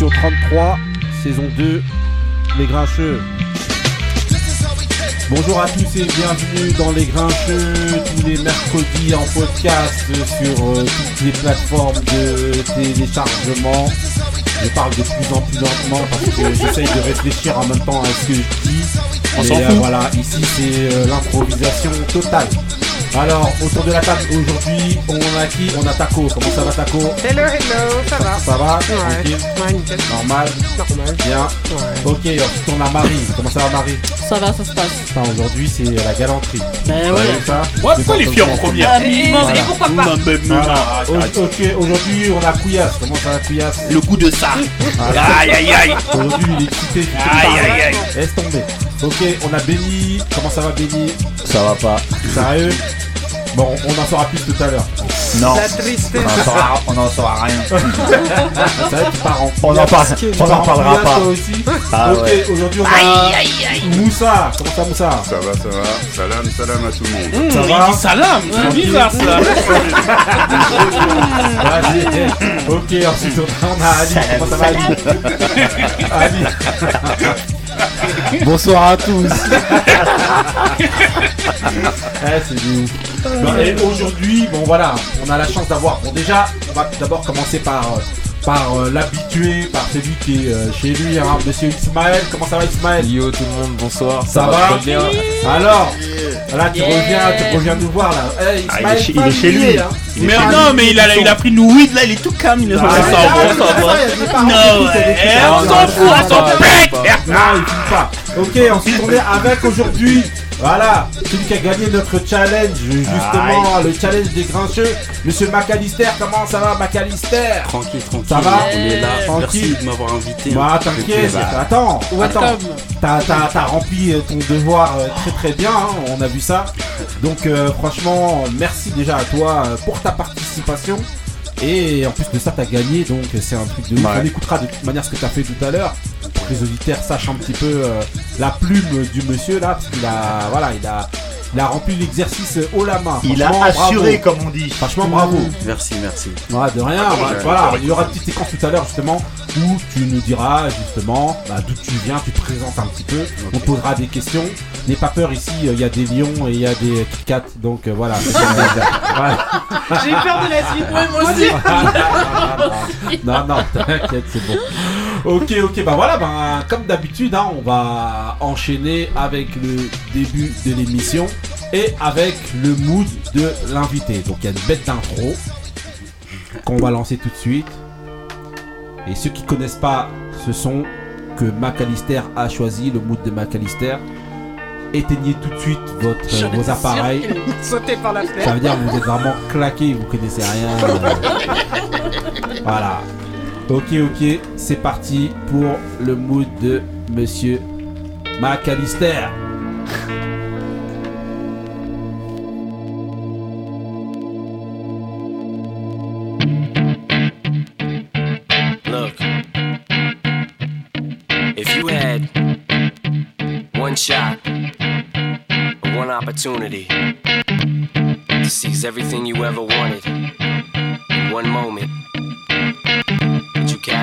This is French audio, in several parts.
émission 33, saison 2, Les Grincheux. Bonjour à tous et bienvenue dans Les Grincheux, tous les mercredis en podcast sur euh, toutes les plateformes de téléchargement. Je parle de plus en plus lentement parce que j'essaye de réfléchir en même temps à ce que je dis. On Et, euh, voilà, ici c'est euh, l'improvisation totale. Alors, autour de la table aujourd'hui, on a qui On a Taco. Comment ça va Taco Hello, hello, ça va Ça va Ouais, Tranquille ouais, nickel. Normal Normal. Bien. Ouais. Ok, ensuite on a Marie. Comment ça va Marie Ça va, ça se passe. Putain, aujourd'hui c'est la galanterie. Ben ouais. ça Ouais, C'est pourquoi les filles en première Ah, mais Voilà. pourquoi pas. Au- ok, aujourd'hui on a Couillasse. Comment ça va Couillasse Le coup de ça Aïe aïe aïe Aujourd'hui il est excité. Aïe aïe aïe Laisse tomber. Ok, on a Benny. Comment ça va Benny Ça va pas. Sérieux Bon, on en saura plus tout à l'heure. Non La tristesse. On en saura, on en saura rien. Ça va être parent. On en, parle, on en parlera pas. Toi aussi. Ah ok, ouais. aujourd'hui on a Moussa. Comment ça Moussa? Ça va, ça va. Salam, salam à tout le monde. Mmh, Ça Il va dit salam C'est bizarre ça Vas-y. Ok, ensuite on a- on a Ali. Comment ça va Ali? Ali. Bonsoir à tous. Eh, c'est. Bon, et aujourd'hui, bon voilà, on a la chance d'avoir. Bon déjà, on va d'abord commencer par euh, par euh, l'habitué, par celui qui est euh, chez lui, hein, Monsieur Ismaël. Comment ça va Ismaël? Yo tout le monde, bonsoir. Ça va? bien? Alors, là tu reviens, tu reviens nous voir là. Eh, Ah, il est chez- il est chez familier, lui. hein. Mais non, mais il a, il a pris une weed là, il est tout calme, il est Ah, ah, ça Non, eh, à on s'en fout, on s'en pète va. Non, il filme pas. Ok, ensuite on est avec aujourd'hui. Voilà, celui qui a gagné notre challenge, justement, le challenge des grincheux. Monsieur McAllister, comment ça va McAllister Tranquille, tranquille. Ça va? On est là. Tranquille. Merci de m'avoir invité. Bah Ça fait t'inquiète, attends, attends. T'as, t'as- t'as rempli euh, ton devoir euh, très très bien, hein, on a vu ça. Donc euh, franchement, merci déjà à toi pour ta participation. Et en plus de ça, t'as gagné, donc c'est un truc de ouf. Ouais. On écoutera de toute manière ce que t'as fait tout à l'heure, pour que les auditeurs sachent un petit peu euh, la plume du monsieur là, parce qu'il a, voilà, il a, il a rempli l'exercice haut la main. Il a assuré, bravo. comme on dit. Franchement, bravo. Merci, merci. Ouais, de rien. Ah, bah, voilà, il y aura une petite séquence tout à l'heure justement où tu nous diras justement bah, d'où tu viens, tu te présentes un petit peu, on posera des questions. N'aie pas peur ici, euh, il y a des lions et il y a des Kit Kat, donc euh, voilà. voilà. J'ai peur de la suite. Moi aussi. non, non, t'inquiète, c'est bon. Ok, ok, bah voilà, bah, comme d'habitude, hein, on va enchaîner avec le début de l'émission et avec le mood de l'invité. Donc il y a une bête d'intro qu'on va lancer tout de suite. Et ceux qui connaissent pas ce son que McAllister a choisi, le mood de McAllister, éteignez tout de suite votre, vos appareils. Sauter par la Ça veut dire que vous êtes vraiment claqué, vous connaissez rien. euh. voilà. Ok, ok, c'est parti pour le mood de Monsieur McAllister. Look, if you had one shot, one opportunity to seize everything you ever wanted in one moment,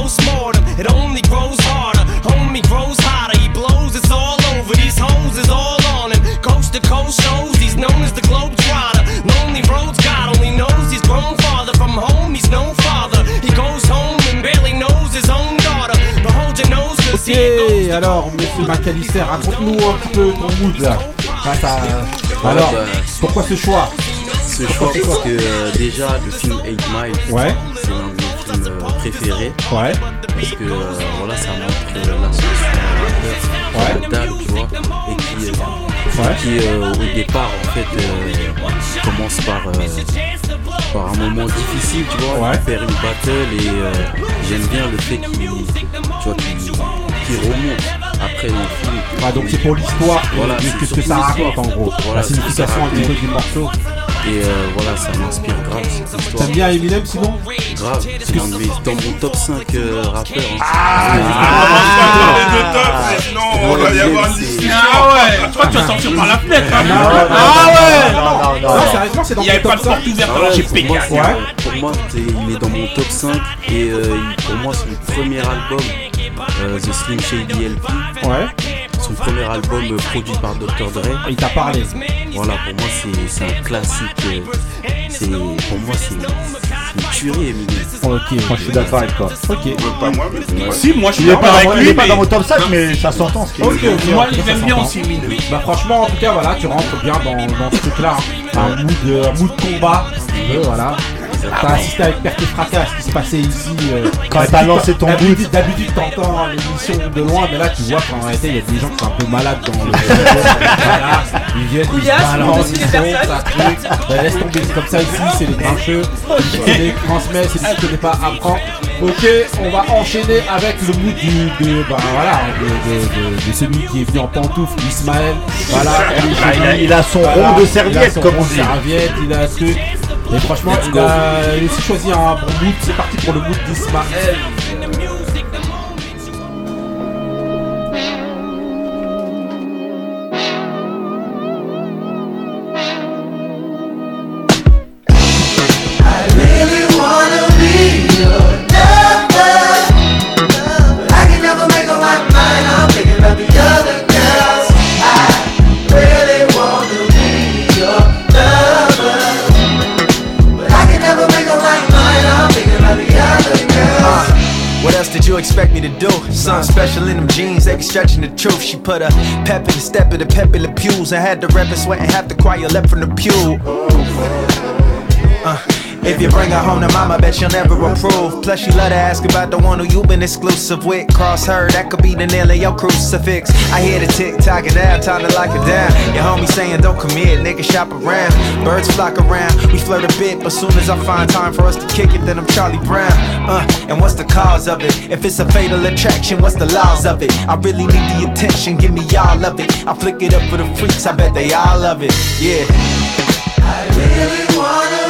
postmortem. It only grows harder. Homie grows hotter. He blows. It's all over. These hoes is all on him. Coast to coast shows. He's known as the globe trotter. Lonely roads. God only knows he's grown farther from home. He's no father. He goes home and barely knows his own daughter. But hold your nose 'cause Ok, here goes the alors, monsieur McAllister, raconte-nous un petit peu ton mood là. Face à- Alors, bah, pourquoi ce choix? ce choix parce que euh, déjà le film 8 Mile, Ouais, c'est l'un préférés ouais, parce que euh, voilà ça montre euh, l'ascension Ouais. rappeur tu vois et qui, euh, ouais. qui euh, au départ en fait euh, commence par, par un moment difficile tu vois Ouais. faire une battle et j'aime bien le fait qu'il tu vois qu'il qu'il remonte après le film Ah, donc c'est pour l'histoire, Voilà, qu'est-ce que ça raconte en gros? Voilà, La signification un petit peu raconte. du morceau. Et euh, voilà ça m'inspire grave cette histoire T'aimes bien Eminem sinon grave c'est dans, mes- dans mon top 5 euh, rappeurs hein. Ah, les deux tops, sinon on va y avoir une discussion. Ah ouais, je crois que tu vas sortir par la fenêtre. hein. Ah ouais Non, non, non, Non, non. sérieusement, c'est dans Il n'y avait pas de top porte 5 ouverte, Ah alors j'ai pour pété. moi, c'est- Ouais. Pour moi, c'est- il est dans mon top 5 et euh, il- pour moi, son premier album, euh, The Slim Shady LP, Ouais, son premier album produit par Dr. Dre. il t'a parlé. Voilà, pour moi, c'est c'est un classique. euh, c'est pour moi, c'est une tuerie, Eminem. Ok, Moi, je suis d'accord avec toi. Ok, Pas moi, mais. Si, moi je suis Il d'accord pas, avec dans, il lui, est pas mais dans mon top 5, mais ça s'entend ce qu'il ok, moi ça l'aime bien aussi, Eminem. Bah franchement, en tout cas, voilà, tu rentres bien dans, dans ce truc-là. hein. Un mood, euh, un mood combat, si tu veux, voilà. T'as assisté avec perte et fracas à ce qui se passait ici. euh, Quand t'as lancé ton d'habitude- D'habitude, t'entends l'émission de loin, mais là, tu vois qu'en réalité, il y a des gens qui sont un peu malades dans le. voilà, ils viennent, ils balancent, ils les sont, ça truc. Bah, laisse tomber, c'est comme ça ici, c'est les grincheux. Celui qui connaît, transmet, celui qui connaît pas, apprend. Ok, on va enchaîner avec le mood du, de, bah, voilà, de, de, de- de celui qui est venu en pantoufle, Ismaël. Voilà, il Ah, il a- joli. il a son Voilà, rond de il a serviette, son comme rond on de dit. serviette, il a un truc. Et franchement, il a laissé choisir un bon mood. C'est parti pour le mood d'Ismaël. Truth. She put a pep in the step of the pep in the pews. I had the rep sweating half the choir left from the pew. If you bring her home to mama, bet she'll never approve. Plus, she love to ask about the one who you been exclusive with. Cross her, that could be the nail of your crucifix. I hear the tick tock and now, time to lock it down. Your homie saying don't commit, nigga shop around. Birds flock around, we flirt a bit, but soon as I find time for us to kick it, then I'm Charlie Brown. Uh, and what's the cause of it? If it's a fatal attraction, what's the laws of it? I really need the attention, give me all of it. I flick it up for the freaks, I bet they all love it. Yeah. Yeah,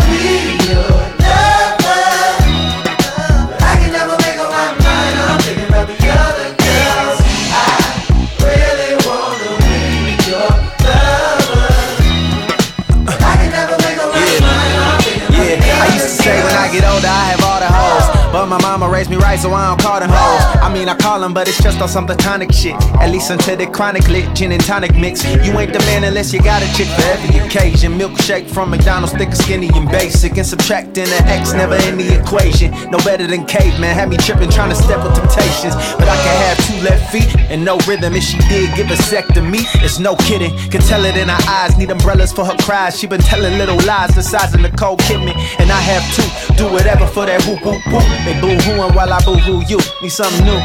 my raised me right, so I don't call them hoes. I mean, I call them, but it's just on some platonic shit. At least until the chronic lit gin and tonic mix. You ain't the man unless you got a chick for every occasion. Milkshake from McDonald's, thick, skinny, and basic. And subtracting the X never in the equation. No better than caveman. Had me tripping, trying to step with temptations. But I can have two left feet and no rhythm. If she did give a sec to me, it's no kidding. Can tell it in her eyes. Need umbrellas for her cries. She been telling little lies the size of Nicole Kidman. And I have two. Do whatever for that whoop whoop whoop. They boo hooing while I boo hoo you. Need something new.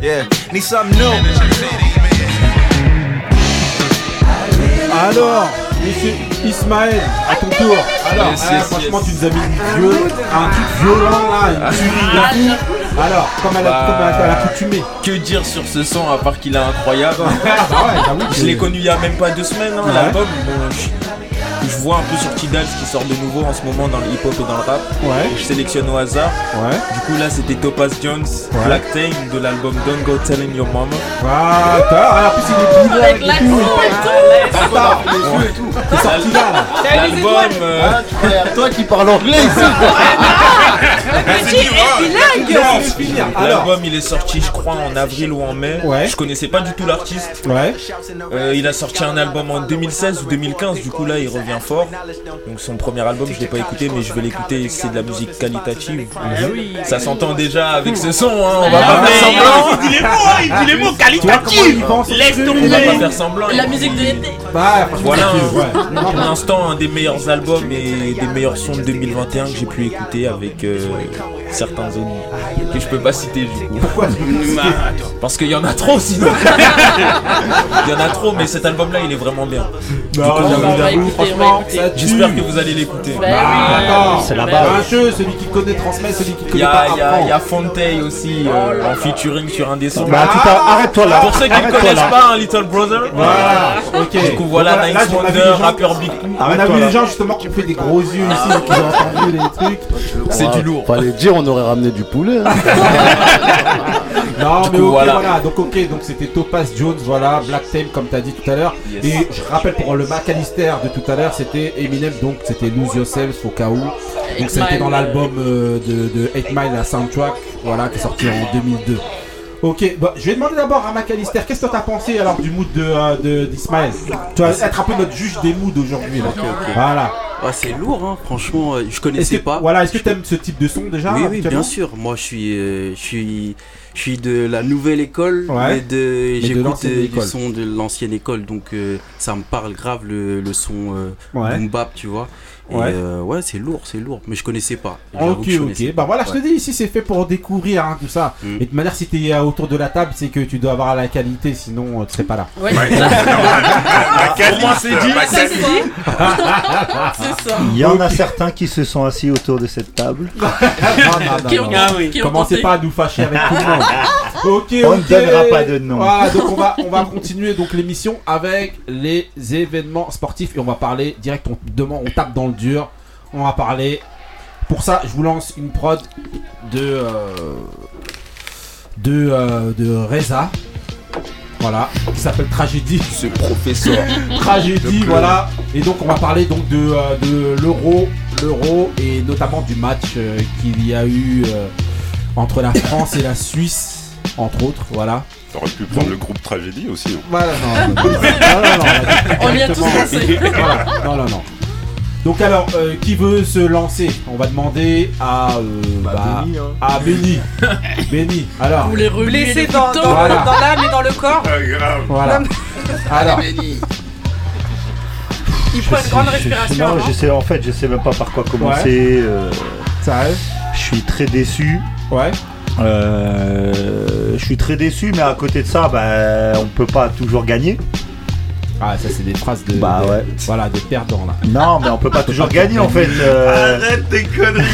Yeah, need something new. Alors, monsieur Ismaël, à ton tour. Alors, Yes, ah, yes, franchement, yes. tu nous as mis une vieux, un truc violent là, une tuerie de fou. Alors, comme à la- Bah, comme à- à l'accoutumée. Que dire sur ce son à part qu'il est incroyable Ah bah que- Je l'ai connu il y a même pas deux semaines, hein, Ouais. l'album. Bon, je, vois un peu sur Tidal ce qui sort de nouveau en ce moment dans le hip-hop et dans le rap. Ouais, Je sélectionne au hasard. ouais. Du coup là c'était Topaz Jones, Ouais. Black Tame de l'album Don't Go Telling Your Mama. Ah, t'as- en plus, il est bilingue Avec tout. et tout. Attends, les yeux et tout. C'est sorti là. L'album, euh, Toi qui parles anglais ici C'est dur, hein. Bilingue L'album il est sorti je crois en avril ou en mai. Ouais. Je connaissais pas du tout l'artiste. ouais. Euh, il a sorti un album en 2016 ou 2015, du coup là il revient fort. Donc son premier album je l'ai pas écouté mais je vais l'écouter, c'est de la musique qualitative. Ça s'entend déjà avec ce son, hein. on va pas faire semblant. Il dit les mots, hein, il dit les mots pense Laisse truc, On tomber. va pas faire semblant. La musique de l'été. Bah, Voilà, hein. pour l'instant un des meilleurs albums et des meilleurs sons de 2021 que j'ai pu écouter avec euh, certains autres que je peux pas citer du coup. Pourquoi Parce qu'il y en a trop sinon. Il y en a trop mais cet album là il est vraiment bien. On va on va écouter. J'espère que vous allez l'écouter. Bah Ah, oui. d'accord. C'est la Bah base. Un jeu, celui qui connaît transmet, celui qui Il connaît y pas a, il y a, apprend. il y a Fontay aussi euh, en featuring sur un des sons. Bah, à- arrête-toi là. Pour ceux qui ne connaissent pas un Little Brother, Voilà, ok. du coup voilà Nice Wonder, rappeur Big. On a vu les gens justement qui ont fait des gros yeux ici, donc ils ont entendu les trucs. C'est du lourd. Fallait dire, on aurait ramené du poulet. Non, mais coup, ok, voilà. voilà. Donc, ok, donc c'était Topaz Jones, voilà, Black Tape, comme t'as dit tout à l'heure. Yes. Et je rappelle pour le McAllister de tout à l'heure, c'était Eminem, donc c'était Lose Yourself au cas où. Donc, été dans l'album euh, de, de 8 Mile, la soundtrack, voilà, qui est sorti en 2002. Ok, bah, je vais demander d'abord à McAllister, qu'est-ce que t'as pensé alors du mood de, euh, de- d'Ismaël? Tu vas être un peu notre juge des moods aujourd'hui. là. Voilà. Ah, c'est lourd, hein, franchement, euh, je Est-ce connaissais que, pas. voilà, est-ce que t'aimes ce type de son déjà oui, oui, bien sûr. Moi, je suis, euh, je suis, je suis de la nouvelle école, Ouais. mais de, de j'écoute l'ancienne euh, du son de l'ancienne école, donc euh, ça me parle grave le, le son euh, Ouais. boom bap, tu vois. Et Ouais. euh, ouais, c'est lourd, c'est lourd, mais je connaissais pas. Ok, je connaissais ok. Bah voilà, je te dis, ici c'est fait pour découvrir hein, tout ça. Mm. Et de toute manière, si t'es autour de la table, c'est que tu dois avoir la qualité, sinon euh, tu serais pas là. Ouais. Pour moi, c'est dit. C'est ça. Il y en a certains qui se sont assis autour de cette table. Non, non, non, Qui non, ont- non. Ah oui. Commencez pas à nous fâcher avec tout le monde. Ok, On ne donnera pas de nom. Voilà, donc on va, on va continuer donc l'émission avec les événements sportifs et on va parler direct, on, demain, on tape dans le dur. On va parler. Pour ça, je vous lance une prod de euh, de euh, de Reza. Voilà, qui s'appelle Tragédie. Ce professeur. Tragédie, voilà. Et donc on va parler donc de, euh, de l'euro, l'euro et notamment du match euh, qu'il y a eu euh, entre la France et la Suisse, entre autres, voilà. T'aurais pu prendre le groupe Tragédie aussi. hein. Voilà, non, non, non, non, non, On y a tous pensé. voilà, non, non, non. Donc alors, euh, qui veut se lancer On va demander à euh, bah, à Benny. Benny. Alors, Vous les remuez Blessé les dans, dans, Voilà. dans l'âme et dans le corps. Ah, grave. voilà. Alors, Il prend une grande respiration. non, avant. je sais, en fait, je sais même pas par quoi commencer. euh, ça arrive je suis très déçu. Ouais. Euh, je suis très déçu, mais à côté de ça, bah, on peut pas toujours gagner. Ah, ça c'est des phrases de, Bah de- ouais. voilà, de perdants là. Non, mais on peut pas toujours gagner en fait. Euh, Arrête tes conneries.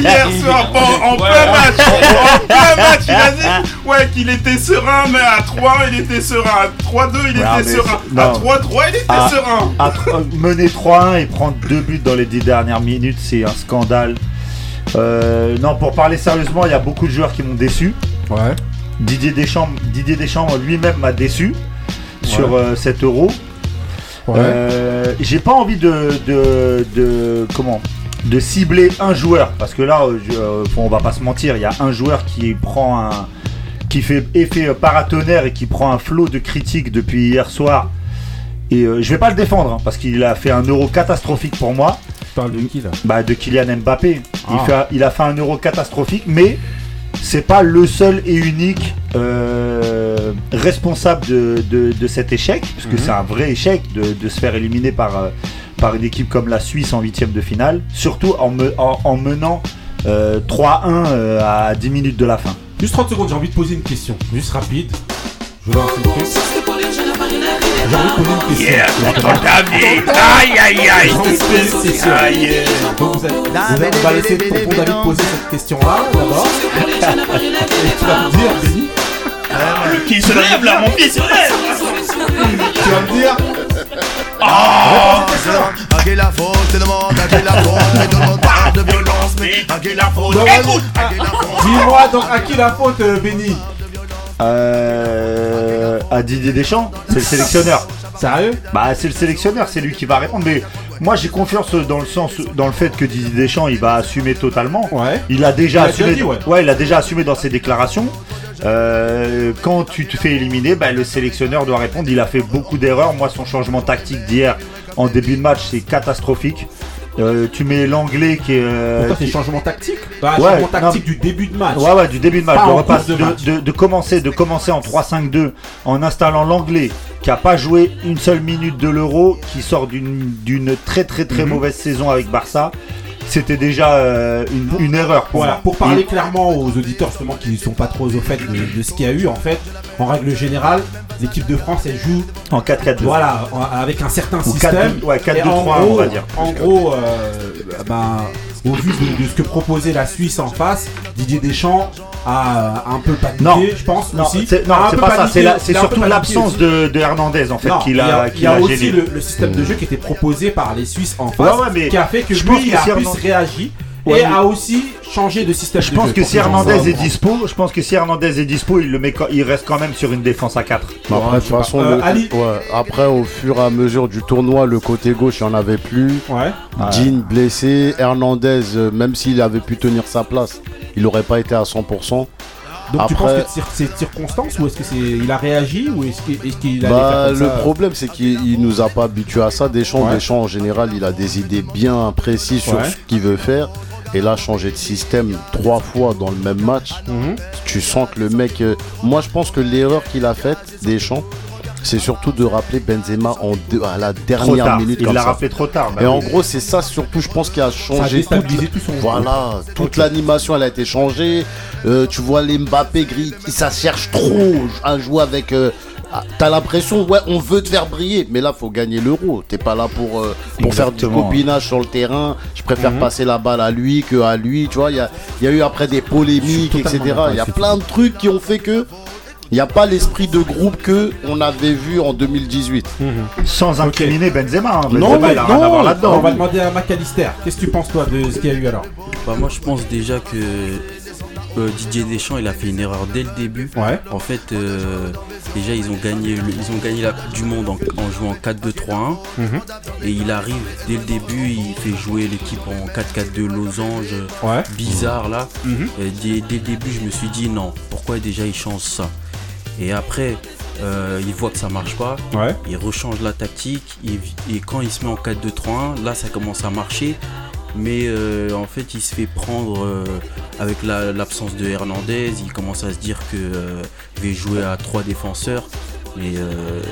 Hier soir, en, en plein match, en plein match, il a dit ouais, qu'il était serein, mais à 3, il était serein. À 3-2, il Ouais, était serein. À non. 3-3, il était serein. à mener 3-1 et prendre deux buts dans les 10 dernières minutes, c'est un scandale. Euh, non, pour parler sérieusement, il y a beaucoup de joueurs qui m'ont déçu. Ouais. Didier Deschamps, Didier Deschamps lui-même m'a déçu sur euh, cet euro. Ouais. Euh, J'ai pas envie de, de, de- comment de cibler un joueur parce que là, euh, je- euh, on va pas se mentir, il y a un joueur qui prend un qui fait effet paratonnerre et qui prend un flot de critiques depuis hier soir. Et euh, je vais pas le défendre hein, parce qu'il a fait un euro catastrophique pour moi. Tu parles de qui là? Bah, de Kylian Mbappé. Il, Ah. fait, il a fait un euro catastrophique, mais c'est pas le seul et unique euh, responsable de, de- de cet échec, parce que Mhm. c'est un vrai échec de, de se faire éliminer par, euh, par une équipe comme la Suisse en huitième de finale, surtout en, me- en- en menant euh, 3-1 euh, à 10 minutes de la fin. Juste 30 secondes, j'ai envie de poser une question. Juste rapide. Je lance le truc. J'ai envie de poser une question. Yeah. Aïe, aïe, aïe. envie de poser une question. Aïe. Donc vous êtes- vous êtes- on va laisser tonton David poser cette question-là d'abord. Et tu vas me dire, Benny, Qui se lève là, mon pied se lève. tu vas me dire. À qui la faute, à qui la faute, mais monde parle de violence, mais à qui la faute, Écoute. Dis-moi donc à qui la faute, euh, Benny Euh, à Didier Deschamps, c'est le sélectionneur. Sérieux Bah, c'est le sélectionneur, c'est lui qui va répondre. Mais Moi, j'ai confiance dans le sens, dans le fait que Didier Deschamps, il va assumer totalement. Ouais. Il a déjà Il a assumé. déjà dit, ouais. il a déjà assumé dans ses déclarations. Euh, quand tu te fais éliminer, bah, le sélectionneur doit répondre. Il a fait beaucoup d'erreurs. Moi, son changement tactique d'hier en début de match, c'est catastrophique. Euh, tu mets l'anglais qui est. euh, Pourquoi c'est changement tactique Bah, Ouais, changement tactique non. du début de match. Ouais, ouais, du début de match. De, repasse- de de- match. de- de commencer, de commencer en 3-5-2 en installant l'anglais qui a pas joué une seule minute de l'euro, qui sort d'une d'une très très très Mhm. mauvaise saison avec Barça. C'était déjà euh, une, une erreur pour Voilà, moi. pour parler clairement aux auditeurs justement qui ne sont pas trop au fait de, de ce qu'il y a eu, en fait, en règle générale, l'équipe de France elle joue en 4-4-2. Voilà, avec un certain Ou système. 4-2, ouais, Et 4-2-3, en gros- on va dire. En gros, euh, ben, au vu de, de ce que proposait la Suisse en face, Didier Deschamps a un peu paniqué, Non. je pense Non, aussi. c'est pas ça, c'est la- surtout l'absence de, de Hernandez en fait qui l'a il y a aussi le, le système de jeu qui était proposé par les Suisses en face, Ouais, ouais, mais qui a fait que je lui pense il a plus réagi Ouais, et mais- a aussi changé de système Je pense que si Hernandez est dispo, je pense que si Hernandez est dispo, il le met, il reste quand même sur une défense à 4. Bah, après, de toute façon, Euh, le- Ali ouais, après, au fur et à mesure du tournoi, le côté gauche, il n'y en avait plus. Ouais. Jean blessé, Hernandez, euh, même s'il avait pu tenir sa place, il n'aurait pas été à 100%. Donc tu penses que c'est circonstance ou est-ce que c'est il a réagi ou est-ce qu'il qu'il allait Bah, le ça problème, c'est qu'il il nous a pas habitués à ça. Deschamps, Ouais. Deschamps, en général, il a des idées bien précises sur Ouais. ce qu'il veut faire. Et là, changer de système trois fois dans le même match, Mhm. tu sens que le mec. euh, Moi, je pense que l'erreur qu'il a faite, Deschamps, c'est surtout de rappeler Benzema en deux- à la Trop dernière tard. minute. Il l'a rappelé trop tard. bah Et en gros, c'est ça surtout, je pense, qui a Ça a changé toute, tout son voilà, toute l'animation, elle a été changée. Euh, tu vois les Mbappé gris, ça cherche trop à jouer avec. euh, ah, T'as l'impression, ouais, on veut te faire briller, mais là, faut gagner l'euro. T'es pas là pour, euh, pour faire du copinage sur le terrain. Je préfère Mhm. passer la balle à lui que à lui. Tu vois, il y a, il y a eu après des polémiques, etc. Il y a plein de trucs qui ont fait que. Il n'y a pas l'esprit de groupe que on avait vu en 2018. Sans incriminer Benzema. hein. Non, Benzema, il a rien non, à voir On là-dedans. va demander à McAllister. Qu'est-ce que tu penses toi de ce qu'il y a eu alors? Bah moi je pense déjà que euh, Didier Deschamps il a fait une erreur dès le début. Ouais. En fait euh, déjà ils ont gagné le- ils ont gagné la Coupe du Monde en, en jouant 4-2-3-1 Mhm. et il arrive dès le début il fait jouer l'équipe en 4-4-2 losange Ouais. bizarre là. Mhm. Et dès, dès le début je me suis dit non pourquoi déjà il change ça? Et après euh, il voit que ça marche pas. Ouais. Il rechange la tactique et, et quand il se met en 4-2-3-1, là ça commence à marcher. Mais euh, en fait, il se fait prendre euh, avec la- l'absence de Hernandez. Il commence à se dire que euh, il va jouer à trois défenseurs. Et euh,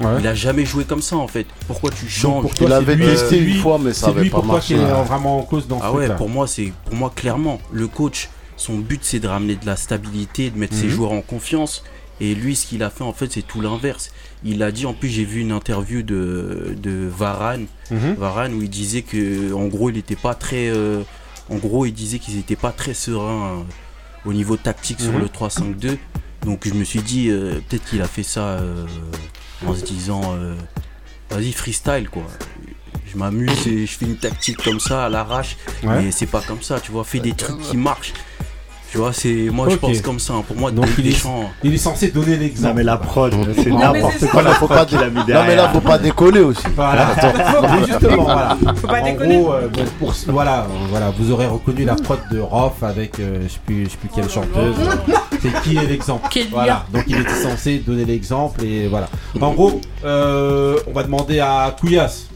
Ouais. il a jamais joué comme ça en fait. Pourquoi tu changes pour toi, Il c'est avait lui, testé une lui- fois, mais ça C'est avait lui pas marché. qui est vraiment en cause dans ce Ah ouais, pour moi c'est pour moi clairement le coach. Son but c'est de ramener de la stabilité, de mettre ses Mhm. joueurs en confiance. Et lui, ce qu'il a fait en fait, c'est tout l'inverse. Il a dit, en plus, j'ai vu une interview de, de Varane, Mhm. Varane où il disait que, en gros, il était pas très, euh, en gros, il disait qu'ils étaient pas très sereins euh, au niveau tactique sur Mhm. le 3-5-2. Donc je me suis dit, euh, peut-être qu'il a fait ça en se disant, vas-y freestyle quoi. Je m'amuse et je fais une tactique comme ça à l'arrache, Ouais. mais c'est pas comme ça, tu vois. Fais des trucs qui marchent. Tu vois, c'est moi je pense comme ça. hein. Pour moi, Donc, il est- Deschamps, Il est censé donner l'exemple. Non mais la prod, c'est n'importe quoi la Faut pas qu'il a mis Non, derrière. mais là, faut pas décoller aussi. Voilà. Justement, voilà. Faut pas en déconner. gros, euh, bon, pour, voilà, euh, voilà, vous aurez reconnu la prod de Roth avec, euh, je sais plus, je sais plus quelle chanteuse. C'est qui est l'exemple. Voilà. Donc il était censé donner l'exemple et voilà. En gros, euh, on va demander à Couillasse.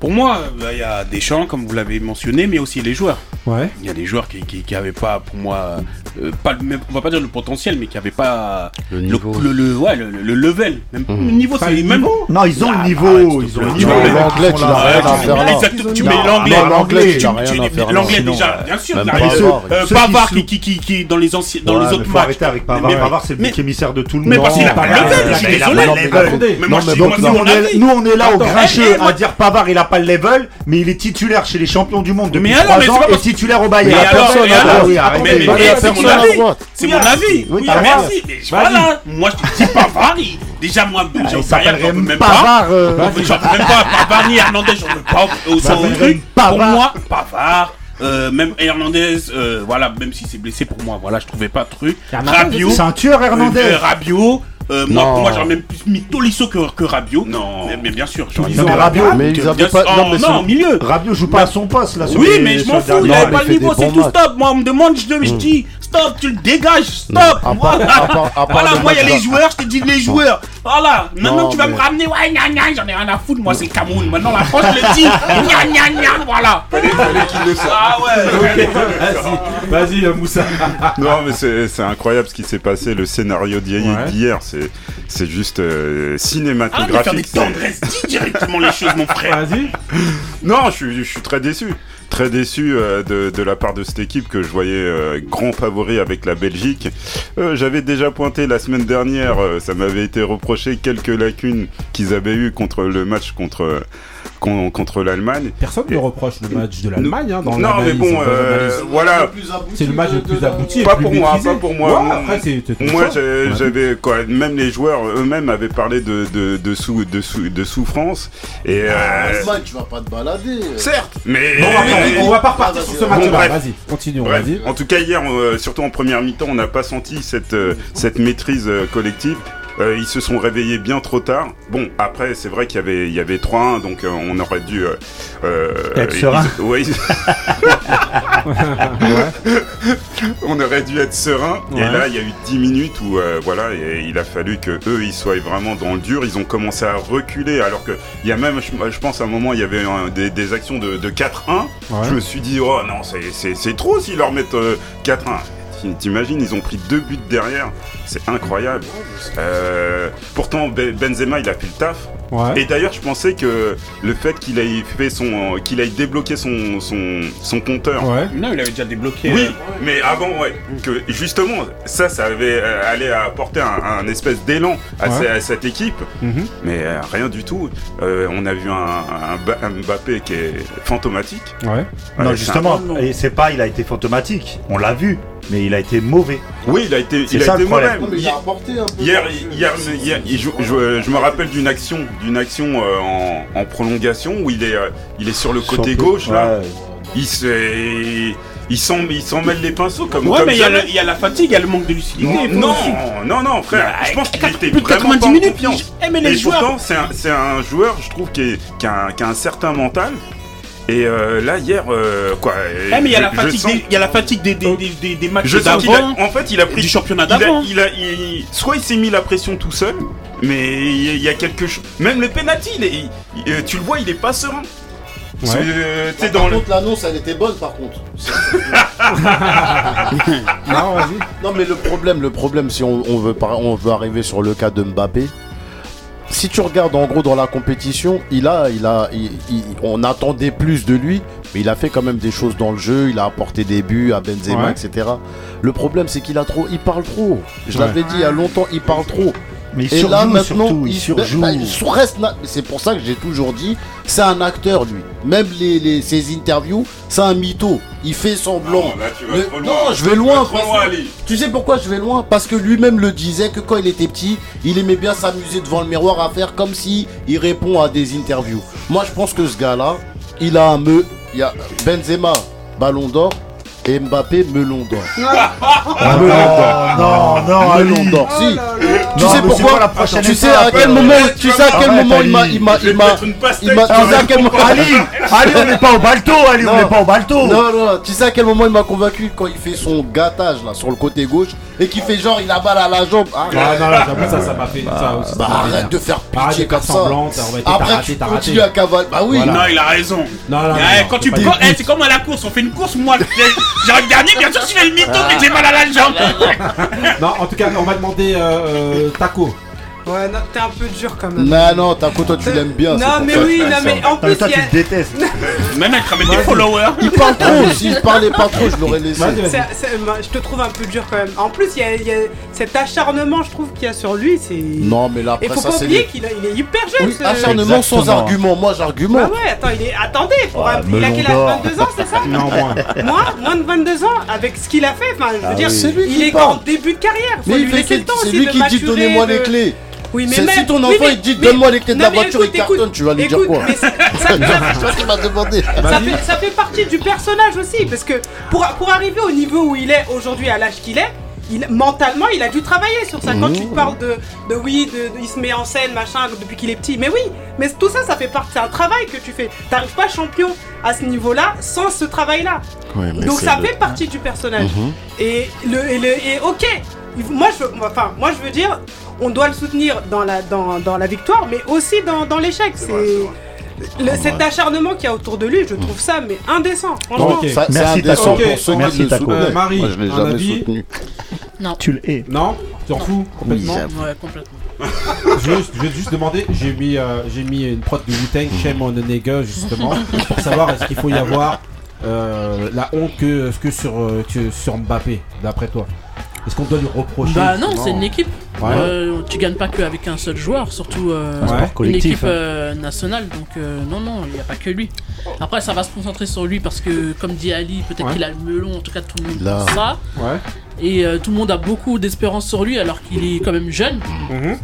Pour moi, bah, il y a des champs, comme vous l'avez mentionné, mais aussi les joueurs. Ouais. Il y a des joueurs qui, qui, qui avaient pas, pour moi, euh, pas le même, on va pas dire le potentiel, mais qui avaient pas Le le, niveau. le, le- ouais, le, le level. Même Mhm. le niveau, c'est le même. niveau Non, ils ont Ah, le niveau, arrête, ils ont le niveau. L'anglais, tu l'as rien à faire là. tu mets l'anglais. l'anglais, tu-. L'anglais déjà, euh, bien sûr. Pavard, euh, qui Pavard qui, qui, dans les anciens, dans les autres matchs. arrêter avec Pavard. Mais- Pavard, c'est le émissaire de tout le monde. Mais parce qu'il a pas le level, je suis désolé. le nous, c'est on est, avis. nous, on est là au grincheux eh, eh, à dire Pavard il a pas le level, mais il est titulaire chez les champions du monde depuis Mais alors, 3 mais c'est ans pas et titulaire au Bayern. c'est personne mon avis. droite. C'est mon avis. Oui, Oui, t'as merci. Mais voilà, moi je dis Pavard, déjà moi, j'en veux même pas. Euh, J'en veux même pas Pavard ni Hernandez, j'en veux pas au s'appelle truc. Pour moi, Pavard. euh, même Hernandez, euh, voilà, même si c'est blessé pour moi, voilà, je trouvais pas de truc. Un tueur Hernandez. euh, Rabiot, Euh, moi, moi, j'aurais même plus mis Tolisso que, que Rabiot. Non. Mais, mais bien sûr. j'aurais Non, mis mais Rabiot, mais ils avaient pas- sûr- non, oh, mais non, milieu. Rabiot joue pas à son poste là. Oui, mais je m'en fous, il avait pas le niveau, c'est tout stop. Moi, on me demande, je, je dis stop, tu le dégages, stop. Non, à part- Voilà, à part- à part Voilà, moi, il y a les joueurs, je te dis les joueurs. Voilà, maintenant Non, tu vas mais- me ramener, ouais, gna gna, j'en ai rien à foutre, moi, c'est le Cameroun. Maintenant, la France, je le dis, gna gna gna, voilà. Ah ouais, Vas-y, vas-y, euh, Moussa. Non, mais c'est incroyable ce qui s'est passé. Le scénario d'hier, Ouais. c'est c'est juste euh, Ah, mais faire des cinématographique. Tendresses, dis directement les choses, mon frère. Vas-y. Non, je suis, je suis très déçu. Très déçu euh, de, de la part de cette équipe que je voyais euh, grand favori avec la Belgique. Euh, J'avais déjà pointé la semaine dernière, euh, ça m'avait été reproché quelques lacunes qu'ils avaient eues contre le match contre, con- contre l'Allemagne. Personne ne reproche le match de l'Allemagne hein, dans Non, mais bon, dans euh, voilà. C'est le match le plus abouti. et Pas plus pour moi, pas pour moi. Ouais, Moi, j'avais quoi, même les joueurs eux-mêmes avaient parlé de de de, sou- de, sou- de souffrance et euh, Allemagne, tu vas pas te balader. certes, mais Bon, on va pas- on va pas repartir sur ce match-là. bref. Vas-y, Vas-y. en tout cas hier, euh, surtout en première mi-temps, on n'a pas senti cette cette maîtrise collective. Euh, ils se sont réveillés bien trop tard. Bon, après, c'est vrai qu'il y avait, il y avait 3-1, donc euh, on aurait dû... euh, euh, Être ils- serein. ouais, ils- on aurait dû être serein. Ouais. Et là, il y a eu 10 minutes où, euh, voilà, et il a fallu que eux, ils soient vraiment dans le dur. Ils ont commencé à reculer, alors que il y a même, je, je pense, à un moment, il y avait un- des, des actions de, de 4-1. Ouais. Je me suis dit, oh non, c'est- trop s'ils leur mettent euh, 4-1. T'imagines, ils ont pris deux buts derrière. C'est incroyable. Euh, pourtant, Ben- Benzema, il a fait le taf. Ouais. Et d'ailleurs, je pensais que le fait qu'il ait fait son, qu'il ait débloqué son, son, son compteur. Ouais. Non, il avait déjà débloqué. Oui, euh, mais avant, ouais, que justement, ça, ça avait euh, allé apporter un, un espèce d'élan à, Ouais. ce- à cette équipe, Mhm. mais euh, rien du tout. Euh, on a vu un, un Ba- un Mbappé qui est fantomatique. Ouais. Non, justement, et c'est pas, il a été fantomatique. On l'a vu, mais il a été mauvais. Oui, il a été, C'est il a ça, été le mauvais. Non, mais il a apporté un peu. Hier, hier, hier, il joue- je, je me rappelle d'une action, d'une action euh, en, en prolongation où il est, euh, il est sur le côté Sur- gauche là. Ouais. Il se, il s'en, il s'en mêle les pinceaux comme. Ouais, comme mais il y, y a la fatigue, il y a le manque de lucidité. Non, aussi. non, non, frère. Mais, je pense qu'il était plus de vraiment 90 pas en minutes, confiance. Eh, mais les Et joueurs- pourtant, c'est un, c'est un joueur, je trouve, qui, est- qui, a, un, qui a un certain mental. Et euh, là, hier, euh, quoi. Eh, mais il y a la fatigue, des, il y a la fatigue des, des, des, des, des matchs d'avant. en fait, il a pris du championnat il a- d'avant. Il a, il- soit il s'est mis la pression tout seul, mais il y a quelque chose. Même le penalty, il est- il- euh, tu le vois, il est pas serein. Ouais. Euh, sais, Par dans le. contre, l'annonce, elle était bonne, par contre. Non, vas-y. Non, mais le problème, le problème, si on, on veut, par- on veut arriver sur le cas de Mbappé, si tu regardes en gros dans la compétition, il a, il a, il- il- on attendait plus de lui, mais il a fait quand même des choses dans le jeu. Il a apporté des buts à Benzema, Ouais. etc. Le problème, c'est qu'il a trop, il parle trop. Je Ouais. l'avais dit il y a longtemps, il parle trop. Mais il Et surjoue là maintenant, surtout, il il surjoue. bah, il reste C'est pour ça que j'ai toujours dit, c'est un acteur lui. Même les, les- ses interviews, c'est un mytho. Il fait semblant. Non, là, tu vas Le- trop loin. non, je vais Tu loin. vas trop parce loin, que- Ali. tu sais pourquoi je vais loin? Parce que lui-même le disait que quand il était petit, il aimait bien s'amuser devant le miroir à faire comme si il répond à des interviews. Moi, je pense que ce gars-là, il a un me, il y a Benzema, Ballon d'Or. Et Mbappé, melon d'or. Ah, melon non, d'or. non, non, Ali. melon d'or. Si. Tu Non, sais mais c'est pourquoi quoi la prochaine Tu sais étape, à quel euh, moment, tu tu vas sais à quel Arrête, moment il m'a, Ali. il m'a, Je vais il te m'a, mettre une pastèque, il m'a, tu tu sais à quel moment, Ali, Ali, on n'est pas au balto, Ali, on Non. n'est pas au balto. Non, non, tu sais à quel moment il m'a convaincu quand il fait son gâtage là sur le côté gauche et qu'il fait genre il a balle à la jambe. Ah, Ah, non, là, j'avoue, ça, ça m'a fait. ça aussi, bah ça m'a fait arrête de faire Arrête pitié faire comme ça. semblant, t'as Après raté, tu t'as raté. continues à cavaler. Bah oui. Non, il a raison. Non, non, non, Eh, non, quand tu c'est pas quand- des eh, c'est comme à la course, on fait une course, moi j'arrive dernier, bien sûr je fais le mytho mais j'ai mal à la jambe. Non, en tout cas, on va demander euh, euh, Taco. Ouais, non, t'es un peu dur quand même. Non, non, Taco, toi tu l'aimes bien. Non, mais oui, non, mais en plus, toi, tu le détestes. Même elle ramène des followers. Il parle trop. S'il parlait pas trop, je l'aurais laissé. Je te trouve un peu dur quand même. En plus, il y a, il y a cet acharnement, je trouve, qu'il y a sur lui. C'est. Non, mais là Et après faut ça pas c'est. oublier qu'il est hyper jeune. Acharnement sans argument. Moi Bah j'argumente. ouais, attends, il est. Attendez, il a quel âge d'or. 22 ans, c'est ça Non, moins. Moi, moins de 22 ans, avec ce qu'il a fait, enfin, je veux Ah dire, oui. C'est lui il est qu'en début de carrière. Faut Mais lui il fait le temps c'est lui qui dit donnez-moi les clés. Oui, mais même- si ton oui, enfant mais- il dit donne-moi les clés de Non, la voiture, écoute, cartonne, tu vas lui dire quoi ça- fait, ça fait partie du personnage aussi, parce que pour, pour arriver au niveau où il est aujourd'hui, à l'âge qu'il est, il, mentalement, il a dû travailler sur ça. Quand Mhm. tu parles de, de oui, de, de- il se met en scène, machin, depuis qu'il est petit. Mais oui, mais tout ça, ça fait partie. C'est un travail que tu fais. T'arrives pas champion à ce niveau-là sans ce travail-là. Ouais, Donc ça le- fait partie du personnage. Mhm. Et le, et le et ok, moi je, enfin moi je veux dire, on doit le soutenir dans la dans, dans la victoire, mais aussi dans, dans l'échec. C'est le- cet acharnement qu'il y a autour de lui, je trouve ça mais indécent. Franchement. Ok. Ça- C'est Merci, indécent Taco. pour ceux qui Merci, le soutenaient. Euh, Marie, Moi, je l'ai un jamais avis soutenu. Tu le hais. Non Tu t'en fous complètement j'avoue. Ouais, complètement. je, vais, je vais juste demander, j'ai mis, euh, j'ai mis une prod de Wu-Tang, Shame on Nigga, justement, pour savoir est-ce qu'il faut y avoir euh, la honte que, que, sur, que sur Mbappé, d'après toi Est-ce qu'on doit lui reprocher Bah non, c'est une équipe. Ouais. Euh, tu gagnes pas qu'avec un seul joueur, surtout euh, Un sport une équipe hein. euh, nationale. Donc euh, non, non, il n'y a pas que lui. Après, ça va se concentrer sur lui parce que, comme dit Ali, peut-être Ouais. qu'il a le melon. En tout cas, tout le monde Là. pense ça. Ouais. Et euh, tout le monde a beaucoup d'espérance sur lui alors qu'il est quand même jeune. Mhm.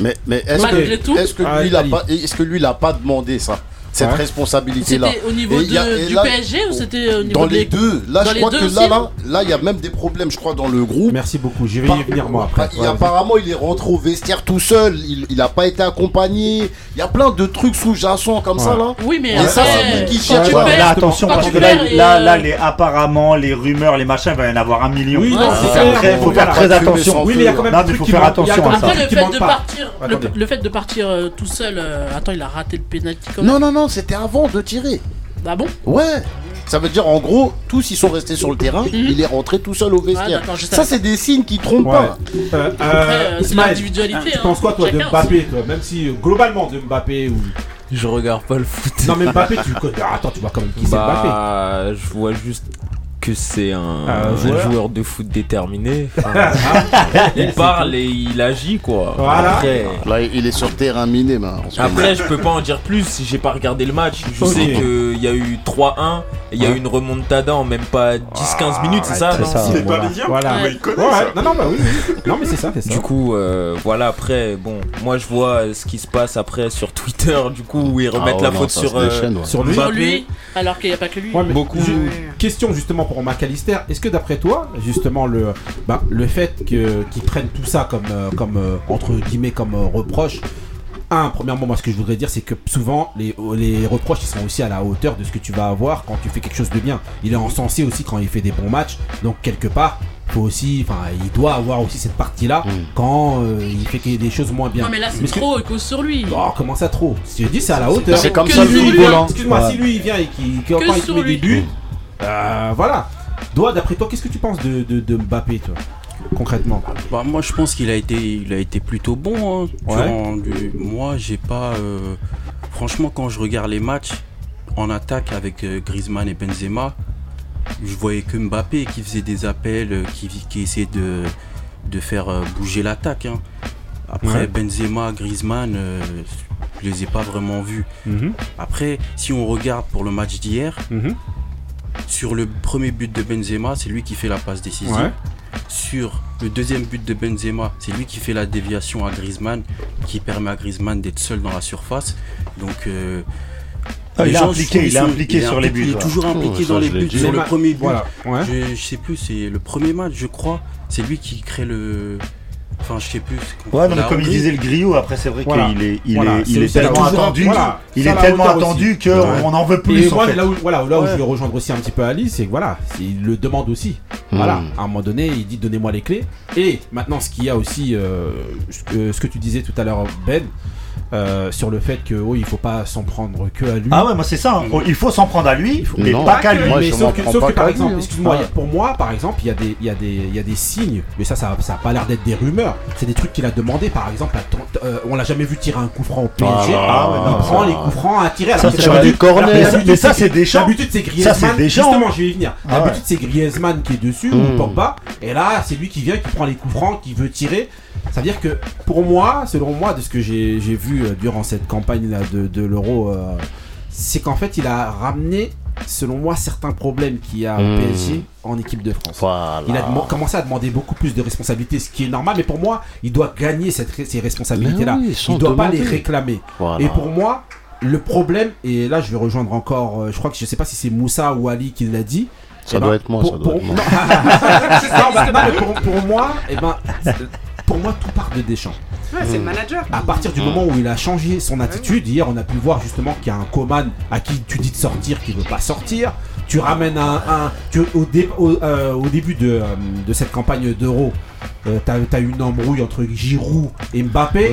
Mais, mais est-ce Malgré que, tout. est-ce que Ah, lui, il a pas, est-ce que lui, il a pas demandé ça? Cette responsabilité-là C'était au niveau il a- du là- PSG ou c'était au niveau Dans les deux. Là, Dans je les crois deux que aussi là, là, là, il y a même des problèmes, je crois, dans le groupe. Merci beaucoup, je vais y venir moi après. Bah, il- Ouais, apparemment, il est rentré au vestiaire tout seul. Il, il a pas été accompagné. Il y a plein de trucs sous-jacents comme ça là. Oui, mais Et ça, c'est qui cherche. là, attention, parce que là, euh, là, les, apparemment, les rumeurs, les machins, il va y en avoir un million. Oui, Ouais, non, c'est c'est ça. clair. Après, faut faire très attention. Oui, mais il y a quand même un truc faut qui faire manque- il y a attention Après, le fait, de partir, le, Attendez. le fait de partir euh, tout seul, euh, attends, il a raté le quand même. Non, non, non, c'était avant de tirer. Ah bon? Ouais. Ça veut dire en gros, tous ils sont restés sur le terrain, il est rentré tout seul au vestiaire. d'accord, je ça c'est des signes qui trompent Ouais. pas. Euh, euh, euh, c'est l'individualité, Tu hein. penses quoi toi de Mbappé toi? Même si euh, globalement de Mbappé ou. Je regarde pas le foot. Non mais Mbappé tu connais. Ah, Attends, tu vois quand même qui c'est Mbappé. Bah, je vois juste que c'est un, Un un joueur. joueur. de foot déterminé. Enfin, il parle et il agit quoi. Voilà. Après, Là, il est sur terrain miné, ben, après, je peux pas en dire plus si j'ai pas regardé le match. Je sais qu'il y a eu 3-1 et il y a eu une remontada en même pas 10-15 minutes, c'est ça ça. Il est voilà. parisien Voilà. Mais il connaît Ouais, ça. ouais. Non, non, bah oui. Non, mais c'est ça. Du coup, euh, voilà, après, bon, moi je vois ce qui se passe après sur Twitter, du coup, où ils remettent Ah ouais, la non, faute sur, euh, ouais. Sur lui. Sur lui, alors qu'il n'y a pas que lui. Mais Beaucoup. Question justement pour McAllister. Est-ce que d'après toi, justement, le, bah, le fait que, qu'ils prennent tout ça comme, euh, comme euh, entre guillemets, comme euh, reproche, un, premièrement, moi ce que je voudrais dire, c'est que souvent les, les reproches ils sont aussi à la hauteur de ce que tu vas avoir quand tu fais quelque chose de bien. Il est encensé aussi quand il fait des bons matchs. Donc quelque part, faut aussi, enfin, il doit avoir aussi cette partie-là quand euh, il fait des choses moins bien. Non, mais là, c'est trop, il cause sur lui. Oh, comment ça trop? Si je dis c'est à la hauteur. C'est comme que ça lui, hein. hein. Excuse-moi, Ouais. si lui il vient et qu'il il met des buts, euh, voilà. Doigt, d'après toi, qu'est-ce que tu penses de, de, de Mbappé, toi, concrètement? Bah, moi, je pense qu'il a été, il a été plutôt bon. hein, Ouais. durant du- Moi, j'ai pas. euh, Franchement, quand je regarde les matchs en attaque avec euh, Griezmann et Benzema, je voyais que Mbappé qui faisait des appels, euh, qui, qui essayait de, de faire bouger l'attaque. hein. Après, Ouais. Benzema, Griezmann, je les ai pas vraiment vus. Après, si on regarde pour le match d'hier, sur le premier but de Benzema, c'est lui qui fait la passe décisive. Ouais. Sur le deuxième but de Benzema, c'est lui qui fait la déviation à Griezmann, qui permet à Griezmann d'être seul dans la surface. Donc, euh, Ah, il est impliqué, il est impliqué il est sur les impliqué, buts, Il est ouais. toujours impliqué Oh, ça, dans les buts. dit. Sur le premier but, Voilà, ouais. je, je sais plus, c'est le premier match, je crois. C'est lui qui crée le. Enfin, je sais plus. Ouais, non, mais comme il disait le griot, après c'est vrai Voilà. qu'il est, il Voilà, est, il est tellement attendu, Voilà, il est tellement attendu qu'on Ouais. on en veut Et plus en moi, fait. là où, voilà, là où Ouais. je vais rejoindre aussi un petit peu Ali, c'est que voilà, il le demande aussi. Voilà, Hmm. à un moment donné, il dit donnez-moi les clés. Et maintenant, ce qu'il y a aussi, euh, ce, que, ce que tu disais tout à l'heure, Ben, euh, sur le fait que oui, il faut pas s'en prendre que à lui. Ah ouais, moi c'est ça. hein. Il faut s'en prendre à lui, mais Non. pas qu'à lui. Moi, mais sauf que, sauf que, par exemple, hein. excuse-moi, Ouais. pour moi, par exemple, il y, a des- il y, a des- il y a des signes, mais ça, ça, ça a pas l'air d'être des rumeurs. C'est des trucs qu'il a demandé, par exemple, à ton- euh, on l'a jamais vu tirer un coup franc au PSG. Ah, ouais, il non, prend ça- les coups francs à tirer. Ça, c'est que Mais ça- d'habitude, mais ça, c'est c'est Ça, Griezmann. c'est Deschamps. Justement, je vais y venir. Ah ouais. D'habitude, c'est Griezmann qui est dessus ou Pogba. Et là, c'est lui qui vient, qui prend les coups francs, qui veut tirer. Ça veut dire que pour moi, selon moi, de ce que j'ai vu euh, durant cette campagne là de, de l'Euro, euh, c'est qu'en fait, il a ramené, selon moi, certains problèmes qu'il y a au Mm. PSG en équipe de France. Voilà. Il a commencé à demander beaucoup plus de responsabilités, ce qui est normal, mais pour moi, il doit gagner cette, ces responsabilités-là. Oui, il doit pas les réclamer. Voilà. Et pour moi, le problème, et là je vais rejoindre encore, euh, je crois que je sais pas si c'est Moussa ou Ali qui l'a dit, Ça Eh ben, doit être moi, pour- ça doit pour- être moi. Non, Non, non, mais pour, pour moi, eh ben, pour moi, tout part de Deschamps. Ouais, c'est le manager. À partir du moment où il a changé son attitude, hier on a pu voir justement qu'il y a un Coman à qui tu dis de sortir qui veut pas sortir. Tu ramènes un. un- tu- au, dé- au, euh, au début de, euh, de cette campagne d'Euro, euh, t'as as eu une embrouille entre Giroud et Mbappé.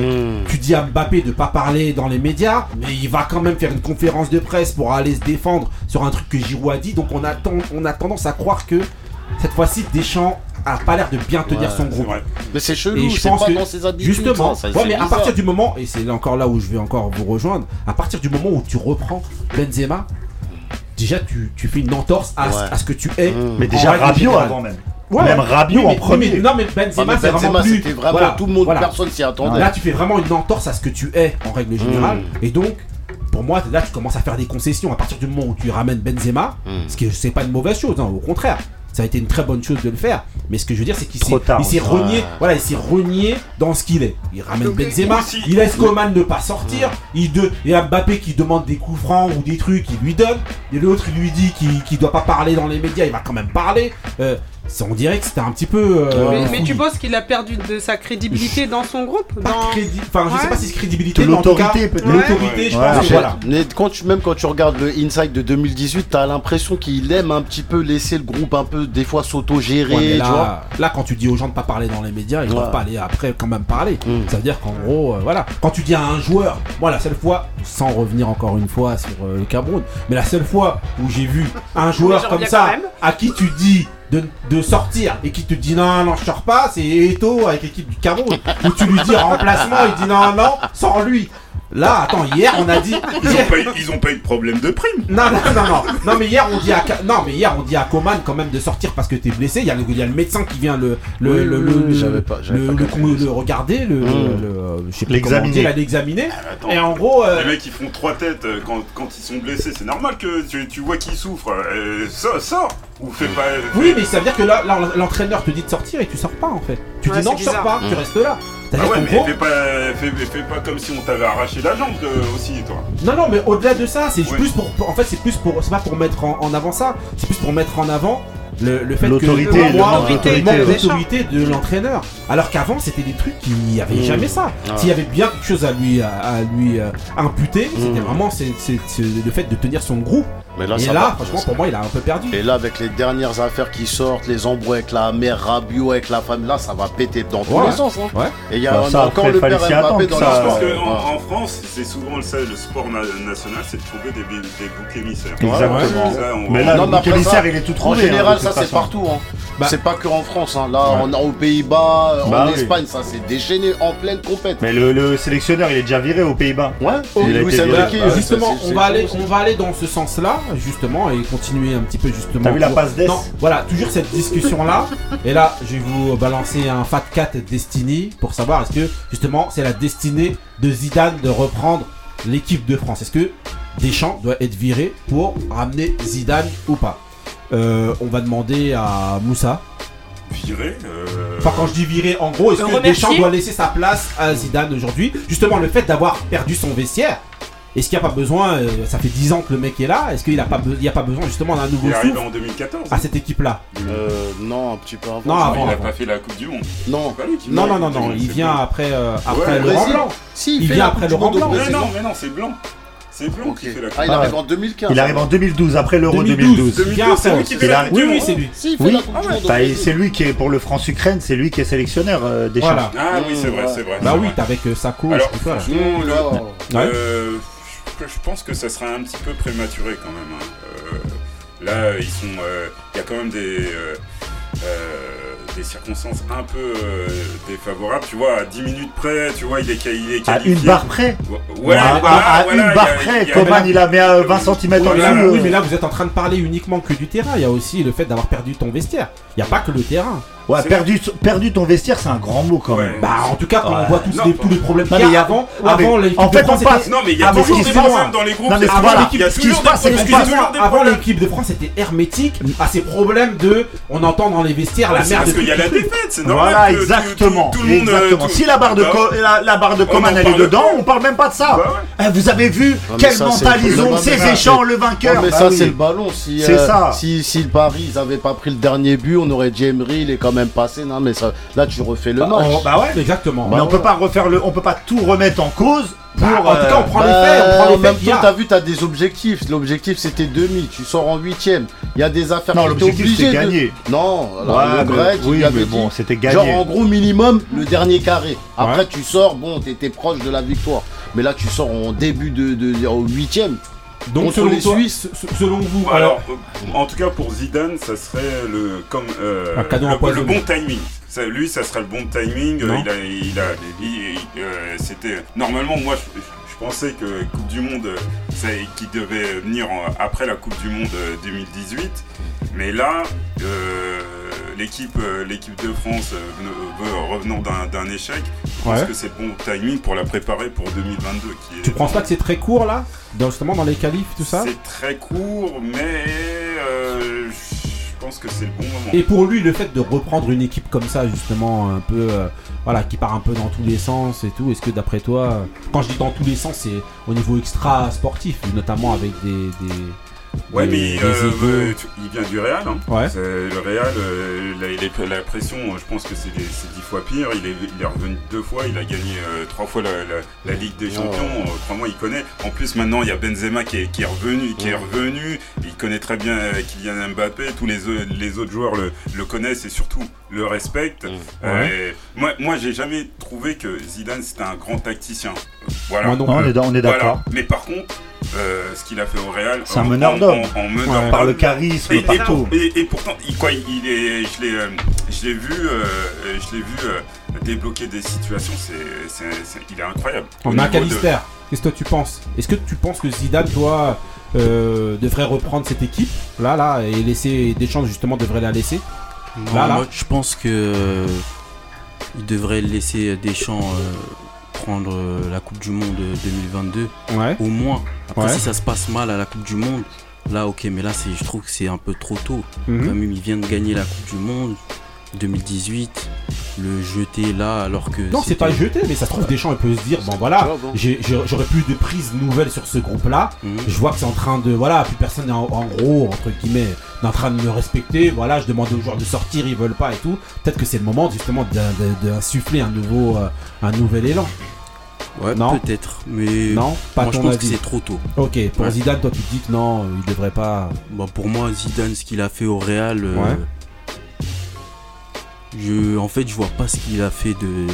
Tu dis à Mbappé de pas parler dans les médias, mais il va quand même faire une conférence de presse pour aller se défendre sur un truc que Giroud a dit. Donc on a, ten- on a tendance à croire que cette fois-ci Deschamps a pas l'air de bien tenir Ouais, son groupe. Mais c'est chelou, Et je c'est pense pas que- dans ses habitudes, Justement, ça, ouais, mais à partir du moment, et c'est là encore là où je vais encore vous rejoindre, à partir du moment où tu reprends Benzema, déjà tu, tu fais une entorse à, ce- Ouais. à ce que tu es. Mais en déjà Rabiot générale. avant même. Même Rabiot Oui, en mais- premier. mais- non mais Benzema, Ah, mais c'est vraiment plus. tout le monde, personne s'y attendait. Là tu fais vraiment une entorse à ce que tu es en règle générale. Mm. Et donc, pour moi, là tu commences à faire des concessions à partir du moment où tu ramènes Benzema, Mm. ce qui c'est pas une mauvaise chose, hein, au contraire. Ça a été une très bonne chose de le faire, mais ce que je veux dire, c'est qu'il s'est Trop tard il s'est aussi. renié, voilà, il s'est renié dans ce qu'il est. Il ramène Benzema, aussi- il laisse Coman ne pas sortir, il de, et Mbappé qui demande des coups francs ou des trucs, il lui donne, et l'autre il lui dit qu'il qu'il doit pas parler dans les médias, il va quand même parler. Euh, ça, on dirait que c'était un petit peu. euh, Mais, tu penses qu'il a perdu de sa crédibilité dans son groupe dans... Enfin, je sais pas si c'est crédibilité, mais l'autorité, peut-être. l'autorité, je Ouais, pense que mais- voilà. mais quand tu, même quand tu regardes le Inside de 2018, t'as l'impression qu'il aime un petit peu laisser le groupe un peu, des fois, s'auto-gérer, là, quand tu dis aux gens de pas parler dans les médias, ils Ouais. doivent pas aller après quand même parler. Mm. Ça veut dire qu'en gros, euh, voilà. Quand tu dis à un joueur, moi la seule fois, sans revenir encore une fois sur euh, le Cameroun, mais la seule fois où j'ai vu un joueur comme ça, à qui tu dis de, de sortir et qui te dit non, non, je sors pas, c'est Eto avec l'équipe du Cameroun. où tu lui dis remplacement, il dit non, non, sans lui. Là, attends, hier on a dit. Ils ont, pas eu, ils ont pas eu de problème de prime. Non, non, non, non, non, mais hier on dit à non, mais hier on dit à Coman quand même de sortir parce que t'es blessé. Il y, a le, il y a le médecin qui vient le le Oui, le, oui, le, oui, le- j'avais pas- j'avais le- pas le- capté le- ça. le regarder, le, Mm. le- je sais L'examiner. l'examiner. Attends. Et en gros, euh, Les mecs ils font trois têtes euh, quand, quand ils sont blessés, c'est normal que tu, tu vois qu'ils souffrent. Euh, sors, sors Ou fais pas. oui, mais ça veut dire que là, là, l'entraîneur te dit de sortir et tu sors pas en fait. Tu Ouais, dis non, je sors pas, tu Mm. restes là. Ah ouais, mais fais pas, fais, fais pas comme si on t'avait arraché la jambe aussi, toi. Non, non, mais au-delà de ça, c'est Ouais. plus pour, En fait, c'est plus pour. C'est pas pour mettre en, en avant ça, c'est plus pour mettre en avant le, le fait L'autorité, que. le moi, manque d'autorité, de l'entraîneur. Alors qu'avant, c'était des trucs qui n'y avait Mmh. jamais ça. Ah. S'il y avait bien quelque chose à lui, à, à lui euh, imputer, c'était Mmh. vraiment c'est, c'est- c'est le fait de tenir son groupe. Mais là, Et ça là, va. franchement, pour moi, il a un peu perdu. Et là, avec les dernières affaires qui sortent, les embrouilles avec la mère, Rabiot avec la femme, là, ça va péter dans tous Ouais. les sens. Hein. Ouais. Et il y a Bah, on a ça, encore le père Mbappé dans ça. Parce que Ouais. en, en France, c'est souvent le, sport na- national, c'est de trouver des, des boucs émissaires. Exactement. Ça, on- Mais là, Non, le bouc émissaire, ça, il est tout En trouvé. général, hein, de ça c'est partout. Hein. Bah- c'est pas que en France. Hein. Là, Ouais. en- aux Pays-Bas, Bah en oui. Espagne, ça s'est déchaîné en pleine compète. Mais le, le sélectionneur, il est déjà viré aux Pays-Bas. Ouais. A Bah, justement, on on va aller dans ce sens-là, justement, et continuer un petit peu justement. T'as vu la passe d'Es Non, voilà, toujours cette discussion-là. et là, je vais vous balancer un Fat Cat Destiny pour savoir est-ce que justement c'est la destinée de Zidane de reprendre l'équipe de France? Est-ce que Deschamps doit être viré pour ramener Zidane ou pas? Euh, On va demander à Moussa. Viré. euh, Enfin, quand je dis viré, en gros, est-ce que. Deschamps doit laisser sa place à Zidane aujourd'hui? Justement, le fait d'avoir perdu son vestiaire. Est-ce qu'il n'y a pas besoin, euh, ça fait 10 ans que le mec est là, est-ce qu'il n'y a, pas il y a pas besoin justement d'un nouveau Il est arrivé en 2014. à cette équipe-là Euh, non, un petit peu avant. Non, avant, il a avant. pas fait la Coupe du Monde. Non. Pas lui qui Non, non, non, non, il vient après, euh, après Ouais, Laurent Brésil. Blanc. Si, Il fait vient après Laurent Blanc. Mais non, mais non, c'est Blanc. C'est Blanc qui fait la Coupe Ah, il arrive en 2015. Il arrive en 2012, après l'Euro 2012. 2012. Il vient c'est après. lui qui Il fait a- la Coupe Oui, c'est lui. Si, il Oui. Bah, c'est lui qui est pour le France-Ukraine, c'est lui qui est sélectionneur euh, des Voilà. Ah oui, c'est vrai, c'est vrai. Bah oui, t'es avec euh, Sako, Alors, tout ça. là. franchement. Euh, je, pense que ça serait un petit peu prématuré quand même. hein. Euh, là, ils sont. euh, Il y a quand même des. Des circonstances un peu euh, défavorables, tu vois, à 10 minutes près, tu vois, il est, il est À qualifié. une barre près Ouais, à, voilà, à- à voilà, une barre a- près, Coman il a mis à 20 cm en Oui, mais là- dessous. oui, mais là vous êtes en train de parler uniquement que du terrain. Il y a aussi le fait d'avoir perdu ton vestiaire. Il n'y a pas que le terrain. Ouais, perdu, perdu ton vestiaire, c'est un grand mot quand même. Bah, en tout cas, quand Ouais. on voit tous, Non, les, tous les problèmes qu'il y a avant, Ah, mais avant l'équipe en de fait, France on passe- était- Non, mais il y a Avant toujours qu'il des problèmes dans les groupes. Non, mais c'est voilà, normal. il Il y a ce qui toujours se passe, des c'est problèmes. qu'il Excuse-moi, Il y a toujours des avant l'équipe de France était hermétique à ces problèmes de on entend dans les vestiaires la merde de y a la défaite, c'est normal. Voilà, que exactement. Tout, tout le monde. exactement. tout- si la barre de, Bah, co- la, la barre de On Coman elle est dedans, pas. on parle même pas de ça. Bah ouais. Eh, vous avez vu quel ça, c'est mental le ils ont, ces échanges, le vainqueur. Ouais, mais Bah ça, oui. c'est le ballon. Si, C'est euh, ça. Si, si le Paris, ils avaient pas pris le dernier but, on aurait dit Emery, il est quand même passé. Non, mais ça, là, tu refais le Bah, match. on- bah ouais. Exactement. Mais Bah on peut pas refaire le, on peut pas tout remettre en cause. Pour, Bah, en tout cas, on euh, prend les Bah, faits, on prend les en même temps, t'as vu, t'as des objectifs. L'objectif, c'était demi. Tu sors en huitième. Il y a des affaires Non, l'objectif, c'était de- gagner. Non, alors, Ouais, le mais- Grec, oui, il avait mais dit, bon, c'était Genre, gagné. en gros, minimum, le dernier carré. Après, Ouais. tu sors, bon, t'étais proche de la victoire. Mais là, tu sors en début de, de, au huitième. Donc, selon les toi, Suisses. se- selon vous, Alors, euh, en tout cas pour Zidane, ça serait le comme euh, Un cadeau le, bon timing. Ça, lui, ça serait le bon timing. Euh, il a, il a, il- euh, c'était normalement moi je, je pensais que Coupe du Monde, euh, ça, qui devait venir en- après la Coupe du Monde euh, 2018, mais là. euh, L'équipe, euh, l'équipe de France euh, revenant d'un échec, je pense Ouais. que c'est le bon timing pour la préparer pour 2022. Qui est tu penses pas que c'est très court là? Dans, Justement dans les qualifs, tout ça? C'est très court, mais euh, je pense que c'est le bon moment. Et pour lui, le fait de reprendre une équipe comme ça, justement, un peu, euh, voilà, qui part un peu dans tous les sens et tout, est-ce que d'après toi, euh, quand je dis dans tous les sens, c'est au niveau extra sportif, notamment avec des, des, Ouais, mais euh, euh, il vient du Real. Hein. Ouais. Le Real, euh, la, pression, euh, je pense que c'est dix fois pire. Il est, il est revenu deux fois, il a gagné euh, trois fois la, la- la Ligue des Champions. Euh, Crois-moi, il connaît. En plus, maintenant, il y a Benzema qui est, qui est revenu, qui est revenu. Il connaît très bien Kylian Mbappé. Tous les, au- les autres joueurs le, le connaissent et surtout le respectent. Euh, moi, moi, j'ai jamais trouvé que Zidane c'était un grand tacticien. Voilà. Moi non Non, on est, Voilà. d'accord. Mais par contre, euh, ce qu'il a fait au Real, C'est un en- meneur en- d'homme. en- en meneur Ouais. d'homme. Par le charisme, Et, et, partout. et- et pourtant, il, quoi, il est, je l'ai, euh, je l'ai vu, euh, je l'ai vu euh, débloquer des situations. C'est, c'est- c'est- il est incroyable. Au niveau de- McAllister, qu'est-ce que tu penses? Est-ce que tu penses que Zidane, toi, euh, devrait reprendre cette équipe, là, là, et laisser Deschamps, justement, devrait la laisser? Non, Là, là. moi, je pense que il devrait laisser Deschamps euh, prendre euh, la Coupe du Monde euh, 2022 Ouais. au moins. Après, Ouais. si ça se passe mal à la Coupe du Monde, là, ok, mais là, c'est, je trouve que c'est un peu trop tôt. Mhm. Quand même, il vient de gagner la Coupe du Monde 2018, le jeter là alors que. Non, c'est pas jeté, mais ça se trouve, Deschamps, il peut se dire, bon voilà, j'aurais plus de prise nouvelle sur ce groupe-là. Mhm. Je vois que c'est en train de, voilà, plus personne n'est en, en gros, entre guillemets, en train de me respecter. Voilà, je demande aux joueurs de sortir, ils veulent pas et tout. Peut-être que c'est le moment, justement, d'insuffler un nouveau, euh, un nouvel élan. Ouais, Non. peut-être, mais. Non, pas moi, je pense que avis. c'est trop tôt. Ok, pour Ouais. Zidane, toi, tu te dis que non, il devrait pas. Bah, pour moi, Zidane, ce qu'il a fait au Real, euh, Ouais. Je, en fait, je vois pas ce qu'il a fait de.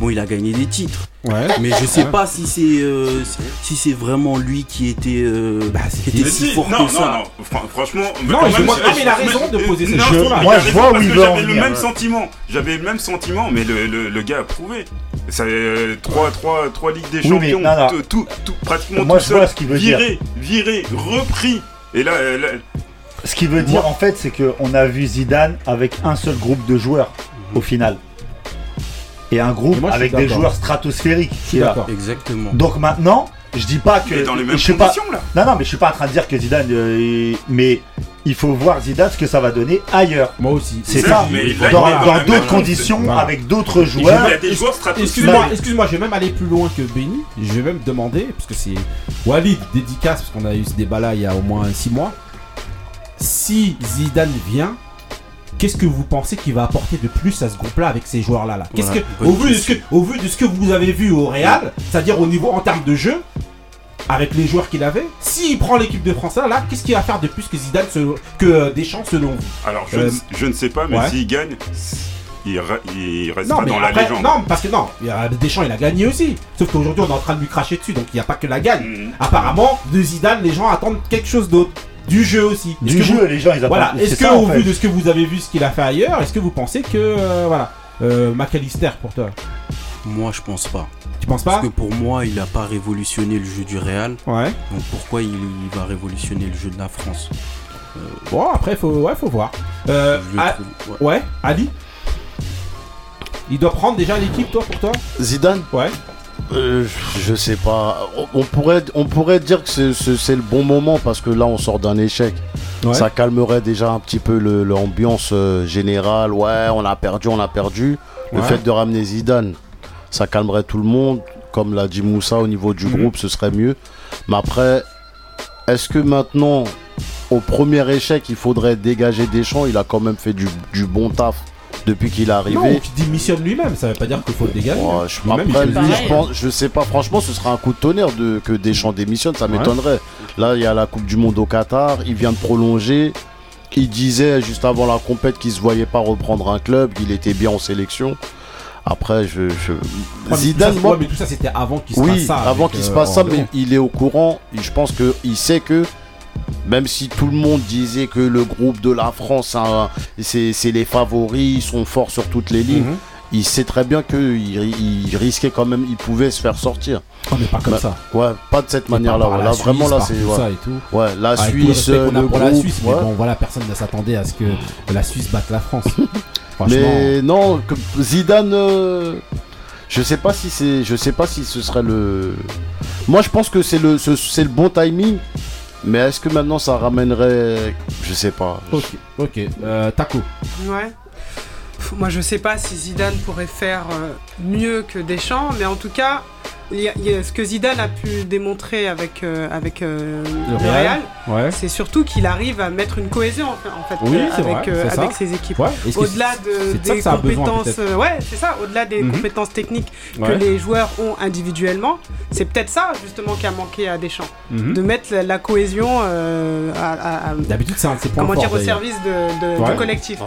Bon, il a gagné des titres, Ouais. mais je sais Ouais. pas si c'est euh, si c'est vraiment lui qui était, euh, Bah, qui c'était- était Mais si si, fort non, que non, ça. non, fran- franchement, Non, quand je même, ah, mais il a raison de poser cette a Moi, je vois où il veut J'avais le même ouais. sentiment, j'avais le même sentiment, mais le, le, le gars a prouvé. Ça, euh, trois, trois, trois ligues des Oui, mais champions, non, non. tout, tout, tout- pratiquement Moi, tout je vois seul, ce qu'il veut dire. viré, viré, repris. Et là, euh, là, Ce qui veut dire en fait, c'est qu'on a vu Zidane avec un seul groupe de joueurs au final. Et un groupe moi, avec des joueurs stratosphériques. Je suis qui est là. d'accord. Exactement. Donc maintenant, je dis pas que. il est dans les mêmes je suis pas, conditions là. non, non, mais je suis pas en train de dire que Zidane. euh, il- mais il faut voir Zidane ce que ça va donner ailleurs. Moi aussi. C'est ça. mais là, Dans d'autres conditions, Voilà. avec d'autres Il y joueurs. a des joueurs stratosphériques. Excuse-moi, excuse-moi, je vais même aller plus loin que Benny. Je vais même demander, parce que c'est Walid dédicace, parce qu'on a eu ce débat-là il y a au moins 6 mois. Si Zidane vient, qu'est-ce que vous pensez qu'il va apporter de plus à ce groupe-là avec ces joueurs-là là? Qu'est-ce Voilà, que, bonne au, vu de ce que, au vu de ce que vous avez vu au Real, c'est-à-dire au niveau en termes de jeu, avec les joueurs qu'il avait, s'il prend l'équipe de France là, là, qu'est-ce qu'il va faire de plus que Zidane, selon- que euh, Deschamps selon vous? Alors, je, Euh, ne- je ne sais pas, mais ouais. s'il gagne, il, re- il Non, restera mais dans après- la légende. non, parce que non, Deschamps il a gagné aussi. Sauf qu'aujourd'hui on est en train de lui cracher dessus, donc il n'y a pas que la gagne. Mhm. Apparemment, de Zidane, les gens attendent quelque chose d'autre. Du jeu aussi. Est-ce Du que jeu, vous- les gens, ils attendent. Voilà. Est-ce que ça, en au fait. vu de ce que vous avez vu, ce qu'il a fait ailleurs, est-ce que vous pensez que euh, voilà, euh, McAllister pour toi, Moi, je pense pas. tu penses Parce pas que pour moi, il a pas révolutionné le jeu du Real. Ouais. Donc pourquoi il, il va révolutionner le jeu de la France Bon après faut ouais faut voir. Euh, ah, trouve- ouais. ouais, Ali. Il doit prendre déjà l'équipe, toi, pour toi Zidane Ouais. Euh, je sais pas. On pourrait, on pourrait dire que c'est- le bon moment parce que là, on sort d'un échec. Ouais. Ça calmerait déjà un petit peu l'ambiance euh, générale. Ouais, on a perdu, on a perdu. Le Ouais. fait de ramener Zidane, ça calmerait tout le monde. Comme l'a dit Moussa, au niveau du Mhm. groupe, ce serait mieux. Mais après, est-ce que maintenant, au premier échec, il faudrait dégager Deschamps? Il a quand même fait du, du bon taf depuis qu'il est arrivé. Non, qui démissionne lui-même, ça veut pas dire qu'il faut le dégager. Ouais, je, après, il lui, je, pense, je sais pas, franchement, ce sera un coup de tonnerre de, que Deschamps démissionne, ça Ouais. m'étonnerait. Là, il y a la Coupe du Monde au Qatar, il vient de prolonger. Il disait juste avant la compète qu'il se voyait pas reprendre un club, qu'il était bien en sélection. Après, je. je- Ouais, mais Zidane, tout ça, moi. mais tout ça, c'était avant qu'il se oui, passe ça. avant avec, qu'il se euh, passe ça, Orléans. mais il est au courant. Et je pense qu'il sait que. Même si tout le monde disait que le groupe de la France, hein, c'est les favoris, ils sont forts sur toutes les lignes, Mhm. il sait très bien qu'il il risquait quand même, il pouvait se faire sortir. Oh, mais pas comme Bah, ça. Ouais, pas de cette manière-là. ouais. Là, vraiment, là, c'est. ouais. ça et tout. Ouais, la Avec tout le Suisse, le groupe. la Suisse, mais bon, voilà, personne ne s'attendait à ce que la Suisse batte la France. Franchement. Mais non, que Zidane, euh, je sais pas si c'est, je sais pas si ce serait le. Moi, je pense que c'est le, ce- c'est le bon timing. Mais est-ce que maintenant ça ramènerait, je sais pas. Ok, ok. Euh, Taco. Ouais. Moi, je sais pas si Zidane pourrait faire euh, mieux que Deschamps, mais en tout cas, il y a- il y a ce que Zidane a pu démontrer avec, euh, avec euh, le, Real. Real, Ouais. c'est surtout qu'il arrive à mettre une cohésion en fait, Oui, euh, avec, vrai, euh, ses équipes. Ouais. Au-delà de, des besoin, compétences, euh, ouais, c'est ça. Au-delà des Mhm. compétences techniques que Ouais. les joueurs ont individuellement, c'est peut-être ça justement qui a manqué à Deschamps, Mhm. de mettre la, la cohésion euh, à, à- à- D'habitude, c'est un points comment dire au service de, de- Ouais. du collectif.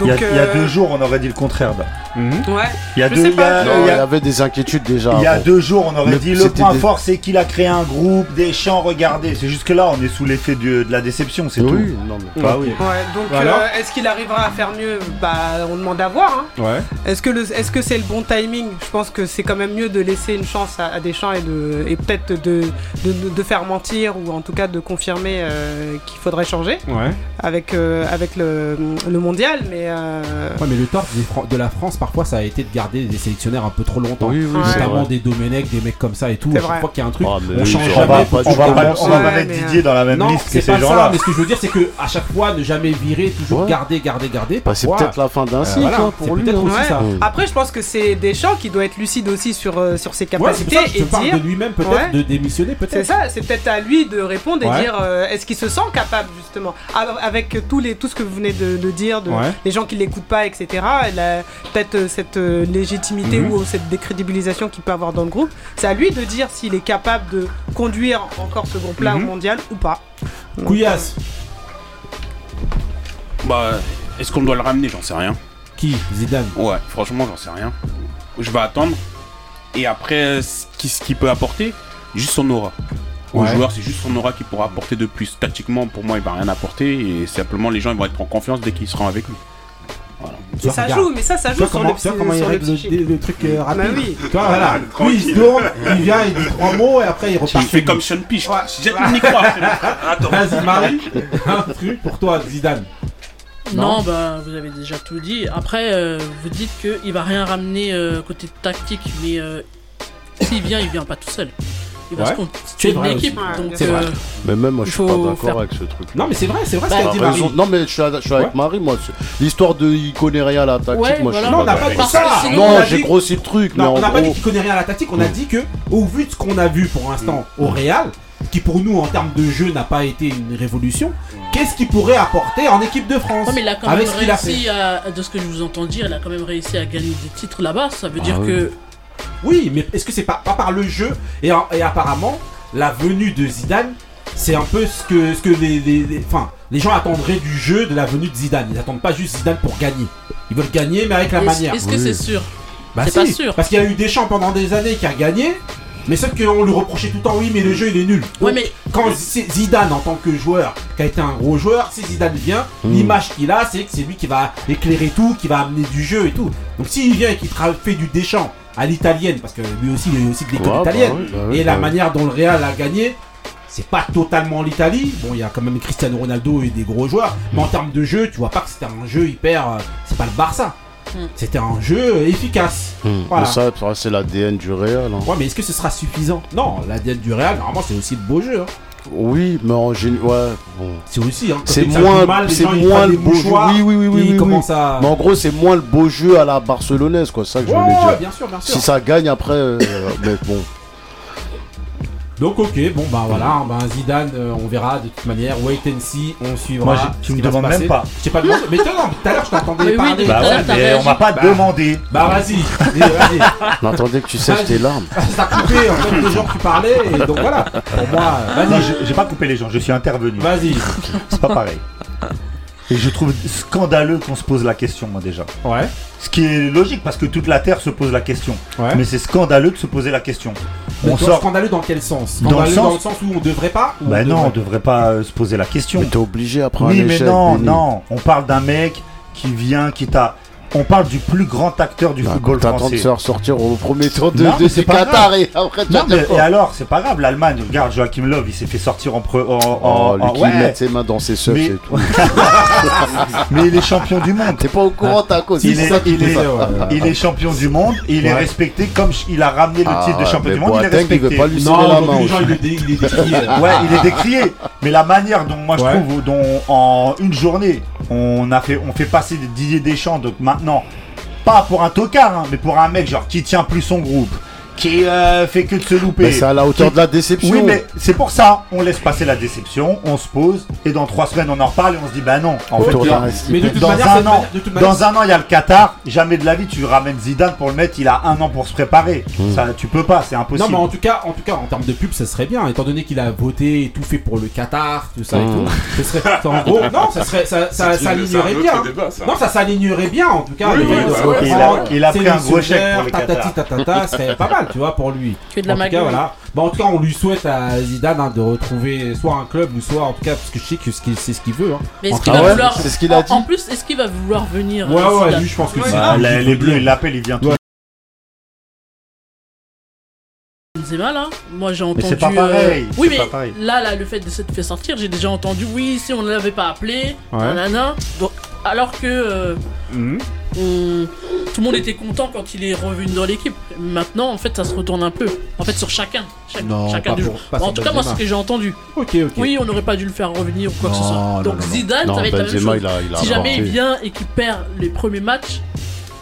Il y, a, Donc, il y a deux jours, on aurait dit le contraire. là. Mhm. Il y a deux, il y avait des inquiétudes déjà. Il y a avant. Deux jours, on aurait Le- dit le point des- fort, c'est qu'il a créé un groupe, des chants, regardez. C'est juste que là, on est sous l'effet de, de la déception, c'est Oui, tout. non, mais- Bah oui. Ouais, donc Voilà. euh, est-ce qu'il arrivera à faire mieux Bah, on demande à voir. hein. Ouais. Est-ce que le- est-ce que c'est le bon timing? Je pense que c'est quand même mieux de laisser une chance à, à Deschamps et de et peut-être de, de, de faire mentir ou en tout cas de confirmer euh, qu'il faudrait changer Ouais. avec euh, avec le, le mondial. Mais euh, Ouais, mais le tort des de la France, parfois, ça a été de garder des sélectionnaires un peu trop longtemps. Oui, oui, c'est Notamment des Domenech, des mecs comme ça et tout. À chaque fois qu'il y a un truc, mais on change On jamais. va, on va pas, on va pas Ouais, mettre Didier dans la même Non, liste que c'est ces gens-là. mais ce que je veux dire, c'est que à chaque fois, ne jamais virer, toujours Ouais. garder, garder, garder. Bah, c'est peut-être la fin d'un euh, cycle voilà, hein, pour lui. peut-être hein. aussi Ouais. ça. Après, je pense que c'est Deschamps qui doit être lucide aussi sur euh, sur ses Ouais, capacités pour ça je et te dire de lui-même, peut-être, Ouais. de démissionner, C'est peut-être. ça, c'est peut-être à lui de répondre et Ouais. dire euh, est-ce qu'il se sent capable justement? Av- avec tous les tout ce que vous venez de, de dire, de, Ouais. les gens qui l'écoutent pas, etc. Peut-être cette légitimité Mhm. ou cette décrédibilisation qu'il peut avoir dans le groupe. C'est à lui de dire s'il est capable de conduire encore ce groupe-là Mhm. au mondial ou pas. Couillasse. Bah, est-ce qu'on doit le ramener? J'en sais rien. Qui? Zidane. Ouais, franchement, j'en sais rien. Je vais attendre. Et après, ce qui- ce qu'il peut apporter, juste son aura. Au Ouais. joueur, c'est juste son aura qui pourra apporter de plus. Tactiquement, pour moi, il va rien apporter. Et simplement, les gens ils vont être en confiance dès qu'ils seront avec lui. Voilà. Ça regarde. joue, mais ça, ça joue sur le, tu vois comment il règle le, truc euh, rapide Bah oui. Tu vois, voilà. Lui, il se tourne, il vient, il dit trois mots et après il Il repart. fait chez comme. Sean Piche. Jette le micro. Attends. Vas-y, Marie, un truc pour toi, Zidane. Non, Non. bah vous avez déjà tout dit. Après, euh, vous dites qu'il va rien ramener euh, côté tactique, mais euh, s'il vient, il vient pas tout seul. Il va Ouais. se constituer C'est une vrai équipe. aussi. Donc, C'est vrai. euh, Mais même moi, je suis pas d'accord faire- avec ce truc. Non, mais c'est vrai, c'est vrai ce Bah, qu'a dit Marie. Non, mais je suis, je suis avec Ouais. Marie, moi. c'est- L'histoire de il connaît rien à la tactique, Ouais, moi je suis Non, on n'a pas dit ça. Parce Non, j'ai grossi le truc, Non, on n'a pas dit qu'il connaît rien à la tactique, on a dit que, au vu de ce qu'on a vu pour l'instant au Real, qui pour nous en termes de jeu n'a pas été une révolution, qu'est-ce qu'il pourrait apporter en équipe de France Ouais, mais il a quand avec même ce qu'il a réussi fait à, de ce que je vous entends dire, il a quand même réussi à gagner des titres là-bas. Ça veut dire oui. que Oui, mais est-ce que c'est pas, pas par le jeu et, en- et apparemment, la venue de Zidane, c'est un peu ce que, ce que les, les, les- enfin, les gens attendraient du jeu de la venue de Zidane. Ils attendent pas juste Zidane pour gagner. Ils veulent gagner, mais avec la manière. est-ce que Oui. c'est sûr? Bah c'est si, pas sûr. Parce qu'il y a eu des champs pendant des années qui a gagné, mais sauf qu'on lui reprochait tout le temps, oui, mais le jeu il est nul. Ouais, mais quand c'est Zidane en tant que joueur, qui a été un gros joueur, si Zidane vient, Mm. l'image qu'il a, c'est que c'est lui qui va éclairer tout, qui va amener du jeu et tout. Donc s'il vient et qu'il fait du déchant à l'italienne, parce que lui aussi il est aussi de l'école Ouais, bah italienne, oui, bah oui, et bah la oui. manière dont le Real a gagné, c'est pas totalement l'Italie. Bon, il y a quand même Cristiano Ronaldo et des gros joueurs, mais en termes de jeu, tu vois pas que c'était un jeu hyper. euh, c'est pas le Barça. C'était un jeu efficace. Hmm. Voilà. Mais ça, c'est l'ADN du Real. hein. Ouais, mais est-ce que ce sera suffisant? Non, la diète du Real, normalement, c'est aussi le beau jeu. hein. Oui, mais en général, ouais. bon. C'est aussi. Hein, C'est moins, c'est moins le beau jeu. Oui, oui, oui, oui. oui, commencent oui. à. Mais en gros, c'est moins le beau jeu à la barcelonaise, quoi. C'est ça que je voulais dire. bien sûr, bien sûr. Si ça gagne après, euh, mais bon. Donc ok, bon bah voilà, hein, bah, Zidane, euh, on verra de toute manière, wait and see, on suivra. Moi, tu qui me demandes même pas. Je t'ai pas demandé, mais toi, non, tout à l'heure je t'entendais oui, parler. Bah ouais, mais on m'a pas Bah. demandé. Bah vas-y, vas-y. On attendait que tu sèches tes larmes. Ça a coupé en fait les gens que tu parlais, et donc voilà, pour moi, euh, vas-y, j'ai pas coupé les gens, je suis intervenu. vas-y. C'est pas pareil. Et je trouve scandaleux qu'on se pose la question, moi déjà. Ouais, Ce qui est logique parce que toute la Terre se pose la question. ouais. Mais c'est scandaleux de se poser la question. Mais On sort. scandaleux dans quel sens Dans le sens- dans le sens où on devrait pas ou Bah on non, on devrait devrait pas euh, se poser la question. Mais t'es obligé après un Oui, mais non, non. On parle d'un mec qui vient, qui t'a. On parle du plus grand acteur du Bah, football T'attends de français. se faire sortir au premier tour de, Non, de c'est Qatar et après Non, mais, alors, c'est pas grave. L'Allemagne, regarde, Joachim Löw, il s'est fait sortir en. pre- en, en- Oh, lui en- qui ouais. met ses mains dans ses seufs Mais- et tout. Mais il est champion du monde. T'es pas au courant, ta cause. Il est, il, est, ça. il est champion du monde et il est respecté comme il a ramené le Ah, titre de champion du monde. Il est Boateng, il veut respecté. pas lui serrer Non, la donc main. les gens aussi. il est dé- il est décrié. Ouais, il est décrié. Mais la manière dont moi je trouve, dont en une journée, on a fait, on fait passer des Didier Deschamps. Donc maintenant, pas pour un tocard, hein, mais pour un mec genre qui tient plus son groupe, qui euh, fait que de se louper. Mais c'est à la hauteur Qui- de la déception. Oui, mais c'est pour ça, on laisse passer la déception, on se pose, et dans trois semaines on en reparle et on se dit bah non. En Autour fait, Mais de toute dans manière, un an, manière- de toute manière, dans un an, il y a le Qatar. Jamais de la vie, tu ramènes Zidane pour le mettre. Il a un an pour se préparer. Ça, tu peux pas, c'est Non impossible. mais en tout cas, en tout cas, en termes de pub, ça serait bien, étant donné qu'il a voté et tout fait pour le Qatar, tout ça et Mm. tout. Ce serait, en gros, non, ça serait, ça, ça bien. débat, ça. Non, ça s'alignerait bien, en tout cas. Oui, oui, bah ouais, il a, il a pris un gros chèque pour le Qatar. serait pas mal, tu vois, pour lui. Que de En la tout cas, voilà. Bon, en tout cas, on lui souhaite à Zidane hein, de retrouver soit un club ou soit, en tout cas, parce que je sais que ce qu'il- c'est ce qu'il veut. Hein. Mais est-ce En qu'il va vouloir. C'est ce qu'il a en- dit. En plus, est-ce qu'il va vouloir venir Ouais, euh, ouais, Zidane lui, je pense que c'est. Bah, les, les bleus, il l'appelle, il vient tout. Ouais. Benzema là, moi j'ai entendu. c'est pas pareil, euh, Oui, c'est mais pas pareil. là, là, le fait de s'être fait sortir, j'ai déjà entendu. Oui, si on ne l'avait pas appelé, Ouais. nanana. Donc, alors que euh, Mhm. On- tout le monde était content quand il est revenu dans l'équipe. Maintenant, en fait, ça se retourne un peu. En fait, sur chacun, Chaque- Non, chacun pas du pour- pas en tout cas, moi, c'est ce que j'ai entendu. Oui, on n'aurait pas dû le faire revenir ou quoi que ce soit. Donc non, non. Zidane, Non, ça va être la même Benzema, chose. il a, il a Si jamais il vient et qu'il perd les premiers matchs,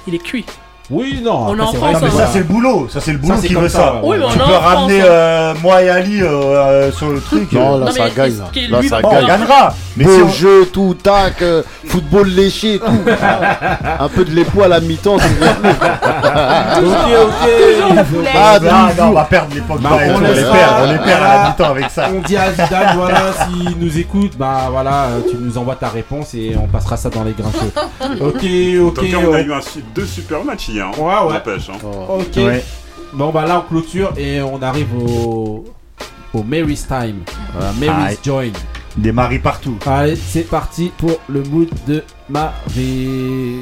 il est cuit. Oui, non. On est en c'est France, vrai Non, que mais hein. ça, c'est le boulot. Ça, c'est le boulot qui veut ça, ça. ouais, Oui, mais ouais. on Tu peux ramener hein. euh, moi et Ali euh, euh, sur le truc. Non, Non, là, ça gagne. Là, ça on gagnera. Mais si Beau on- jeu, tout, tac, euh, football léché, tout. un peu de l'épaule à la mi-temps. c'est bien. Ok, ok. Ah, non, on va perdre l'époque. Bah, on on, les perd, on les perd à la mi-temps avec ça. On dit à Zidane, voilà, s'il nous écoute, bah voilà, tu nous envoies ta réponse et on passera ça dans les grincheux. Ok, En ok. tout cas, on a on- eu deux super matchs hein. Ouais, ouais. N'empêche, hein. Ok. Ouais. Bon, bah là, on clôture et on arrive au. au Mary's Time. Euh, Mary's. Join. Des maris partout. Allez, c'est parti pour le mood de Marie.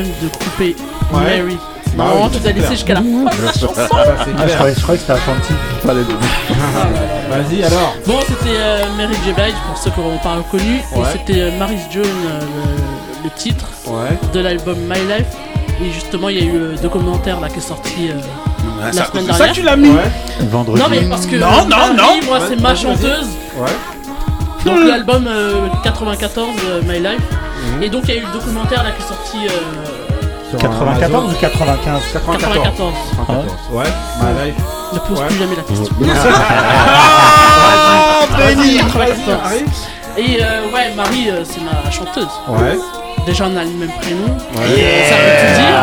De couper Ouais. Mary. Bah tu laisser clair. jusqu'à la fin de la chanson. Ça, c'est Ah, je croyais, je croyais que c'était. Fallait le Vas-y, alors. Bon, c'était euh, Mary J. Blige pour ceux qui n'auront pas reconnu. Ouais. Et c'était euh, Maris Jones, euh, le, le titre Ouais. de l'album My Life. Et justement, il y a eu le documentaire là qui est sorti euh, la semaine dernière. ça que tu l'as mis Ouais. Vendredi. Non, mais parce que Non, non, Marie, non. moi, c'est ma chanteuse. Ouais. Donc l'album euh, 94 euh, My Life. Mhm. Et donc il y a eu le documentaire là qui est sorti euh, 94 Amazon. ou 95 94. 94. 94. Ouais, My Life. Ne pose Ouais. plus jamais la question. Ah, béni 94. Marie. Et euh, ouais, Marie, euh, c'est ma chanteuse. Ouais. Déjà, on a le même prénom. Ouais. Ça veut tout dire.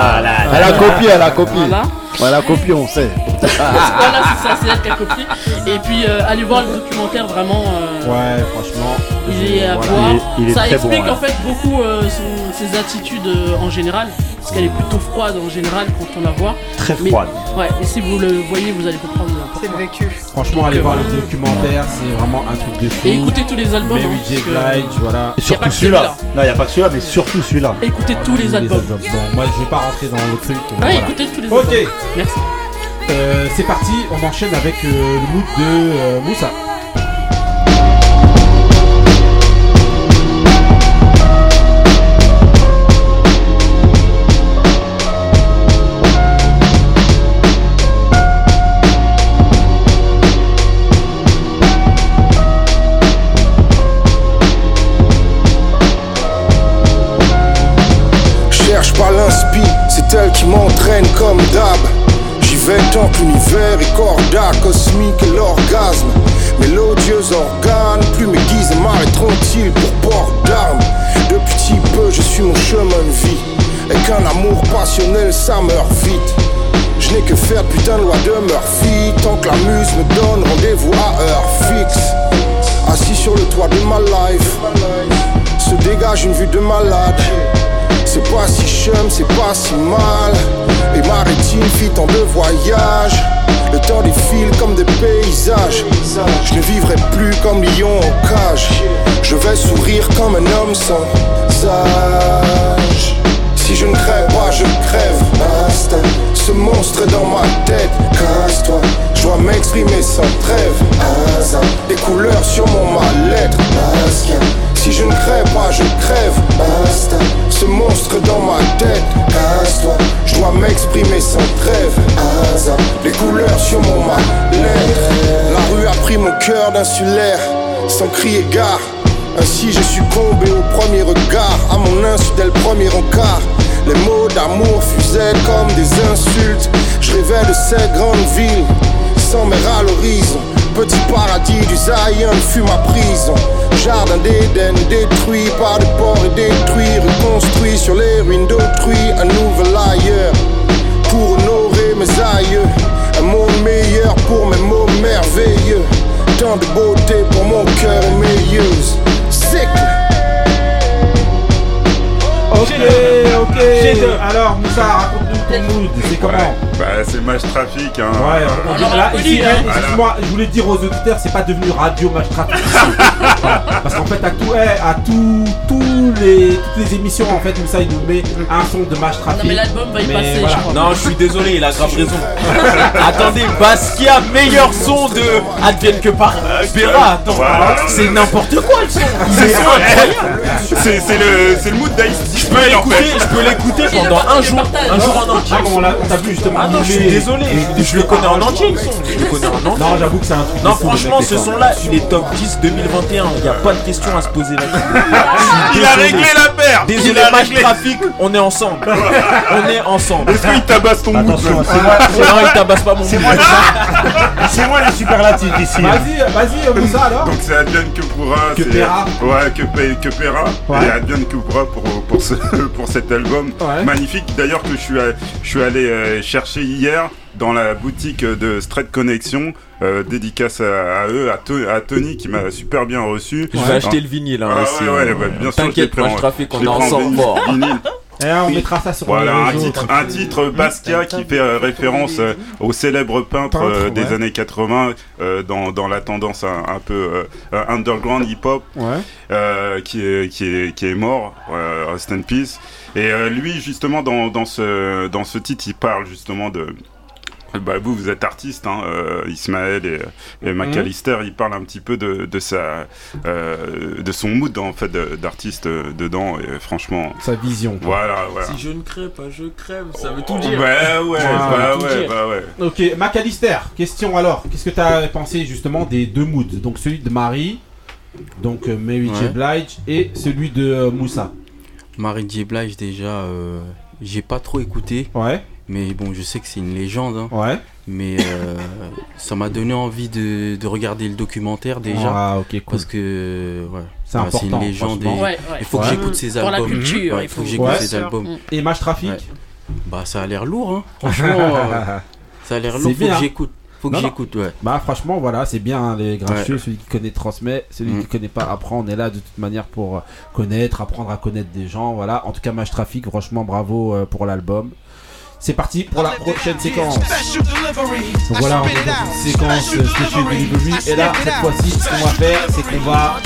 Elle a copié, elle a copié. Voilà. Elle a copié, on sait. voilà, c'est ça, c'est elle qui a copié. Et puis, euh, allez voir le documentaire, vraiment. euh, Ouais, franchement. Il est à Voilà. voir. Il est- il est ça très explique bon, en fait beaucoup euh, son- ses attitudes euh, en général. Parce qu'elle est plutôt froide en général quand on la voit. Très Mais- froide. Ouais, et si vous le voyez, vous allez comprendre. euh, C'est le vécu. Franchement, allez voir le documentaire, c'est vraiment un truc de fou. Et écoutez tous les albums. Mary hein, J. Blige, voilà. Et surtout celui-là. Non, il n'y a pas que celui-là, mais surtout celui-là. Écoutez tous les albums. Bon, moi je vais pas rentrer dans le truc. Ouais, voilà. écoutez tous les Ok. albums. Merci. Euh, c'est parti, on enchaîne avec euh, le mood de euh, Moussa. Dégage une vue de malade. C'est pas si chum, c'est pas si mal. Et ma fit en deux voyages. Le temps défile comme des paysages. Je ne vivrai plus comme lion en cage. Je vais sourire comme un homme sans âge. Si je ne crève pas, je crève. Ce monstre dans ma tête. Casse-toi, je dois m'exprimer sans trêve. Hasard, des couleurs sur mon mal-être. Si je ne crève pas, je crève. Ce monstre dans ma tête. Casse-toi, je dois m'exprimer sans trêve. Des couleurs sur mon mal-être. La rue a pris mon cœur d'insulaire, sans crier gare. Ainsi j'ai succombé au premier regard, à mon insu dès le premier encart. Les mots d'amour fusaient comme des insultes. Je rêvais de cette grande ville, sans mer à l'horizon. Paradis du Zion fut ma prison. Jardin d'Éden détruit par des ports et détruit, reconstruit sur les ruines d'autrui. Un nouvel ailleurs pour honorer mes aïeux. Un monde meilleur pour mes mots merveilleux. Tant de beauté pour mon cœur et mes yeux. Sick. Ok, ok. Alors, Moussa, C'est comment Bah, c'est Match Trafic. Hein. Ouais, on, on dirait là, ici, hein, excuse-moi, je voulais dire aux auditeurs, c'est pas devenu radio match trafic. Voilà. Parce qu'en fait, à tout, eh, à tout, tous les, toutes les émissions, en fait, Moussa, il nous met un son de match trafic. Non, mais l'album va y Mais passer, voilà. je crois. Non, je suis désolé, il a grave raison. Attendez, Basquiat, meilleur son de Advienne que par Béra. Attends, c'est n'importe quoi. C'est C'est le, c'est le mood d'Ice. Je peux l'écouter, je peux l'écouter pendant un jour, un jour en entier. Ah, on t'a vu justement. Ah non, je suis désolé, je, je le connais en entier le son. Je le connais en entier. Non, j'avoue que c'est un truc. Non, franchement, ce fois. son-là, il est top 10 2021. Il n'y a pas de question à se poser là-dessus. Il a réglé la paire. Désolé, match trafic, on est ensemble. On est ensemble. Est-ce qu'il tabasse ton mood c'est moi, Non, il tabasse pas mon c'est mood. moi, c'est moi les superlatifs ici. Vas-y, vas-y, Moussa alors. Donc c'est pourra. Que c'est- Pera. Ouais, que, que Pera. Ouais. Et Adrian pourra pour, pour, ce, pour cet album. Ouais. Magnifique. D'ailleurs que je suis, à- je suis allé euh, chercher hier dans la boutique de Straight Connection. euh, dédicace à, à eux, à, To- à Tony qui m'a super bien reçu. Je vais acheter le vinyle hein, Ah ouais, ouais, ouais, bien sûr, je l'ai T'inquiète, trafic, je on l'ai est ensemble Eh, on mettra ça sur Voilà, un titre, un titre Basquiat qui fait euh, référence euh, au célèbre peintre euh, des ouais. années 80 euh, dans, dans la tendance un, un peu underground hip-hop Ouais. euh, qui, est, qui, est, qui est mort, euh, Rest in Peace. Et euh, lui, justement, dans, dans, ce, dans ce titre, il parle justement de... Bah, vous, vous êtes artiste, hein, euh, Ismaël et, et McAllister, il parle un petit peu de, de, sa, euh, de son mood en fait d'artiste euh, dedans et franchement Sa vision. Voilà, voilà. Si je ne crève pas, je crève. Ça veut tout dire. Ouais, ouais, bah tout ouais, dire. bah ouais. Ok, McAllister, question alors. Qu'est-ce que tu as pensé justement des deux moods? Donc celui de Marie, donc Mary J. Ouais. Blige, et celui de Moussa. Marie J. Blige, déjà, euh, j'ai pas trop écouté. Ouais. Mais bon, je sais que c'est une légende. hein. Ouais. Mais euh, ça m'a donné envie de, de regarder le documentaire déjà. Ah, ok, cool. Parce que, ouais. C'est Ouais, important, une légende. et Ouais, ouais. Il faut que j'écoute ses Pour albums. la culture, Ouais, il faut faut- que j'écoute Ouais. ses albums. Et Match Trafic Ouais. Bah, ça a l'air lourd, hein. Franchement, euh, ça a l'air lourd. Faut bien. que j'écoute. Faut que Non, j'écoute, ouais. Bah franchement voilà c'est bien hein, les Ouais. celui qui connaît transmet, celui Mm. qui connaît pas apprend, on est là de toute manière pour euh, connaître, apprendre à connaître des gens, voilà. En tout cas Match Trafic, franchement bravo euh, pour l'album. C'est parti pour la prochaine séquence. Donc voilà, on est dans une séquence euh, Special Delivery et là cette fois-ci ce qu'on va faire c'est qu'on va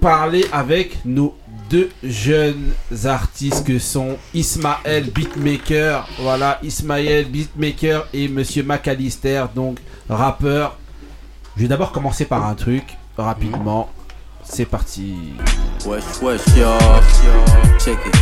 parler avec nos deux jeunes artistes que sont Ismaël Beatmaker, voilà Ismaël Beatmaker et Monsieur McAllister, donc rappeur. Je vais d'abord commencer par un truc rapidement. C'est parti. Wesh, wesh, yo, check it.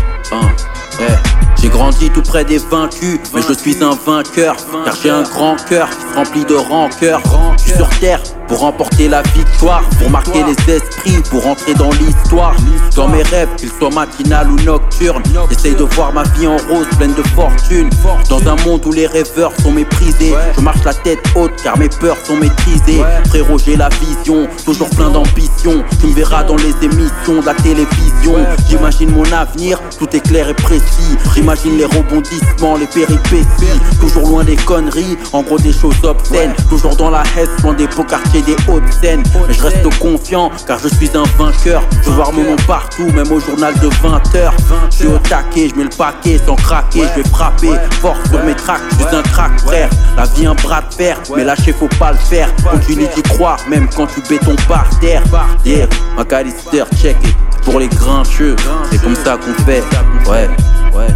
J'ai grandi tout près des vaincus, mais je suis un vainqueur, car j'ai un grand cœur remplit de rancœur. Je suis sur terre pour remporter la victoire, pour marquer les esprits, pour entrer dans l'histoire. Dans mes rêves, qu'ils soient matinal ou nocturnes, j'essaye de voir ma vie en rose, pleine de fortune. Dans un monde où les rêveurs sont méprisés, je marche la tête haute, car mes peurs sont maîtrisées. Frérot, j'ai la vision, toujours plein d'ambition. Me verras dans les émissions de la télévision. J'imagine mon avenir, tout est clair et précis. J'imagine les rebondissements, les péripéties. Toujours loin des conneries, en gros des choses obscènes. Toujours dans la haine, loin des beaux quartiers, des hautes scènes. Mais je reste confiant, car je suis un vainqueur. Je veux voir mon nom partout, même au journal de 20h. Je suis au taquet, je mets le paquet sans craquer. Je vais frapper fort sur mes tracks, je suis un crack, frère. La vie, un bras de fer, mais lâcher, faut pas le faire. Continue d'y croire, même quand tu béton par terre. Yeah, McAllister, check it. Pour les grincheux, c'est comme ça qu'on fait. Ouais, ouais.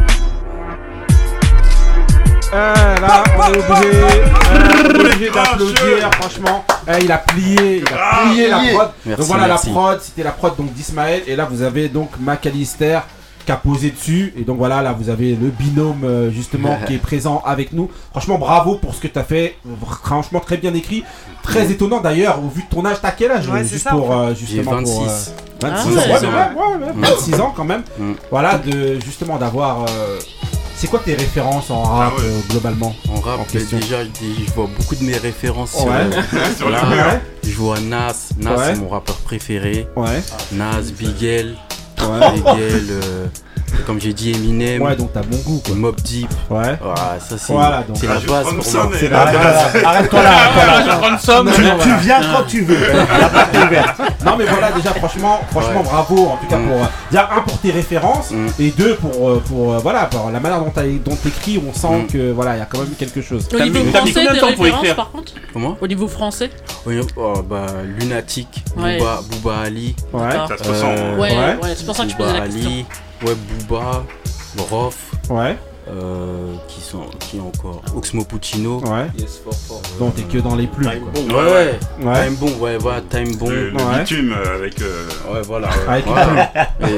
Euh, là, on est obligé, euh, on est obligé d'applaudir, franchement. Eh, il a plié, il a plié la prod. Merci, donc voilà merci. la prod, c'était la prod donc d'Ismaël. Et là, vous avez donc McAllister qui a posé dessus. Et donc voilà, là, vous avez le binôme euh, justement qui est présent avec nous. Franchement, bravo pour ce que tu as fait. Franchement, très bien écrit. Très étonnant d'ailleurs, au vu de ton âge. T'as quel âge Ouais, euh, Juste ça, pour euh, justement J'ai pour, 26. euh, 26 Ah ans. ouais, Ouais, c'est ouais, vrai. ouais, ouais, Mm. 26 ans quand même. Mm. Voilà, de justement d'avoir. euh, c'est quoi tes références en rap euh, globalement? En rap, en question déjà, je je vois beaucoup de mes références sur, Ouais. euh, Sur le mur. Je vois Nas, Nas Ouais. c'est mon rappeur préféré. Ouais. Nas, Bigel, Ouais. Bigel, euh, comme j'ai dit Eminem. Ouais, donc t'as bon goût quoi. Mob Deep. Ouais. ça c'est Voilà, donc. c'est Ah, la je base pour ça, moi. C'est la base. Arrête-toi là, arrête-toi là. Je prends somme. Tu, voilà. viens quand tu veux. La porte est ouverte. Non mais voilà déjà franchement franchement Ouais. bravo en tout cas Mm. pour euh, déjà un pour tes références et deux pour euh, pour euh, voilà pour la manière dont t'écris on sent Mm. que voilà il y a quand même quelque chose. Au niveau français, des références par contre? Comment? Au niveau français? Oui, oh, bah, Lunatic, Ouais. Booba, Booba Ali. Ouais. Ça se ressent. Ouais, ouais, c'est pour ça que je posais la Ali, ouais, Booba, Rof. Ouais. Euh, qui sont qui encore Oxmo Puccino. Ouais. Donc t'es que dans les plumes. quoi. Ouais, ouais. Ouais. Time Bomb, ouais, voilà, Time Bomb. Le, le Ouais. bitume euh, avec. euh, Ouais, voilà. Avec une voilà. plume.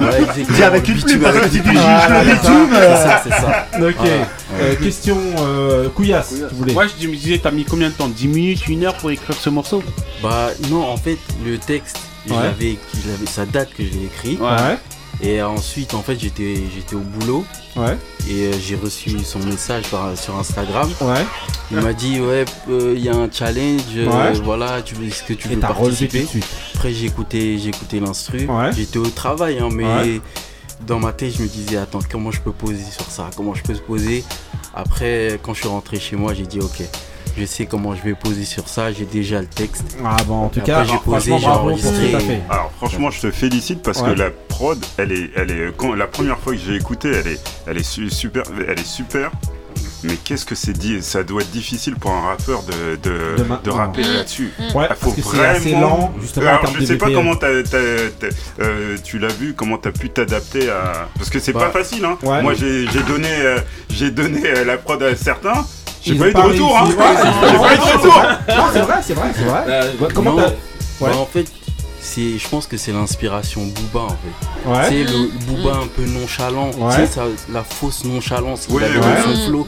Ouais, avec une Bitume plume, parce que c'est ça. bitume, C'est euh, ça, c'est ça. Ok. Voilà. Euh, question euh, Couillasse, tu voulais. Moi je me disais, t'as mis combien de temps? 10 minutes, 1 heure pour écrire ce morceau? Bah non, en fait, le texte, Ouais. je l'avais- ça date que je l'ai écrit. Ouais. Et ensuite, en fait, j'étais, j'étais au boulot. Ouais. Et euh, j'ai reçu son message par, sur Instagram. Ouais. Il m'a dit ouais, euh, il y a un challenge. euh, Ouais. Voilà, tu est-ce que tu veux participer tout de suite. Après, j'ai écouté, j'ai écouté l'instru. Ouais. J'étais au travail, hein, mais Ouais. dans ma tête, je me disais attends, comment je peux poser sur ça? Comment je peux se poser? Après, quand je suis rentré chez moi, j'ai dit ok. Je sais comment je vais poser sur ça, j'ai déjà le texte. Ah bon, en tout Après, cas, j'ai posé, j'ai enregistré. Alors franchement, je te félicite parce Ouais. que la prod, elle est, elle est, quand, la première fois que j'ai écouté, elle est, elle est su- super, elle est super. Mais qu'est-ce que c'est dit Ça doit être difficile pour un rappeur de, de, De rapper Mm. là-dessus. Mm. Ouais, Ah, faut parce que c'est assez lent, justement, en Alors, je sais pas BPM. comment euh, tu l'as vu, comment t'as pu t'adapter à. Parce que c'est Bah, pas facile. Hein. ouais. Moi, j'ai j'ai donné, euh, j'ai donné euh, la prod à certains. J'ai Ils pas eu de retour. Hein. J'ai pas eu de c'est retour. Non, c'est vrai, c'est vrai, c'est vrai. Euh, Ouais, Comment t'as. bah, en fait, c'est, je pense que c'est l'inspiration Booba en fait. Ouais. C'est le Mm. Booba un peu nonchalant, Ouais. tu sais, ça- la fausse nonchalance qu'il Ouais, avait ouais. dans son Mm, flow. mm.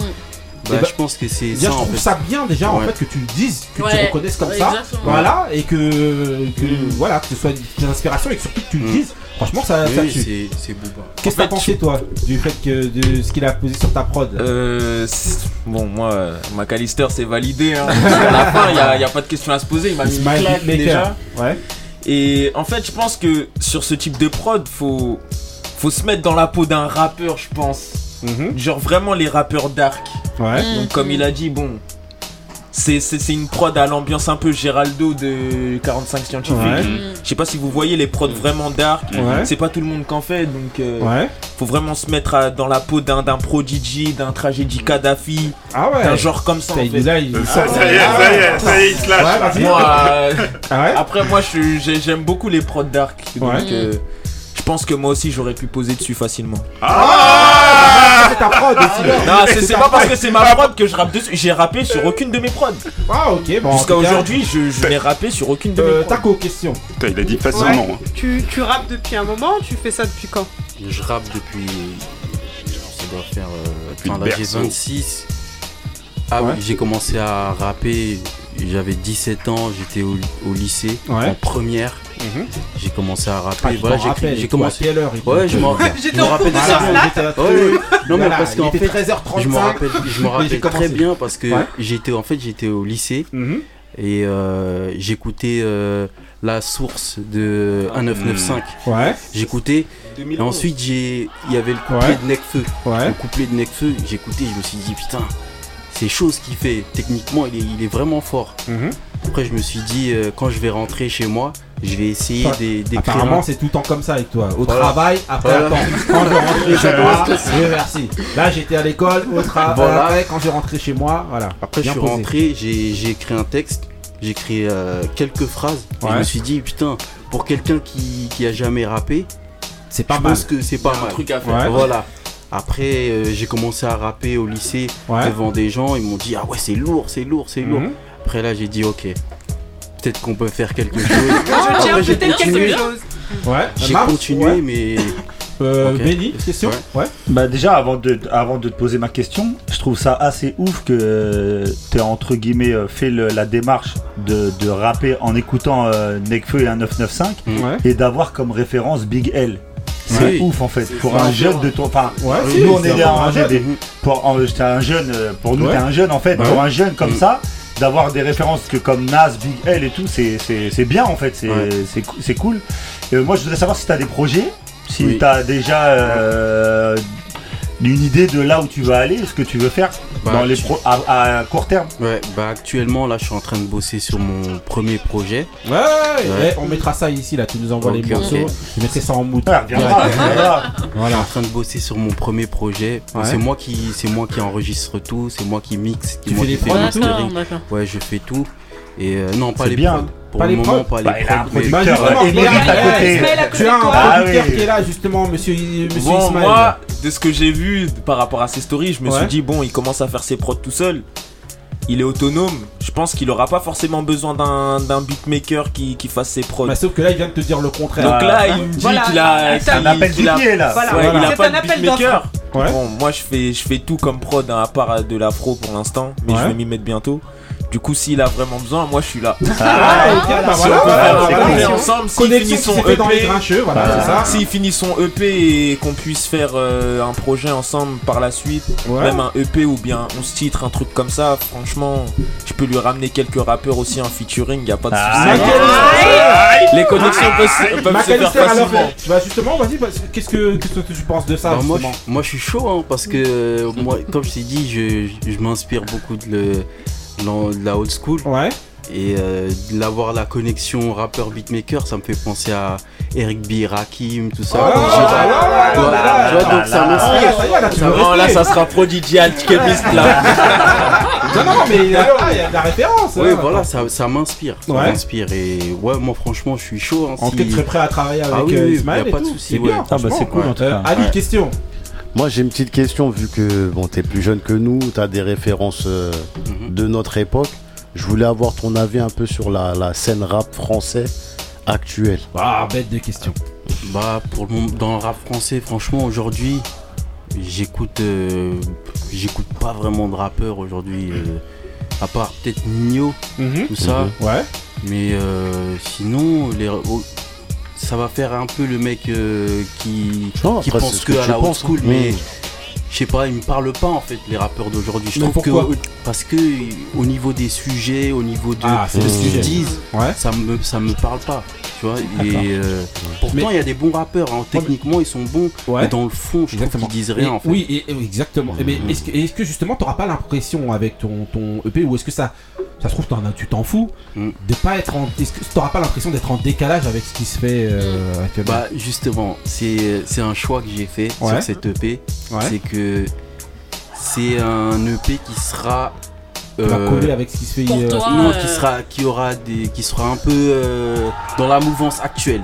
Bah, Et bah, je pense que c'est ça je en trouve fait. ça bien déjà en fait que tu le dises, que tu reconnaisses comme ouais, ça, exactement. voilà, et que, que voilà, que ce soit une inspiration et que surtout que tu le dises. Franchement, ça, Oui, ça oui, tue. c'est-. Qu'est-ce que t'as pensé toi du fait que de ce qu'il a posé sur ta prod? Euh, bon, moi, McAllister, c'est validé. Hein. à la fin, il n'y a, y a pas de question à se poser. Il m'a mis une déjà. Ouais. Et en fait, je pense que sur ce type de prod, faut, faut se mettre dans la peau d'un rappeur, je pense. Genre vraiment les rappeurs dark. Ouais. Donc, comme il a dit, bon. C'est, c'est, c'est une prod à l'ambiance un peu Géraldo de 45 scientifiques. Ouais. Je sais pas si vous voyez les prods vraiment dark. Ouais. C'est pas tout le monde qu'en fait. Donc euh, Ouais. faut vraiment se mettre à- dans la peau d'un, d'un Prodigy, d'un tragédie Kadhafi. Ah ouais. D'un genre comme ça. en Putain, fait. là, il Ça- ça y est, ça y est, ça y est, il se lâche. Ouais, vas-y. Moi, euh, Ah après moi j'aime beaucoup les prods dark. Donc Ouais. euh, pense que moi aussi j'aurais pu poser dessus facilement. Ah C'est ta prod aussi. Non, c'est, pas parce que c'est ma prod que je rappe dessus. J'ai rappé sur aucune de mes prods. Ah ok, bon. en Jusqu'à tout cas, aujourd'hui, je, je n'ai rappé sur aucune de Euh, mes prods. Taco, question. Putain, il a dit Ouais. facilement. hein. Tu, tu rappes depuis un moment Tu fais ça depuis quand? Je rappe depuis. Ça doit faire. euh, Depuis enfin, là, j'ai berceau. 26. Ah Ouais. oui, j'ai commencé à rapper. J'avais 17 ans, j'étais au, au lycée, Ouais. en première. J'ai commencé à rapper. Ah, voilà, j'ai commencé. à quelle heure Ouais, je me en rappelle de ouais. Non, mais parce qu'en fait, 13h35, je me rappelle, je me rappelle très bien parce que j'étais en fait j'étais au lycée Mhm. et euh, j'écoutais euh, la source de 1995. Ouais. J'écoutais. Et ensuite, j'ai, il y avait le couplet Ouais. de Necfeu. Ouais. Le couplet de Necfeu, j'écoutais, je me suis dit, putain, c'est chaud ce qu'il fait. Techniquement, il est, il est vraiment fort. Mhm. Après, je me suis dit, euh, quand je vais rentrer chez moi, je vais essayer Enfin, d'é- d'écrire. Apparemment, un- c'est tout le temps comme ça avec toi. Au Voilà. travail, après, Voilà. attends. Quand je rentrais chez moi, oui, merci. Là, j'étais à l'école, au travail. Voilà. Après, quand je rentrais chez moi, voilà. Après, Bien je suis posé. rentré, j'ai j'ai écrit un texte, j'ai écrit euh, quelques phrases. Et je me suis dit, putain, pour quelqu'un qui, qui a jamais rappé, C'est pas je mal. pense que c'est pas a un mal. truc à faire. Ouais. Voilà. Après, euh, j'ai commencé à rapper au lycée Ouais. devant des gens. Ils m'ont dit, ah ouais, c'est lourd, c'est lourd, c'est lourd. Après, là, j'ai dit, ok, peut-être qu'on peut faire quelque chose. Je Après, j'ai peut-être continué. quelque chose. Ouais. J'ai Mars, continué, ouais. mais. Euh, Ok. Benny, question Ouais. Bah déjà avant de, avant de te poser ma question, je trouve ça assez ouf que tu entre guillemets euh, fait le- la démarche de, de rapper en écoutant euh, Nekfeu et un 995 Ouais. et d'avoir comme référence Big L. C'est Oui. ouf en fait pour c'est un un jeune de ton enfin Ouais, nous on c'est est des, encore un est jeune. des- pour j'étais un jeune euh, pour nous Ouais. t'es un jeune en fait Ouais. pour un jeune comme Mm. ça d'avoir des références que comme Nas, Big L et tout c'est c'est c'est bien en fait c'est Ouais. cool. Euh, moi je voudrais savoir si tu as des projets si Oui. tu as déjà euh, une idée de là où tu vas aller, ce que tu veux faire Bah, dans les pro- à, à court terme. Ouais, bah actuellement, là, je suis en train de bosser sur mon premier projet. Ouais, ouais, Ouais. eh, on mettra ça ici, là. Tu nous envoies les morceaux. ok. Je mettrai ça en mood. Ouais, reviendra, reviendra. Je suis Voilà. en train de bosser sur mon premier projet. Ouais. C'est moi qui, c'est moi qui enregistre tout, c'est moi qui mixe, Tu c'est moi fais qui les fais mastering. D'accord. Ouais, je fais tout. Et euh, non, pas C'est les bien. prods. Pour Pas le les moment, prods pas Bah, les il a un prods. mais- Bah, justement, euh, à côté. Côté Tu as un. Ah producteur oui. qui est là, justement, monsieur, monsieur Bon, Ismaël. moi, de ce que j'ai vu par rapport à ses stories, je me Ouais. suis dit, bon, il commence à faire ses prods tout seul. Il est autonome. Je pense qu'il aura pas forcément besoin d'un d'un beatmaker qui, qui fasse ses prods. Bah, sauf que là, il vient de te dire le contraire. Donc là, il me dit Voilà. qu'il a. C'est un appel du pied là. Il a c'est pas un de appel beatmaker. Bon, moi je fais, je fais tout comme prod hein, à part de l'afro pour l'instant, mais Ouais. je vais m'y mettre bientôt. Du coup, s'il a vraiment besoin, moi je suis là. Ah, bah on voilà. projet ensemble, s'il Connexion finit son EP, grincheux, voilà, ça. s'il finit son EP et qu'on puisse faire euh, un projet ensemble par la suite, Ouais. même un EP ou bien 11 titres, un truc comme ça, franchement, je peux lui ramener quelques rappeurs aussi en featuring, y a pas de Ah, souci. Macalister. Les connexions peuvent, se- peuvent se faire Macalister, alors, facilement. bah justement, vas-y, bah, qu'est-ce que qu'est-ce que tu penses de ça Bah, moi, je, moi, je suis chaud hein, parce que euh, moi, comme je t'ai dit, je, je m'inspire beaucoup de, le- de la old school. Ouais. Et euh, l'avoir la connexion rappeur beatmaker, ça me fait penser à Eric B, Rakim, tout ça. Oh Donc, là j'ai- là là tu vois, donc là ça là m'inspire. là Ça- sera Prodigy Alchemist, là. Non, non, mais il y a il y a de la référence. Oui, hein. voilà, ça, ça m'inspire. Ça Ouais. m'inspire. Et ouais, moi, franchement, je suis chaud. hein, En tout cas, tu serais prêt à travailler avec Ah oui, euh, oui, Ismaël y a et pas de souci, C'est ouais. bien, Ah bah c'est cool en tout cas. Ali, Ouais. question. Moi j'ai une petite question vu que bon t'es plus jeune que nous, t'as des références euh, Mhm. de notre époque. Je voulais avoir ton avis un peu sur la, la scène rap français actuelle. Ah bête de question. Bah, pour le moment, dans le rap français, franchement, aujourd'hui, j'écoute euh, j'écoute pas vraiment de rappeurs aujourd'hui. euh, à part peut-être Nino, Mhm. tout ça. Ouais. Mais euh, sinon, les, oh, ça va faire un peu le mec euh, qui, Non, qui après, pense que, que à la old penses, school. hein. Mais. Je sais pas, ils me parlent pas en fait, les rappeurs d'aujourd'hui. Je trouve que parce que au niveau des sujets, au niveau de, Ah, de ce qu'ils disent, Ouais. ça me ça me parle pas. Tu vois, et euh, pourtant Mais- il y a des bons rappeurs. hein. Techniquement, ils sont bons. Ouais. Mais dans le fond, je trouve qu'ils disent rien Et- en fait. Oui, et, exactement. Mais est-ce que, justement, t'auras pas l'impression avec ton, ton EP ou est-ce que ça, ça se trouve, as- tu t'en fous Mm. de pas être en. Est-ce que t'auras pas l'impression d'être en décalage avec ce qui se fait euh, actuellement? Bah justement, c'est c'est un choix que j'ai fait Ouais. sur cet EP. C'est que c'est un EP qui sera va coller avec ce qui se fait, Pour euh, toi, non, euh, qui sera qui aura des qui sera un peu euh, dans la mouvance actuelle.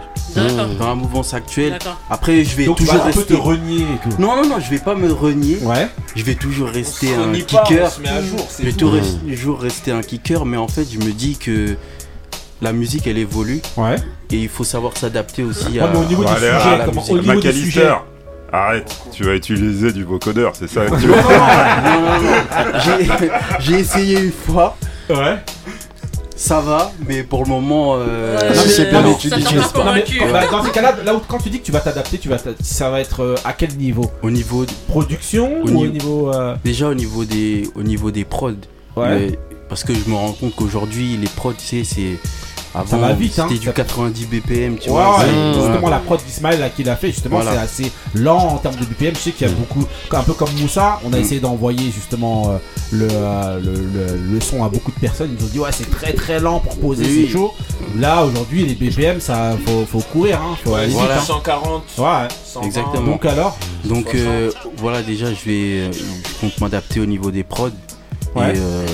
Dans la mouvance actuelle. Après, je vais Donc tu toujours vas un peu rester te renier et tout. Non non non, je vais pas me renier. Ouais. Je vais toujours rester un pas, kicker. à jour, je vais toujours rester un kicker, mais en fait, je me dis que la musique elle évolue. Ouais. Et il faut savoir s'adapter aussi Ouais, à, mais au niveau Bon, du allez, sujet, comment- au niveau du sujet. Arrête, tu vas utiliser du vocodeur, c'est ça que tu non, veux non, non, non. J'ai- essayé une fois. Ouais. Ça va, mais pour le moment. euh, Non, mais tu tu- pas non, mais, convaincu. bah, dans ces cas-là, là où quand tu dis que tu vas t'adapter, tu vas ça va être euh, à quel niveau? Au niveau de production au ou au niveau- niveau euh, Déjà au niveau des au niveau des prods. Ouais. Mais- parce que je me rends compte qu'aujourd'hui les prods, tu sais, c'est avant va vite, hein. c'était du 90 BPM, tu Ouais, vois. ouais, c'est- justement ouais. la prod d'Ismaël là qu'il a fait justement Voilà. c'est assez lent en termes de BPM je sais qu'il y a beaucoup un peu comme Moussa on a Mm. essayé d'envoyer justement euh, le, euh, le, le- le son à beaucoup de personnes ils nous ont dit ouais c'est très très lent pour poser Oui. c'est chaud là aujourd'hui les BPM ça faut, faut courir hein faut aller vite, Voilà. hein. 140. ouais 120. Exactement. donc alors Donc euh, voilà, déjà je vais, euh, je compte m'adapter au niveau des prods. Ouais. Et euh,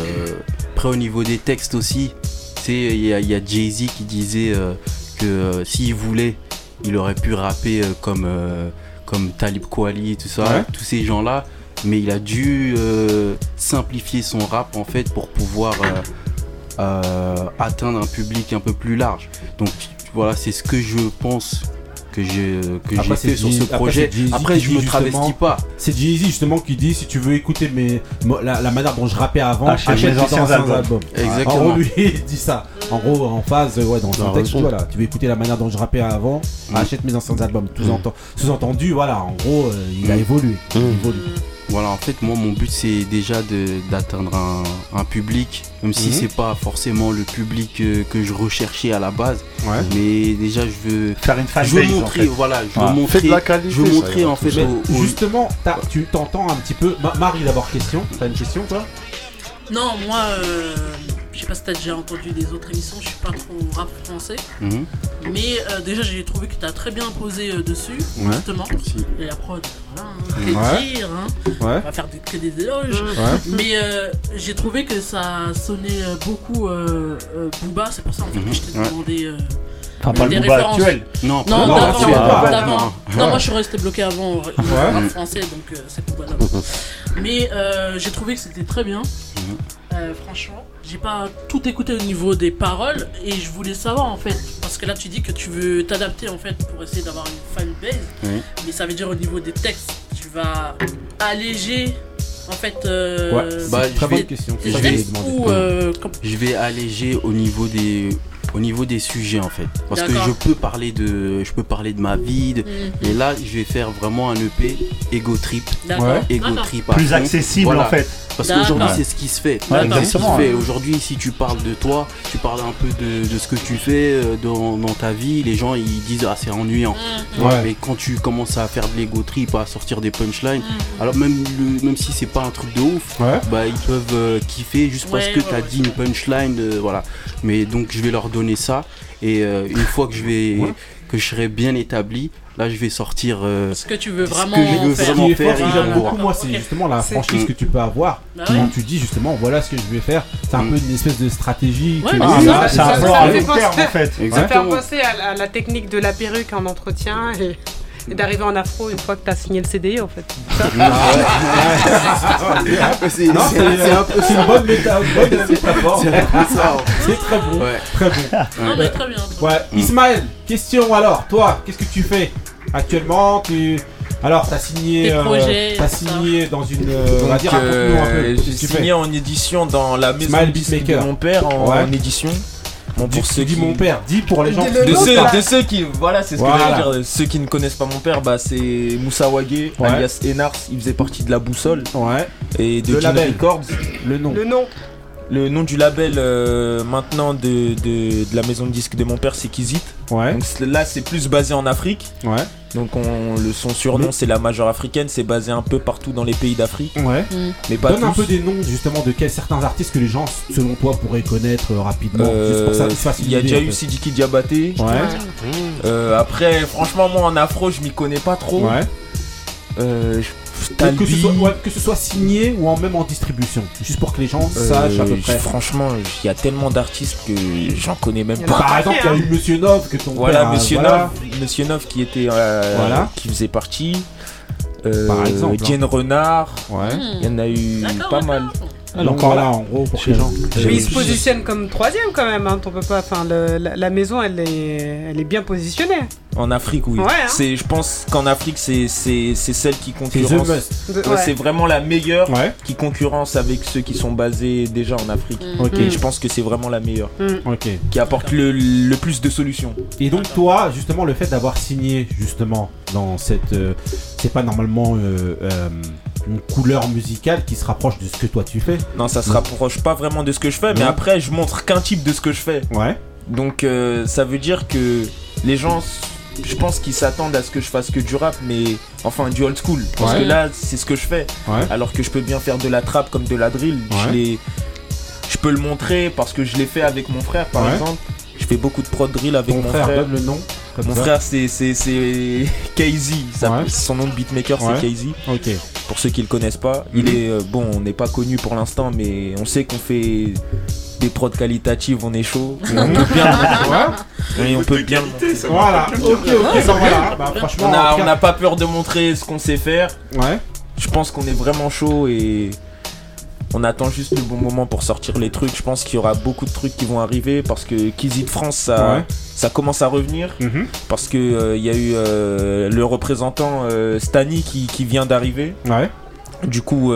après au niveau des textes aussi, il y a, Jay-Z qui disait euh, que euh, s'il voulait, il aurait pu rapper euh, comme, comme Talib Kweli, tout ça, Ouais. tous ces gens-là. Mais il a dû simplifier son rap en fait pour pouvoir atteindre un public un peu plus large. Donc voilà, c'est ce que je pense que j'ai que j'ai Après, fait sur ce projet. Après, je me travestis pas. C'est Jay-Z justement qui dit si tu veux écouter mes, la, la manière dont je rappais avant, Achète achète, mes anciens albums. albums. Exactement. En gros, lui, il dit ça. En gros, en phase, ouais, dans son texte, voilà, tu veux écouter la manière dont je rappais avant, Mm. achète mes anciens albums. Mm. Sous-enten- Sous-entendu, voilà, en gros, euh, il a Mm. évolué. Il évolue. Voilà, en fait, moi, mon but, c'est déjà d'atteindre un, un public, même si Mhm. c'est pas forcément le public euh, que je recherchais à la base. Ouais. Mais déjà, je veux Faire une je veux fanbase, en montrer, fait. voilà, je veux montrer, Fais de la qualité, je veux montrer en fait Mais au- au- justement, tu t'entends un petit peu. Ma- Marie, d'abord, question. T'as une question, toi? Non, moi, euh, je sais pas si t'as déjà entendu les autres émissions, je suis pas trop rap français. Mhm. Mais euh, déjà, j'ai trouvé que t'as très bien posé euh, dessus, Ouais. justement. Merci. Et la prod, voilà, hein, Ouais. que dire, hein. Ouais. On va faire des- que des éloges. Ouais. Mais euh, j'ai trouvé que ça sonnait euh, beaucoup euh, euh, Booba, c'est pour ça en fait que je t'ai Ouais. demandé. euh, Enfin, pas le des Booba références. actuel. Non, pas- Non, non, actuel, avant. Non, Ouais. moi je suis resté bloqué avant Ouais. rap français, donc euh, c'est Booba d'avant. Mais euh, j'ai trouvé que c'était très bien. Euh, franchement, j'ai pas tout écouté au niveau des paroles et je voulais savoir en fait, parce que là tu dis que tu veux t'adapter en fait pour essayer d'avoir une fanbase, Oui. mais ça veut dire au niveau des textes, tu vas alléger en fait. euh, Ouais, c'est Bah, une très je bonne vais- question. je vais- ou euh, comme- je vais alléger au niveau des au niveau des sujets en fait parce que je peux parler de je peux parler de ma vie de- Mhm. et là je vais faire vraiment un EP ego trip. Ouais. ego trip à Plus fond. accessible Voilà. en fait. Parce qu'aujourd'hui, c'est ce qui se fait. Ouais, C'est ce qui exactement, se fait. Aujourd'hui, si tu parles de toi, tu parles un peu de, de ce que tu fais euh, dans, dans ta vie, les gens ils disent Ah, c'est ennuyant. Mm. Ouais. Mais quand tu commences à faire de l'ego trip, à sortir des punchlines, Mm. alors même, le, même si c'est pas un truc de ouf, Ouais. bah ils peuvent euh, kiffer juste parce Ouais, que ouais, t'as ouais, dit une punchline. euh, voilà. Mais donc, je vais leur donner ça. Et euh, une fois que je vais. Que je serai bien établi, là je vais sortir euh, Ce que tu veux ce vraiment que je veux faire. Ce vraiment faire. ce que j'aime beaucoup, moi, c'est justement la franchise que tu peux avoir. Ouais. Quand tu dis justement, voilà ce que je vais faire. C'est un Mm. peu une espèce de stratégie. Ouais, que- Ah, ça, ça, plan ça fait penser- en fait. Ça fait penser à, la- à la technique de la perruque en entretien et, et d'arriver en afro une fois que tu as signé le CDI en fait. C'est- Non, c'est- c'est c'est un peu c'est une bonne méta- bonne métaphore. C'est très bon. Ouais. Très bon. Non, mais très bien. Ouais, Ismaël, question alors, toi, qu'est-ce que tu fais actuellement? Tu alors, t'as signé, euh, projets, t'as tout ça. signé dans une, euh, on va dire, raconte-nous un peu. euh, j'ai signé fais en édition dans la maison Smile de mon père en, Ouais. en édition. Bon, pour ceux qui... mon père, dis pour les gens. Qui- De ceux, ça. de ceux qui, voilà, c'est ce Voilà. que j'allais dire. Ceux qui ne connaissent pas mon père, bah, c'est Moussa Wagé, Ouais. alias Enars. Il faisait partie de la boussole Ouais, et de Le label. Records. le nom. Le nom. Le nom du label euh, maintenant de, de, de la maison de disques de mon père, c'est Kizit. Ouais, Donc c'est- là, c'est plus basé en Afrique. ouais, Donc on, le, son surnom, c'est la majeure africaine. C'est basé un peu partout dans les pays d'Afrique, ouais. mais pas Donne un peu des noms justement de quels certains artistes que les gens, selon toi, pourraient connaître euh, rapidement. juste pour ça, Euh, Il y a déjà eu. Sidiki Diabaté. Ouais, Euh, après, franchement, moi en afro, je m'y connais pas trop. ouais. Euh, je- Que, ce soit, ouais, que ce soit signé ou en même en distribution, juste pour que les gens euh, sachent à peu je- près. Franchement, il y a tellement d'artistes que j'en connais même pas. Par exemple, il y a hein. eu Monsieur Nov que ton Voilà, père. a- Monsieur voilà. Nov, Monsieur Nov qui était, euh, Voilà. qui faisait partie. Euh, Par exemple, hein. Renard, Ouais. il y en a eu pas mal. Donc Encore voilà, là. en gros, pour que les gens. Mais il se positionne comme troisième quand même. Hein, on peut pas. Enfin, le- la, la maison, elle est, elle est bien positionnée. En Afrique, oui. Ouais, hein. C'est, je pense qu'en Afrique, c'est, c'est, c'est celle qui C'est The concurrence. De- Ouais, ouais. C'est vraiment la meilleure Ouais, qui concurrence avec ceux qui sont basés déjà en Afrique. ok, Et je pense que c'est vraiment la meilleure, ok. qui apporte le, le plus de solutions. Et donc toi, justement, le fait d'avoir signé justement dans cette, euh, c'est pas normalement euh, euh, une couleur musicale qui se rapproche de ce que toi tu fais. Non, ça se rapproche pas vraiment de ce que je fais, mais après, je montre qu'un type de ce que je fais. Ouais. Donc, euh, ça veut dire que les gens, je pense qu'ils s'attendent à ce que je fasse que du rap, mais enfin du old school. Parce Ouais. que là, c'est ce que je fais. Ouais. Alors que je peux bien faire de la trap comme de la drill. Je Je peux le montrer parce que je l'ai fait avec mon frère, par exemple. Je fais beaucoup de prod drill avec mon frère, frère. donne le nom. Mon ça. frère, c'est c'est c'est KZ. Ça- Ouais. Son nom de beatmaker, Ouais. c'est KZ. Ok. Pour ceux qui le connaissent pas, il Mhm. est euh, bon. On n'est pas connu pour l'instant, mais on sait qu'on fait des prods qualitatives. On est chaud. Et on peut bien. Ouais. Et on peut bien. Voilà. Ok, ok. bah voilà. Bah, franchement, On cas- n'a pas peur de montrer ce qu'on sait faire. Ouais. Je pense qu'on est vraiment chaud et on attend juste le bon moment pour sortir les trucs. Je pense qu'il y aura beaucoup de trucs qui vont arriver parce que Kizit France, ça, Ouais. ça commence à revenir. Mhm. Parce que euh, il y a eu euh, le représentant euh, Stani qui, qui vient d'arriver. Ouais. Du coup,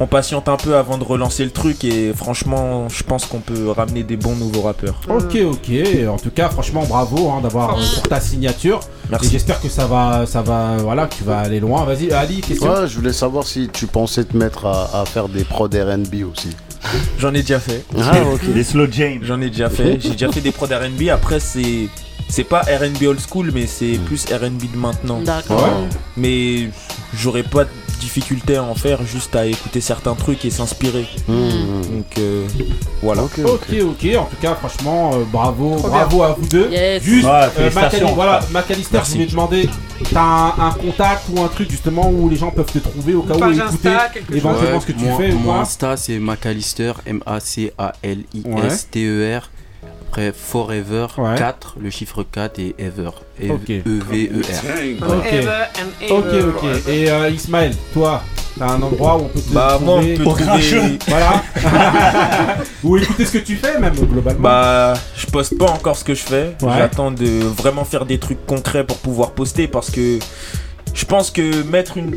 on patiente un peu avant de relancer le truc et franchement, je pense qu'on peut ramener des bons nouveaux rappeurs. Ok, ok. En tout cas, franchement, bravo hein, d'avoir euh, pour ta signature. Merci. Et j'espère que ça va, ça va, voilà, que tu vas aller loin. Vas-y, Ali, question. Ouais, je voulais savoir si tu pensais te mettre à, à faire des prods RB aussi. J'en ai déjà fait. Ah, ok. Les slow James. J'en ai déjà fait. J'ai déjà fait des prods R&B. Après, c'est c'est pas R&B old school, mais c'est plus R&B de maintenant. D'accord. Ouais. Mais j'aurais pas de difficulté à en faire, juste à écouter certains trucs et s'inspirer. Mmh. Donc euh, voilà. Ok, Ok, ok. En tout cas, franchement, euh, bravo, Trop bravo à vous deux. Yes. Juste, Ouais, euh. Macali- voilà, Macalister, je demander, t'as un, un contact ou un truc justement où les gens peuvent te trouver au cas où écouter éventuellement ce que tu mon, fais mon Insta c'est Macalister, M-A-C-A-L-I-S-T-E-R. E Après Forever Ouais. 4, le chiffre 4 et Ever. E-. Ok. Ever and Ok, ok. Et euh, Ismaël, toi, t'as un endroit où on peut te Bah moi on peut trouver. Voilà. ou écouter ce que tu fais même globalement. Bah je poste pas encore ce que je fais. Ouais. J'attends de vraiment faire des trucs concrets pour pouvoir poster parce que je pense que mettre une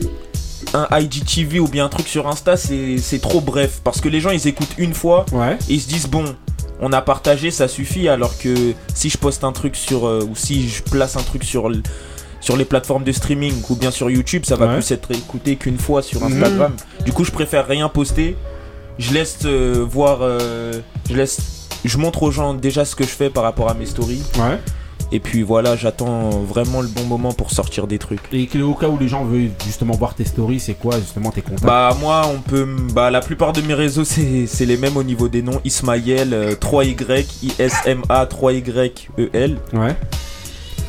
un IGTV ou bien un truc sur Insta c'est c'est trop bref parce que les gens ils écoutent une fois Ouais. et ils se disent bon on a partagé ça suffit alors que si je poste un truc sur euh, ou si je place un truc sur sur les plateformes de streaming ou bien sur YouTube, ça va Ouais. plus être écouté qu'une fois sur Mhm. Instagram. Du coup, je préfère rien poster. Je laisse euh, voir, euh, je laisse, je montre aux gens déjà ce que je fais par rapport à mes stories. Ouais. Et puis voilà, j'attends vraiment le bon moment pour sortir des trucs. Et au cas où les gens veulent justement voir tes stories, c'est quoi justement tes contacts Bah moi on peut m- bah la plupart de mes réseaux c'est c'est les mêmes au niveau des noms Ismaël euh, 3Y I S M A 3Y E L. Ouais.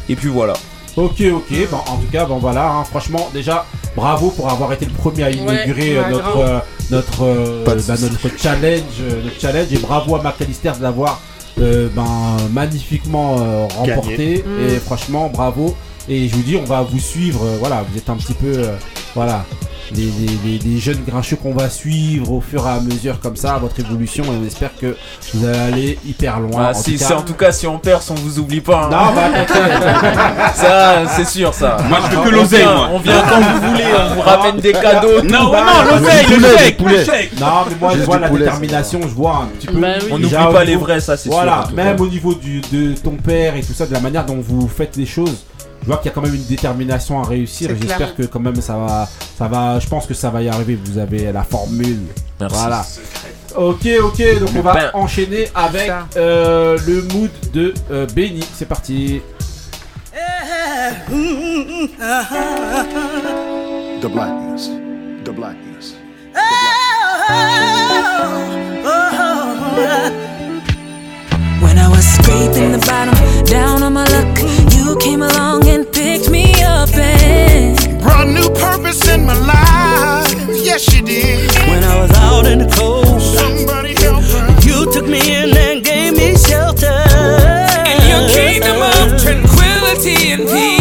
Et puis voilà. Ok, ok. Bon, en tout cas, bon voilà. hein, franchement, déjà, bravo pour avoir été le premier à inaugurer Ouais, euh, notre, euh, notre, euh, bah, notre challenge, euh, notre challenge. Et bravo à Macalister de l'avoir euh, ben, magnifiquement euh, remporté. Gagné. Mm. Et franchement, bravo. Et je vous dis, on va vous suivre. euh, voilà, vous êtes un petit peu, euh, voilà, des, des- des- des jeunes grincheux qu'on va suivre au fur et à mesure comme ça, votre évolution. Et on espère que vous allez aller hyper loin. Ah, En si, tout cas- en tout cas si on perd, on vous oublie pas. hein. Non, bah, ça c'est sûr ça. Moi, je veux que On l'oseille, vient- moi. On vient quand vous voulez, on vous ramène des cadeaux. Non, non, l'oseille, du le chèque, le chèque. Non, mais moi je vois la poulet, détermination, je vois un petit peu. Bah oui. On n'oublie pas les vrais, ça c'est Voilà, sûr. tout même au niveau du, de ton père et tout ça, de la manière dont vous faites les choses, vois qu'il y a quand même une détermination à réussir. J'espère que quand même ça va, ça va. Je pense que ça va y arriver. Vous avez la formule. Merci. Voilà. Ok, ok. Donc on va Ben. enchaîner avec euh, le mood de euh, Benny. C'est parti. The blackness. The blackness. When I was scraping the bottom, down on my luck, you came along and picked me up and Brought new purpose in my life. Yes, you did. when I was out in the cold, Somebody help her. you took me in and gave me shelter. In your kingdom of tranquility and peace,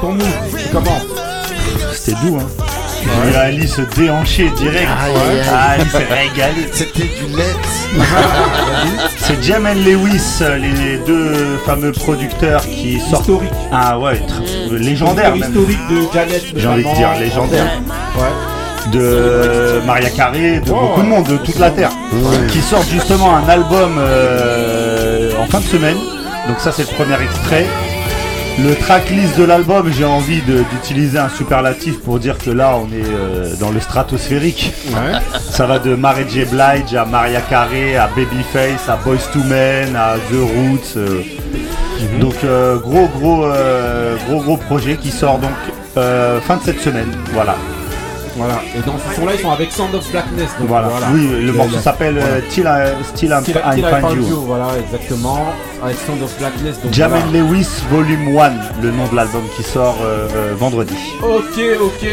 ton Comment C'était doux, hein. J'ai vu Ali se déhancher direct. Aïe. Ah, il s'est régalé. C'était du lait. C'est Jam and Lewis, les deux fameux producteurs qui sortent. Historique. Ah ouais, légendaire même. Historique de Janet. J'ai envie de dire légendaire. Ouais. De Maria Carré, de Ouais, beaucoup de monde, de toute la terre. Qui sortent justement un album euh, en fin de semaine. Donc ça c'est le premier extrait. Le tracklist de l'album, j'ai envie d'utiliser un superlatif pour dire que là on est euh, dans le stratosphérique. Ouais. Ça va de Mary J. Blige à Maria Carey, à Babyface, à Boys to Men, à The Roots. euh. Donc euh, gros gros gros gros projet qui sort donc fin de cette semaine. Voilà. Voilà. Et dans ce son-là, ils sont avec Sound of Blackness. Donc Voilà. Oui, le morceau s'appelle euh, Till I, Still I'm- Still, I Still I Find You. You. Voilà, exactement. Avec Sound of Blackness. Donc Jam voilà. and Lewis Volume 1, le nom de l'album qui sort euh, euh, vendredi. Ok, ok.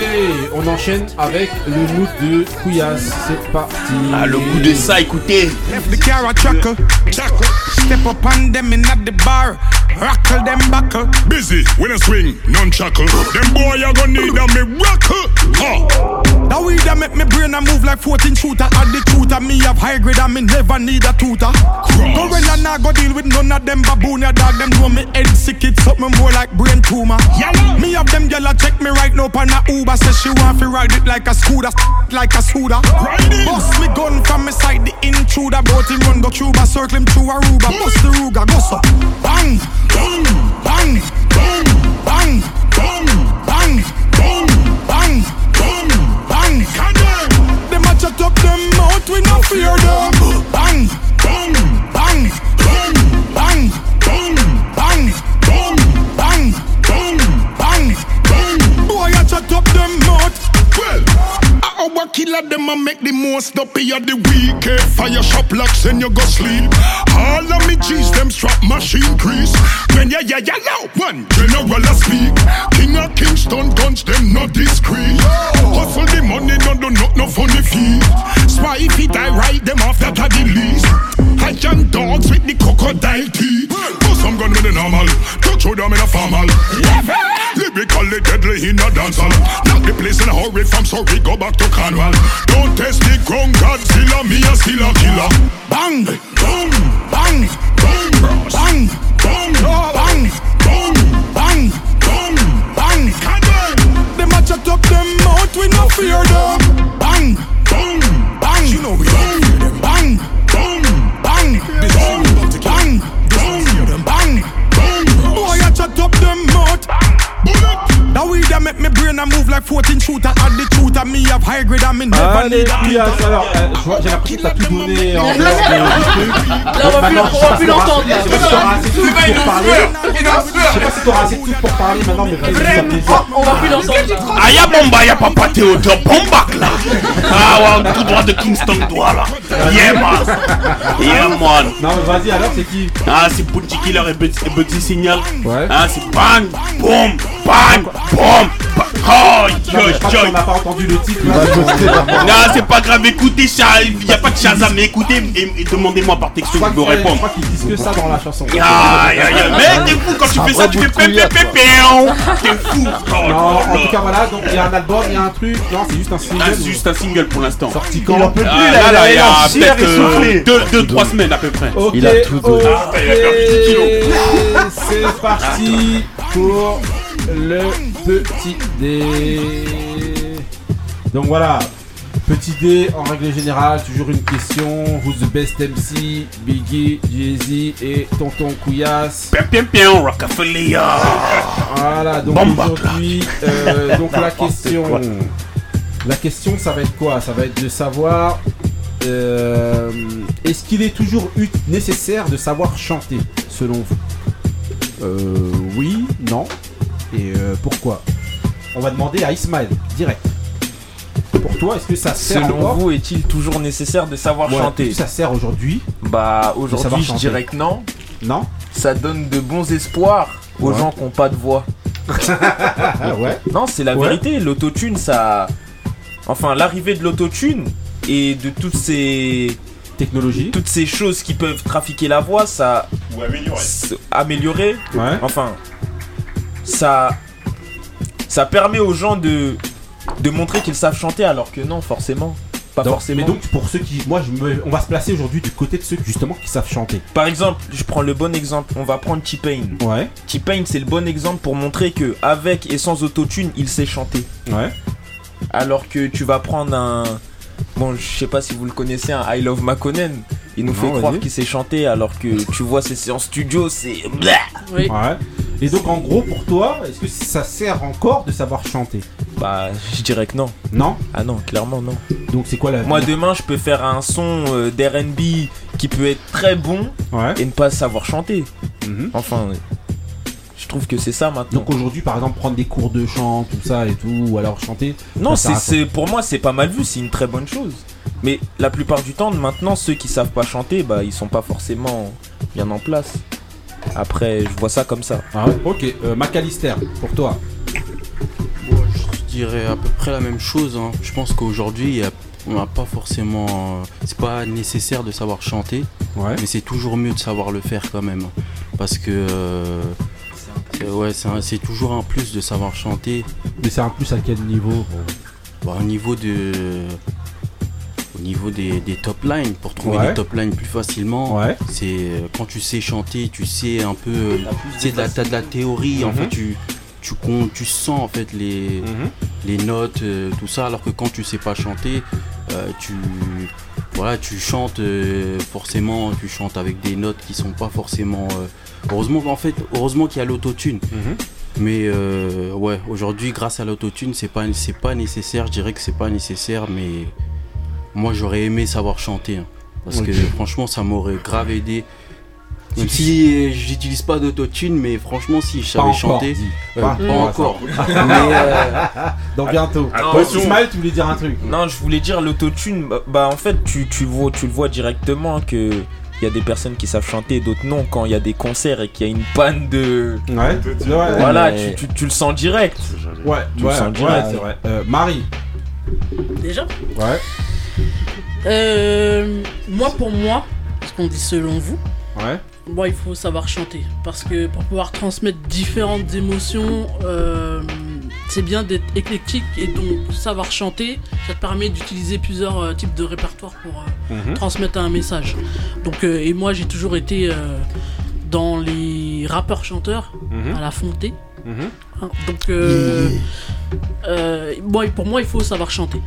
On enchaîne avec le mood de Kouyas. C'est parti. Ah, le goût de ça, écoutez. Left the car a chuckle, chuckle. Step up on them in at the bar, rockle them buckle. Busy when I swing, none chuckle. Them boy you gonna need a miracle. Huh. That weed that make me brain a move like 14 shooter. Add the and me have high grade and me never need a tutor. Go when I nah go deal with none of them baboon ya dog. Them know me head sick, it's something more like brain tumor. Me have them gyal check me right now on a Uber. Say she want fi ride it like a scooter, like a scooter. Bust me gun from me side, the intruder. Bout him run go Cuba, circle him through Aruba. Mm. Bust the Ruga, go so. Bang, make up of the week. Eh, Fire shop locks and you go sleep. All of me G's them strap machine crease. When ya ya ya loud one general a speak. King of Kingston guns them not discreet. Hustle the money, no do not no funny feet. Spy if it I write them off that are the least. I young dogs with the crocodile teeth. Put some gun with the normal. Touch with them in a formal. Lyrically deadly in a dancehall. Knock the place in a hurry from sorry, go back to Cornwall. Don't test the ground, Godzilla, me a still a killer. Bang, boom, bang, boom, bang, boom, bang, boom, bang, boom, bang. Them a chat up them mouth, we no fear them. Bang, boom, bang. You know we don't That make me brain a move like 14 shooter. Add the truth and me have high grade and me never Allez, need a Pias, Peter. alors, euh, je vois- j'ai l'impression que t'as tout donné en dehors de- du truc. Là, on va plus- on va l'entendre, là. Je sais pas si t'auras assez de trucs pour parler. Je sais pas si t'auras assez de trucs pour parler maintenant, mais vas-y, fais plaisir. On va plus l'entendre. Ah y'a bomba, y'a papa Théodore, bomba là. Ah ouais, tout droit de Kingston, droit là. Yeah man. Yeah man. Non mais vas-y alors c'est qui? Ah c'est Bounty Killer et Buddy Signal. Ouais. Ah c'est bang, boom, bang, Oh, qu'on n'a pas entendu le titre. Non, c'est pas grave, écoutez, il y a pas de Shazam, mais écoutez et, et demandez-moi par texto, Je je crois vais vous que- je répondre. crois qu'ils disent que ça dans la chanson. Aïe aïe aïe, mais t'es fou quand tu fais ça, tu fais pépé pépé, t'es fou. Oh Non, en tout cas voilà, donc il y a un album, il y a un truc. Non, c'est juste un single. Ah, juste un single pour l'instant. Sorti quand en peut plus, là, là, là, il y a peut-être euh, deux, deux, trois semaines à peu près. Ok, Il a tout donné. Ah, il a perdu 10 kilos. C'est parti pour le petit dé. Donc voilà, petit dé en règle générale, toujours une question. Who's the best MC Biggie, Jay-Z et Tonton Couillasse. Piam piam Rockefeller. Voilà, donc aujourd'hui, euh, donc la question, la question, ça va être quoi? Ça va être de savoir, euh, est-ce qu'il est toujours nécessaire de savoir chanter, selon vous? Euh, Oui, non, et euh, pourquoi On va demander à Ismaël, direct. Pour toi, est-ce que ça sert Selon encore vous, est-il toujours nécessaire de savoir Ouais, chanter est-ce que ça sert aujourd'hui Bah aujourd'hui je chanter dirais que non. Non Ça donne de bons espoirs aux Ouais. gens qui n'ont pas de voix. ouais. Non, c'est la Ouais. vérité. L'autotune, ça. Enfin, l'arrivée de l'autotune et de toutes ces technologies, toutes ces choses qui peuvent trafiquer la voix, ça. Ou améliorer. s- améliorer. Ouais. Enfin, ça. Ça permet aux gens de de montrer qu'ils savent chanter alors que non, forcément. Pas Donc- forcément. Mais donc pour ceux qui, moi, je me, on va se placer aujourd'hui du côté de ceux justement qui savent chanter. Par exemple, je prends le bon exemple, on va prendre T-Pain. Ouais. T-Pain, c'est le bon exemple pour montrer que avec et sans autotune, il sait chanter. Ouais. Alors que tu vas prendre un bon, je sais pas si vous le connaissez, un I Love Makonnen, il nous Non, fait croire qu'il sait chanter alors que tu vois ses séances studio, c'est Oui. Ouais. Et donc en gros pour toi, est-ce que ça sert encore de savoir chanter Bah, je dirais que non. Non Ah non, clairement non. Donc c'est quoi la Moi demain, je peux faire un son euh, d'R&B qui peut être très bon Ouais. et ne pas savoir chanter. Mhm. Enfin, je trouve que c'est ça maintenant. Donc aujourd'hui par exemple prendre des cours de chant, tout ça et tout, ou alors chanter. Non, c'est- pour moi c'est pas mal vu, c'est une très bonne chose. Mais la plupart du temps, maintenant, ceux qui savent pas chanter, bah ils sont pas forcément bien en place. Après, je vois ça comme ça. Ah ouais Ok, euh, Macalister, pour toi. Je dirais à peu près la même chose. hein. Je pense qu'aujourd'hui, on n'a pas forcément. euh, c'est pas nécessaire de savoir chanter, mais c'est toujours mieux de savoir le faire quand même. Parce que. euh, c'est- ouais, c'est toujours un plus de savoir chanter. Mais c'est un plus à quel niveau Bah, Au niveau de. Au niveau des, des top lines, pour trouver Ouais. des top lines plus facilement, Ouais. c'est euh, quand tu sais chanter, tu sais un peu, euh, tu sais, de la- t'as de la théorie, en Mhm. fait, tu, tu, con- tu sens en fait les, Mhm. les notes, euh, tout ça, alors que quand tu sais pas chanter, euh, tu, voilà, tu chantes euh, forcément, tu chantes avec des notes qui sont pas forcément. euh, heureusement en fait, heureusement qu'il y a l'autotune. Mhm. Mais euh, ouais, aujourd'hui, grâce à l'autotune, c'est pas, c'est pas nécessaire. Je dirais que c'est pas nécessaire, mais moi j'aurais aimé savoir chanter. hein. parce que franchement, ça m'aurait grave aidé. Même si euh, j'utilise pas d'autotune, mais franchement, si je Pas savais encore, chanter. Pas pas, encore. mais euh, Donc bientôt. Attention. Ismaël, tu voulais dire un truc Non, je voulais dire l'autotune. Bah, bah, en fait, tu, tu, vois, tu le vois directement que il y a des personnes qui savent chanter, d'autres non. Quand il y a des concerts et qu'il y a une panne de. Ouais, ouais, Voilà, mais- tu, tu, tu le sens direct. Ouais, tu ouais, le sens direct. c'est vrai. Euh, Marie. Déjà? Ouais. Euh, moi, pour moi, parce qu'on dit selon vous, Ouais. moi, il faut savoir chanter. Parce que pour pouvoir transmettre différentes émotions, euh, c'est bien d'être éclectique et donc savoir chanter, ça te permet d'utiliser plusieurs euh, types de répertoires pour Mhm. transmettre un message. Donc, et moi, j'ai toujours été dans les rappeurs-chanteurs Mhm. à la Mhm. Hein, Donc, euh, euh, pour moi, il faut savoir chanter.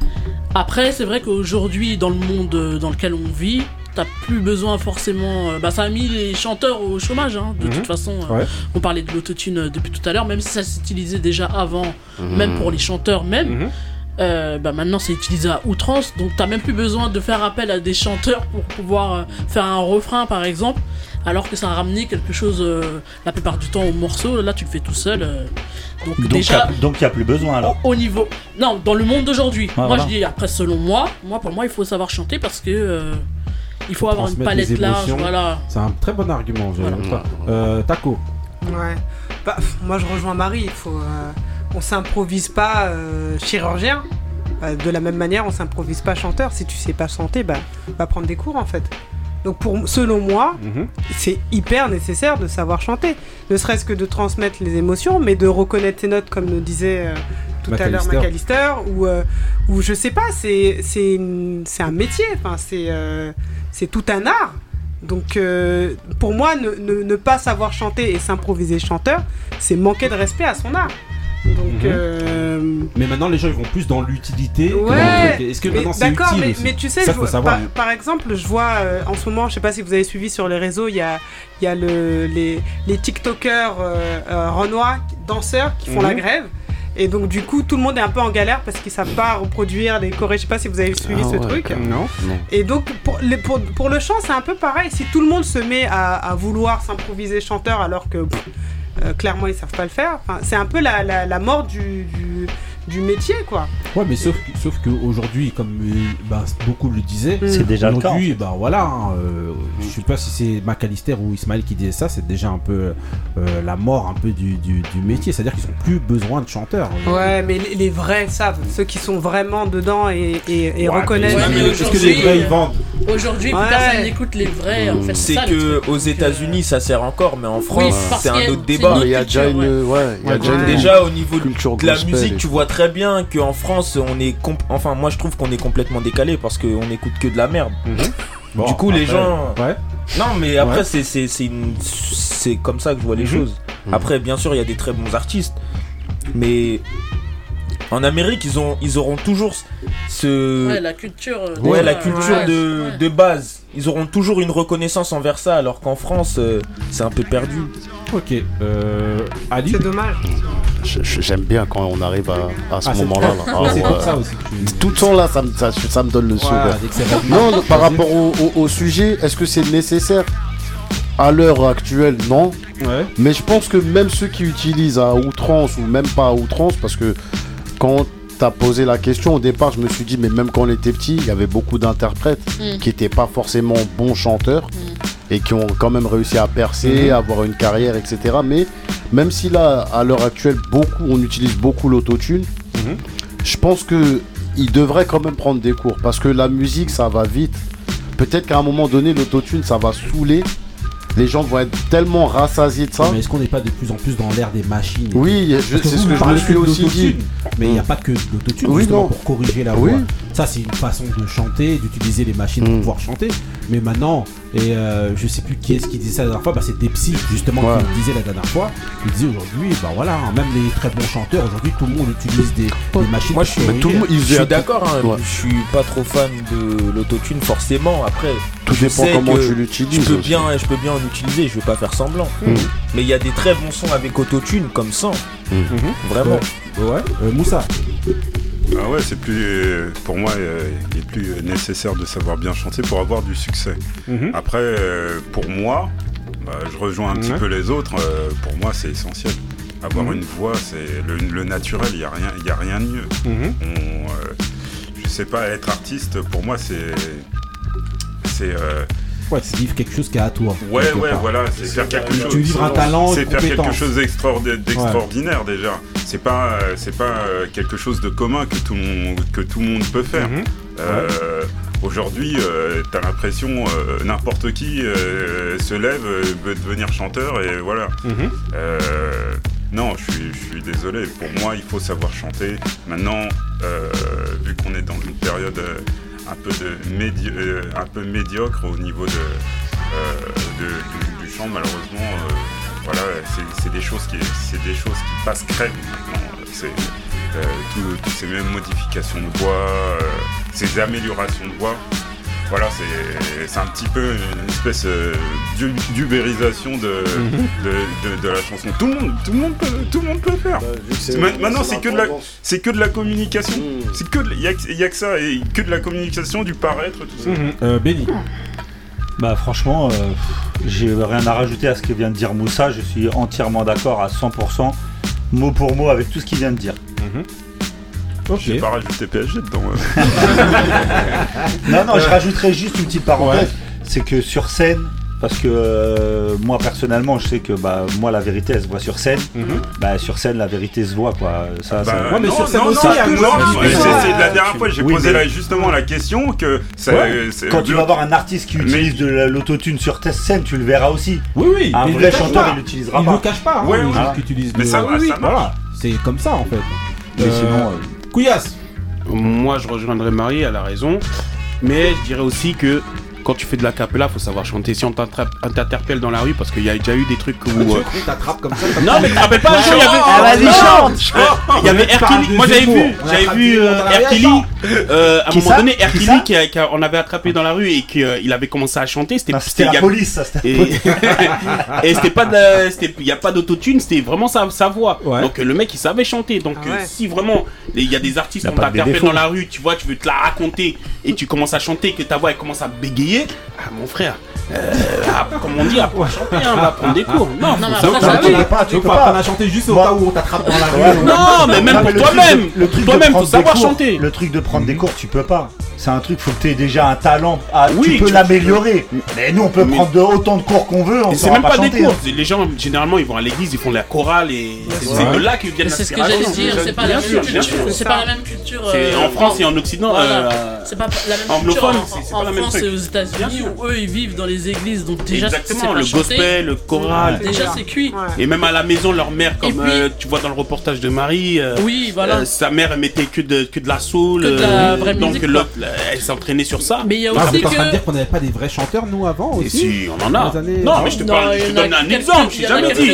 Après, c'est vrai qu'aujourd'hui, dans le monde euh, dans lequel on vit, t'as plus besoin forcément. bah, ça a mis les chanteurs au chômage, hein, de Mhm. toute façon. euh, Ouais. On parlait de l'autotune depuis tout à l'heure, même si ça s'utilisait déjà avant, Mhm. même pour les chanteurs, même. Euh, bah maintenant c'est utilisé à outrance donc t'as même plus besoin de faire appel à des chanteurs pour pouvoir euh, faire un refrain par exemple alors que ça a ramené quelque chose euh, la plupart du temps au morceau là tu le fais tout seul euh. donc, Donc, déjà y a- donc il n'y a plus besoin alors. au niveau. Non, dans le monde d'aujourd'hui. Ah, moi, voilà. je dis, après, selon moi, moi, pour moi, il faut savoir chanter parce que. euh, il faut avoir une palette large, voilà. C'est un très bon argument. je- Voilà. Euh, Taco. Ouais. Bah, moi, je rejoins Marie. Il faut, euh, on s'improvise pas euh, chirurgien. Euh, de la même manière, on s'improvise pas chanteur. Si tu sais pas chanter, bah, va prendre des cours en fait. Donc, pour, selon moi, Mhm. c'est hyper nécessaire de savoir chanter. Ne serait-ce que de transmettre les émotions, mais de reconnaître ses notes, comme nous disait euh, tout à l'heure McAllister. Ou, euh, ou je sais pas, c'est un métier, enfin, c'est euh, c'est tout un art. Donc, euh, pour moi, ne, ne- ne pas savoir chanter et s'improviser chanteur, c'est manquer de respect à son art. Donc, Mhm. euh, Mais maintenant, les gens ils vont plus dans l'utilité. Ouais, truc. Est-ce que mais maintenant c'est d'accord, utile mais, tu sais, ça je faut vois- savoir. par, par exemple, je vois euh, en ce moment, je sais pas si vous avez suivi sur les réseaux, il y a, il y a le, les, les TikTokers euh, euh, renois, danseurs qui font Mhm. la grève. Et donc, du coup, tout le monde est un peu en galère parce qu'ils savent pas reproduire les chorés. Je sais pas si vous avez suivi Ah ce ouais, truc. Non. Et donc, pour, les- pour, pour le chant, c'est un peu pareil. Si tout le monde se met à, à vouloir s'improviser chanteur alors que pff, clairement ils savent pas le faire, enfin, c'est un peu la, la, la mort du, du, du métier, quoi. Ouais, mais sauf, sauf qu'aujourd'hui, comme euh, bah, beaucoup le disaient, C'est déjà le cas, Aujourd'hui, bah voilà, hein, euh, je sais pas si c'est McAllister ou Ismaël qui disait ça, c'est déjà un peu euh, la mort un peu du, du, du métier, c'est-à-dire qu'ils ont plus besoin de chanteurs. Ouais, mais les, les vrais savent, ceux qui sont vraiment dedans et, et, et Ouais, reconnaissent. mais- Ouais, mais que aujourd'hui, les vrais ils vendent Aujourd'hui, Ouais. personne n'écoute les vrais. En fait, C'est que truc. aux États-Unis ça sert encore, mais en France c'est un autre débat. Il y a déjà culture, une. Ouais, il y a Ouais, déjà Déjà au niveau de la musique, tu vois très bien qu'en France on est comp- enfin moi je trouve qu'on est complètement décalé parce qu'on écoute que de la merde. Bon, du coup les gens Ouais. Non mais après Ouais. c'est une- comme ça que je vois les Mhm. choses. Après bien sûr il y a des très bons artistes mais en Amérique ils ont ils auront toujours ce Ouais, la culture. euh, Ouais, la culture ouais, de, ouais. de base. Ils auront toujours une reconnaissance envers ça, alors qu'en France, euh, c'est un peu perdu. Ok. Euh, Ali C'est dommage. Je- je- J'aime bien quand on arrive à, à ce Ah, c'est- moment-là. là. Ah, Ouais, ouais. ça aussi que tu- Tout le temps là, ça me, ça, ça me donne le sourire. Non, par rapport au, au- au sujet, est-ce que c'est nécessaire À l'heure actuelle, non. Ouais. Mais je pense que même ceux qui utilisent à outrance ou même pas à outrance, parce que quand t'as posé la question au départ, je me suis dit, mais même quand on était petit, il y avait beaucoup d'interprètes Mm. qui n'étaient pas forcément bons chanteurs et qui ont quand même réussi à percer, Mhm. avoir une carrière, etc. Mais même si là, à l'heure actuelle, beaucoup, on utilise beaucoup l'autotune, Mhm. je pense que il devrait quand même prendre des cours parce que la musique, ça va vite. Peut-être qu'à un moment donné, l'autotune, ça va saouler. Les gens vont être tellement rassasiés de ça. Mais est-ce qu'on n'est pas de plus en plus dans l'ère des machines Oui, c'est ce que je me suis aussi dit. Mais il n'y a Mm. pas que de l'autotune Oui, pour corriger la Oui. voix. Ça, c'est une façon de chanter, d'utiliser les machines pour Mm. pouvoir chanter. Mais maintenant, et euh, je sais plus qui est-ce qui disait ça la dernière fois, bah, c'est Depsy justement Ouais. qui le disait la dernière fois. Il disait aujourd'hui, bah voilà, hein, même les très bons chanteurs, aujourd'hui tout le monde utilise des, des machines. Moi, je suis, je suis d'accord, hein, Ouais. je suis pas trop fan de l'autotune forcément. Après, Tout je dépend sais comment que tu l'utilises Je peux aussi. bien, je peux bien en utiliser. Je vais pas faire semblant. Mm. Mais il y a des très bons sons avec autotune comme sans. Mhm. Vraiment. Ouais. Ouais. Euh, Moussa. Ah ouais, c'est plus. Pour moi, euh, il est plus nécessaire de savoir bien chanter pour avoir du succès. Mhm. Après, euh, pour moi, Bah, je rejoins un petit peu les autres. euh, pour moi, c'est essentiel. Avoir Mhm. une voix, c'est le, le naturel. Il y a rien, il y a rien de mieux. Mhm. On, euh, je sais pas, être artiste, pour moi, c'est, c'est. euh, Ouais, c'est vivre quelque chose qui est à toi. Ouais, ouais, part. voilà, c'est faire quelque chose. Tu un talent, c'est faire quelque chose d'extraordi- d'extraordinaire déjà. C'est pas, euh, c'est pas euh, quelque chose de commun que tout le monde, que tout le monde peut faire. Mhm. Euh, Aujourd'hui, euh, t'as l'impression euh, n'importe qui se lève, veut devenir chanteur et voilà. Mhm. Non, je suis, je suis désolé. Pour moi, il faut savoir chanter. Maintenant, vu qu'on est dans une période un peu de médi- un peu médiocre au niveau de, de- du, du chant, malheureusement, voilà, c'est- c'est des choses qui, c'est des choses qui passent crème. C'est euh, tout- toutes ces mêmes modifications de voix, euh, ces améliorations de voix. Voilà, c'est c'est un petit peu une espèce euh, d'u- d'ubérisation de, Mhm. de, de- de la chanson. Tout le monde, tout le monde peut, tout le monde peut le faire. Ma- Maintenant, c'est que de la, que de la communication. C'est que, il y a, que- y a que ça et que de la communication, du paraître, tout ça. Euh, Benny. Bah franchement, euh, j'ai rien à rajouter à ce que vient de dire Moussa. Je suis entièrement d'accord à 100%, mot pour mot avec tout ce qu'il vient de dire. J'ai pas rajouté PSG dedans. ouais. Non, non, je rajouterais juste une petite parenthèse. C'est que sur scène, parce que euh, moi personnellement, je sais que bah, moi la vérité elle se voit sur scène. Bah, sur scène, la vérité se voit quoi. Ça, Bah, ça- non, non, non, non, ça- non, ça- mais c'est- c'est la dernière fois, j'ai Oui, posé mais- là, justement la question que ça, Ouais. c'est- Quand tu vas voir un artiste qui utilise de la- l'autotune sur scène, tu le verras aussi. Oui, oui. Un mais il vrai le cache chanteur, pas. il l'utilisera Il pas. le cache pas. hein, qui utilisent Mais le- ça Oui, oui, ça voilà. C'est comme ça en fait. Mais sinon, Couillasse. Moi, je rejoindrai Marie, elle a raison. Mais je dirais aussi que quand tu fais de la capella, faut savoir chanter. Si on t'attrape- on t'interpelle dans la rue, parce qu'il y a déjà eu des trucs où. euh, On t'attrape comme ça. Non, mais tu rappelles pas un jour, il y avait. Ah, vas-y, chante. euh, Il y avait Tu Hercule. Moi, j'avais vu, j'avais vu euh, Hercule. euh, à un moment donné, Hercule, on avait attrapé dans la rue et qu'il avait commencé à chanter. C'était c'était la police, ça, c'était la Et, police. et c'était pas il y a pas d'autotune, c'était vraiment sa, voix. Donc euh, le mec, il savait chanter. Donc Ah euh, si vraiment il y a des artistes t'interpellent défaut. dans la rue, tu vois, tu veux te la raconter et tu commences à chanter, que ta voix elle commence à bégayer, ah mon frère, euh, ah, comme on dit, à chanter, hein, va prendre des cours. Non, Non, savoir ça, tu peux pas, tu peux on pas. apprendre à chanter juste au cas où on t'attrape dans la rue. Non, mais même Non, pour toi-même, de- le truc de toi-même, faut prendre des savoir cours, chanter. Le truc de prendre des cours, tu peux pas. C'est un truc, faut que tu aies déjà un talent. Ah, Oui, tu peux l'améliorer. Mais nous, on peut Mais- prendre de- autant de cours qu'on veut, on C'est même pas, des cours. Les gens, généralement, ils vont à l'église, ils font la chorale et c'est Ouais. de là que viennent c'est ce que j'allais dire, c'est pas la même culture. C'est pas la même culture. Euh, en France et en Occident. Voilà. euh, C'est pas la même anglophone, culture. En, France et aux États-Unis où eux ils vivent dans les églises, donc déjà c'est Exactement, le gospel, le choral. Déjà c'est cuit. Et même à la maison, leur mère, comme euh, tu vois dans le reportage de Marie, euh, Oui, voilà. sa mère elle mettait que de, que de la soul, Que de la vraie donc elle s'entraînait sur ça. Mais il y a Ah, aussi êtes en train de que dire qu'on n'avait pas des vrais chanteurs nous avant Et aussi si, on en a. Non, mais je te parle, je te en donne un exemple, j'ai en jamais dit.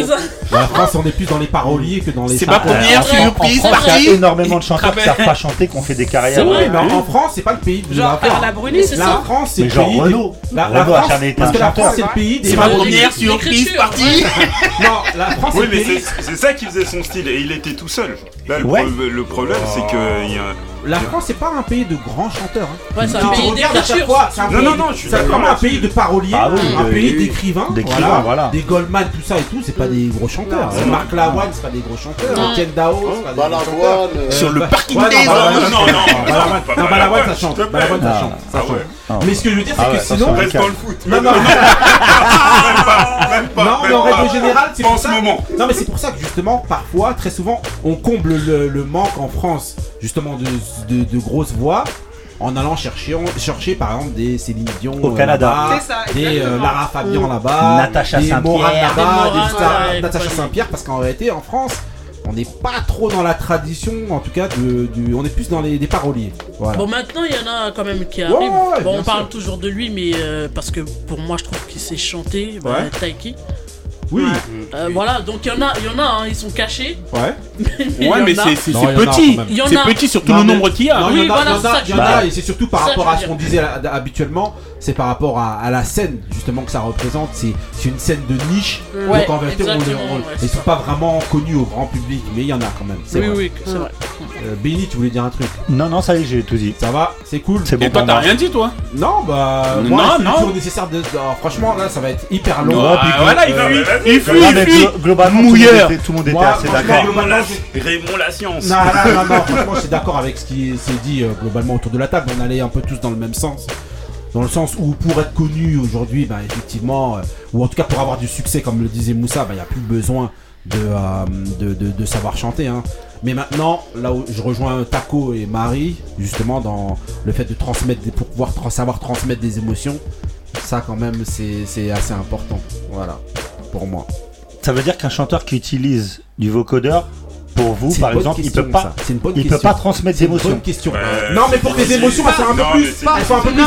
La France, on est plus dans les paroliers que dans les C'est ma première En- en- surprise, en France, il y a énormément de chanteurs qui Travaille. savent pas chanter, qui ont fait des carrières. C'est vrai, euh, mais en en France, c'est pas le pays de Genre la Bruni, c'est La France, c'est le genre pays. des- Renaud. La, France, parce un que la. France, c'est le pays des C'est ma première surprise partie. Non, la France, Oui, c'est le mais pays. c'est c'est ça qui faisait son style et il était tout seul. Là, le, problème, c'est que il y a. La France, c'est pas un pays de grands chanteurs. hein. Ouais, c'est un pays d'écriture. fois, c'est un Non, pays- non, non, je suis c'est vraiment un pays de paroliers, Ah oui, un de- pays d'écrivains, d'écrivains, voilà. Des Goldman, tout ça et tout, c'est pas des gros chanteurs. Non, Marc Lavoine, c'est pas des gros chanteurs. Non. Etienne Dao, c'est pas des gros chanteurs. Balavoine. euh, Sur le parking ouais, des non, ça non, chante. non, non, Balavoine- non, ça chante. Balavoine, ça Ah, chante. ah Ça chante. ouais. Ah. Mais ce que je veux dire, Ah c'est ouais, que ça, sinon. Reste dans le foot. Non, non, pas, même pas, non, mais en règle générale, c'est pour ça. moment. Non, mais c'est pour ça que justement, parfois, très souvent, on comble le, le manque en France, justement, de, de, de grosses voix. En allant chercher, chercher par exemple des Céline Dion Au euh, Canada. ça, des euh. Lara Fabian là-bas, Natacha des Saint-Pierre. Ouais, Natacha. Saint-Pierre, parce qu'en réalité en France, on n'est pas trop dans la tradition, en tout cas, de, du, on est plus dans les des paroliers. Voilà. Bon, maintenant, il y en a quand même qui Ouais, arrivent. ouais, bon, on parle toujours de lui, mais euh, parce que pour moi, je trouve qu'il sait chanter. Bah, Ouais. Taiki. Oui, Euh, voilà, donc il y en a, il y en a, hein, ils sont cachés. Ouais. Ouais, mais c'est- c'est Non, c'est il y en a petit. C'est petit sur tout le nombre qu'il y a. Oui, il y en a, voilà, il y en c'est a, et c'est surtout par ça rapport à ce qu'on disait habituellement, c'est par rapport à, à la scène justement que ça représente. C'est c'est une scène de niche. Ouais, donc en vérité, on les- exactement, on- ouais, ils sont pas vraiment connus au grand public, mais il y en a quand même. c'est Oui, vrai. oui, c'est vrai. Euh, Benny, tu voulais dire un truc? Non, non, ça y est, j'ai tout dit. Ça va C'est cool C'est bon Et toi, t'as rien dit, toi? Non, bah. Non, moi, non. toujours nécessaire de. alors, franchement, là, ça va être hyper long. Ouais, Puis, voilà, il euh, fuit, euh, il fuit, Non, globalement, tout le monde Mouilleur. était, tout le monde était assez d'accord. Raymond la science. Non, non, non, non, franchement, je suis d'accord avec ce qui s'est dit euh, globalement autour de la table. On allait un peu tous dans le même sens. Dans le sens où pour être connu aujourd'hui, bah, effectivement, euh, ou en tout cas pour avoir du succès, comme le disait Moussa, il n'y a plus besoin de, euh, savoir chanter. hein. Mais maintenant, là où je rejoins Taco et Marie, justement, dans le fait de transmettre, pour pouvoir savoir transmettre des émotions, ça quand même, c'est assez important. Voilà, pour moi. Ça veut dire qu'un chanteur qui utilise du vocodeur, pour vous, par exemple, il peut pas, ça. C'est une bonne il peut pas transmettre d'émotions. bonne question. Euh, non, mais pour que les émotions, elles soient un peu plus, elles soient un peu plus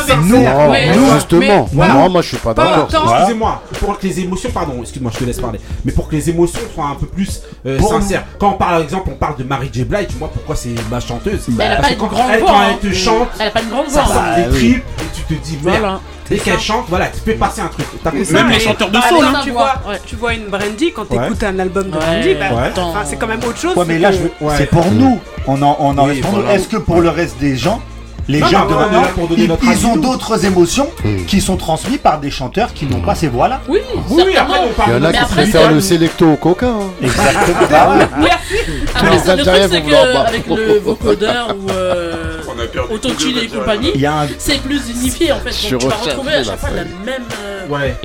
mais- justement. voilà. Non, moi je suis pas d'accord. Excusez-moi, pour que les émotions, pardon, excuse-moi, je te laisse parler, mais pour que les émotions soient un peu plus euh, sincères. Quand on parle, par exemple, on parle de Mary J. Blige, moi, pourquoi c'est ma chanteuse Elle a Parce pas que une quand grande elle, voix. quand hein. elle te chante, Elle a pas une grande ça voix. sort hein. des tripes et tu te dis merde. Dès qu'elle chante, voilà, tu fais passer un truc. T'as Même Non, les chanteurs de soul, hein. tu Ouais. vois, tu vois une Brandy quand Ouais. t'écoutes un album de Ouais. Brandy, bah, c'est quand même autre chose. Ouais, mais c'est là, c'est pour nous. On en, Oui, reste pour nous. Est-ce que pour le reste des gens, les Non, gens non, de on est maintenant, là pour donner ils, notre ils ont d'autres émotions qui sont transmises par des chanteurs qui n'ont pas ces voix-là Oui, Oui, oui, après, on Il parle y en a qui préfèrent le sélecto au coca. hein. Exactement. Bah ouais. Après, Les Algériens vont vouloir boire. qu'avec le vocodeur ou euh, Autotune et compagnie, un, c'est plus unifié en fait. Je Donc tu vas retrouver à la chaque fois la même, euh, Ouais.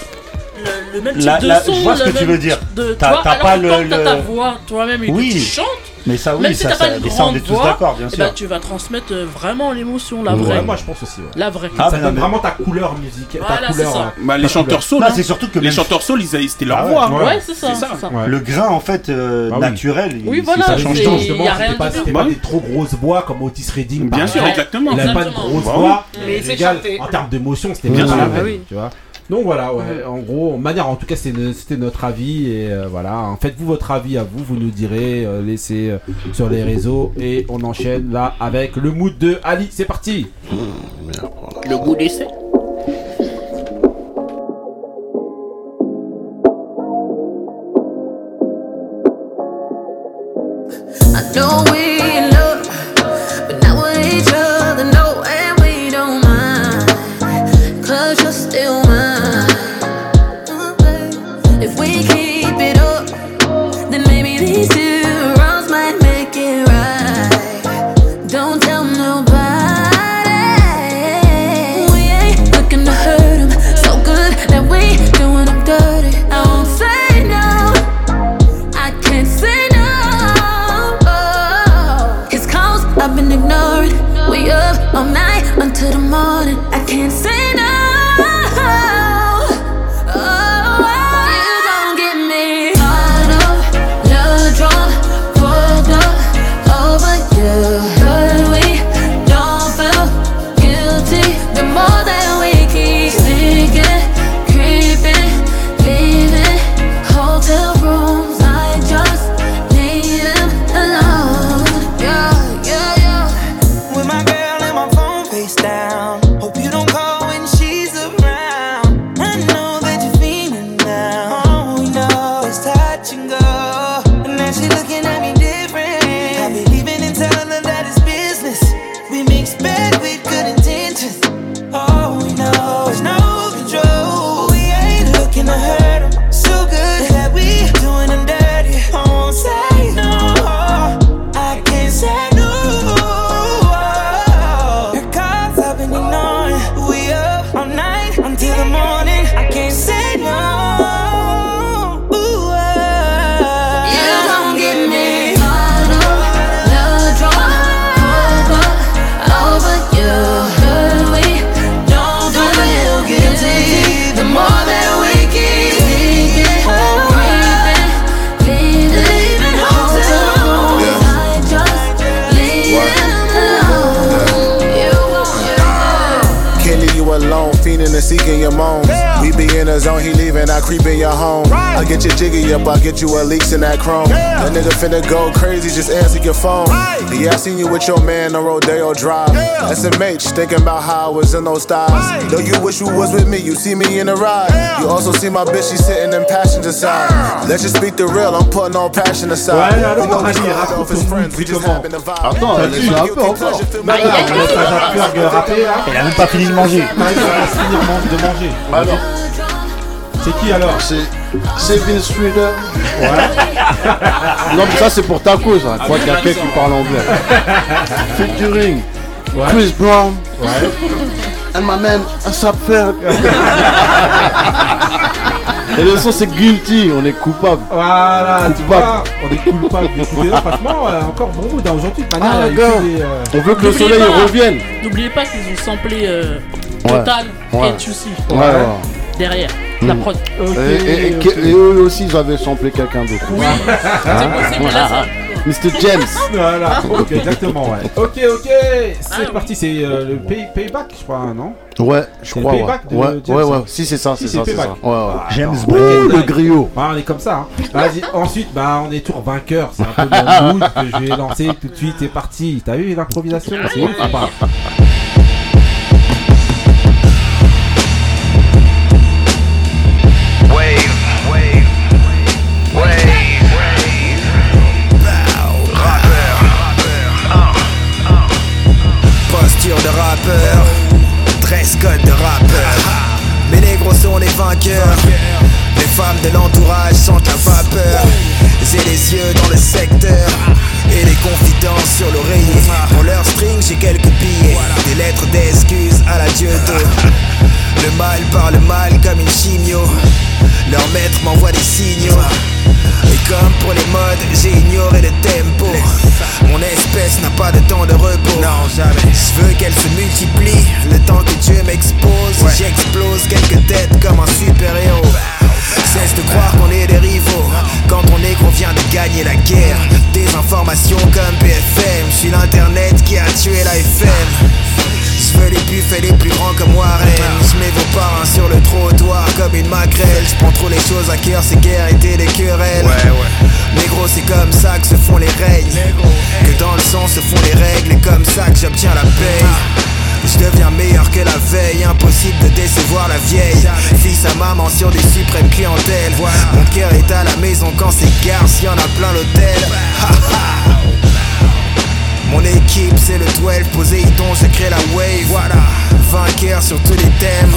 le, le même type La- de la- son. je vois ce que tu veux dire. T'as- pas le- quand t'as le- ta voix toi-même et Oui. que tu chantes, mais ça oui, même si ça, t'as pas ça, une mais ça on grande est tous voix, d'accord, bien eh sûr. ben, tu vas transmettre euh, vraiment l'émotion, la Ouais, vraie. moi, je pense aussi. ouais. La vraie. Ah, ça mais donne non, vraiment ta couleur musicale, Voilà, ta c'est couleur. ça. euh, Bah, les chanteurs soul, Non, hein. c'est surtout que les même- chanteurs soul, ils- c'était leur Ah ouais, voix. hein. ouais. Ouais, c'est ça. C'est ça. c'est ça. Ouais. le grain en fait euh, Bah oui. naturel. il- Oui, si voilà, ça c'est- change Et tout. justement, y a c'était rien pas, de c'était des trop grosses voix comme Otis Redding. par Bien sûr, exemple. exactement. Il avait pas de Exactement. grosse Bah voix. Mais il c'est régale. chanté. En termes d'émotion, c'était Bien bien sûr. la Ah oui. tu vois. Donc voilà, ouais, en gros, en manière, en tout cas, c'était notre avis et euh, voilà. En Faites-vous votre avis à vous, vous nous direz, euh, laissez euh, sur les réseaux et on enchaîne là avec le mood de Ali. C'est parti. Le goût d'essai. Thinking about how I was in those styles. Though you wish you was with me, you see me in the ride. You also see my bitch, sitting in passenger side. Let's just speak the real, I'm putting all passion aside. Ouais, alors, Ali, comment. Attends, un peu encore. Non, non, rapper là. A même pas fini de manger. De manger. Alors, C'est qui alors c'est Saving Streeter. Ouais. Non, mais ça c'est pour ta cause. Hein. Je crois qu'il y a quelqu'un qui parle anglais. Featuring Chris Brown. And my man Asap Ferg. Et le son c'est Guilty, on est coupable. Voilà, tu Coupable. vois, on est coupable Franchement, euh, encore bon mood hein, aujourd'hui. Ah, d'accord. euh, On veut que le soleil pas- revienne. N'oubliez pas qu'ils ont samplé euh, Ouais. Total Ouais. et Juicy Ouais, ouais. derrière la Mm. prod. Et, et- et- et eux aussi ils avaient samplé quelqu'un d'autre. Oui, c'est possible, là, ça- Mr. James. Voilà, ok, exactement, ouais. Ok, ok, c'est Ah, parti, c'est euh, le pay- payback, je crois, non? Ouais, je C'est le crois. Ouais, payback de ouais, James, ouais, ouais. hein. Si, c'est ça, Si, c'est ça, c'est ça. payback. Ouais, ouais. Ah, James. Bond. Le griot. Ouais, on est comme ça. Hein. Vas-y, ensuite, bah, on est tour vainqueur. C'est un peu mon mood que je vais lancer tout de suite. C'est parti. T'as vu l'improvisation? C'est ouf ou pas les femmes de l'entourage sentent la vapeur. J'ai les yeux dans le secteur j'ai quelques billets, des lettres d'excuses à la Dieu Le mal parle mal comme une chimio. Leur maître m'envoie des signaux. Et comme pour les modes, j'ai ignoré le tempo. Mon espèce n'a pas de temps de repos. Non, jamais. Je veux qu'elle se multiplie. Le temps que Dieu m'expose, j'explose quelques têtes comme un super-héros. Cesse de croire qu'on est des rivaux. Quand on est qu'on vient de gagner la guerre. Des informations comme BFM Je suis l'internet qui a tué la FM je veux les buffets les plus grands comme Warren. Je mets vos parents sur le trottoir comme une maquerelle. Je prends trop les choses à cœur, ces guerres étaient des querelles. Ouais ouais. Négro c'est comme ça que se font les règles. Que dans le sang se font les règles Et comme ça que j'obtiens la paix je deviens meilleur que la veille, impossible de décevoir la vieille. Fils à maman sur des suprêmes clientèles. Mon cœur est à la maison quand c'est garce, y'en a plein l'hôtel. Mon équipe c'est le 12 Poséidon, je crée la wave. Voilà, vainqueur sur tous les thèmes.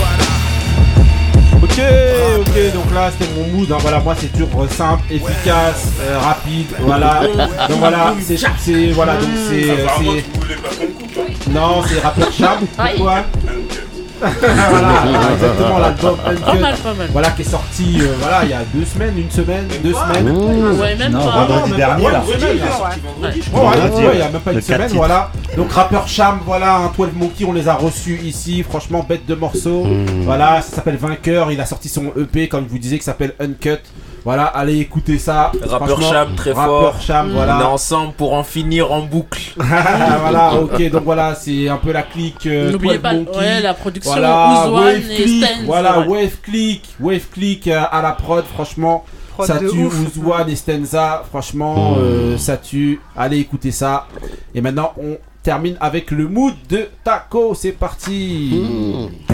Ok, ok, donc là c'était mon mood. hein. Voilà, moi c'est toujours euh, simple, efficace, euh, rapide. Voilà, donc voilà, c'est c'est- voilà, donc c'est euh, c'est non, c'est rappeur Cham. Pourquoi voilà, voilà, exactement l'album Pas Uncut. mal, pas mal. Voilà qui est sorti euh, voilà il y a deux semaines, une semaine, deux semaines. Ouais, même Non, pas. vendredi dernier là. ouais, il y a même pas le une semaine, titres. voilà. Donc rappeur Cham, voilà, un 12 Monkey, on les a reçus ici, franchement bête de morceaux. Voilà, ça s'appelle Vainqueur, il a sorti son EP comme je vous disais qui s'appelle Uncut. Voilà, allez écouter ça. Rappeur Cham, très rappeur fort. Cham, On est voilà. ensemble pour en finir en boucle. voilà, ok, donc voilà, c'est un peu la clique. euh, N'oubliez 12 pas, Monkey. ouais, la production Voilà, Ouzouane Wave et Click, voilà, ouais. Wave Click, Wave Click euh, à la prod, franchement. Prod ça de tue. Ouzouane et Stenza, franchement, euh, ça tue. Allez écouter ça. Et maintenant, on termine avec le mood de Taco. C'est parti. Bloody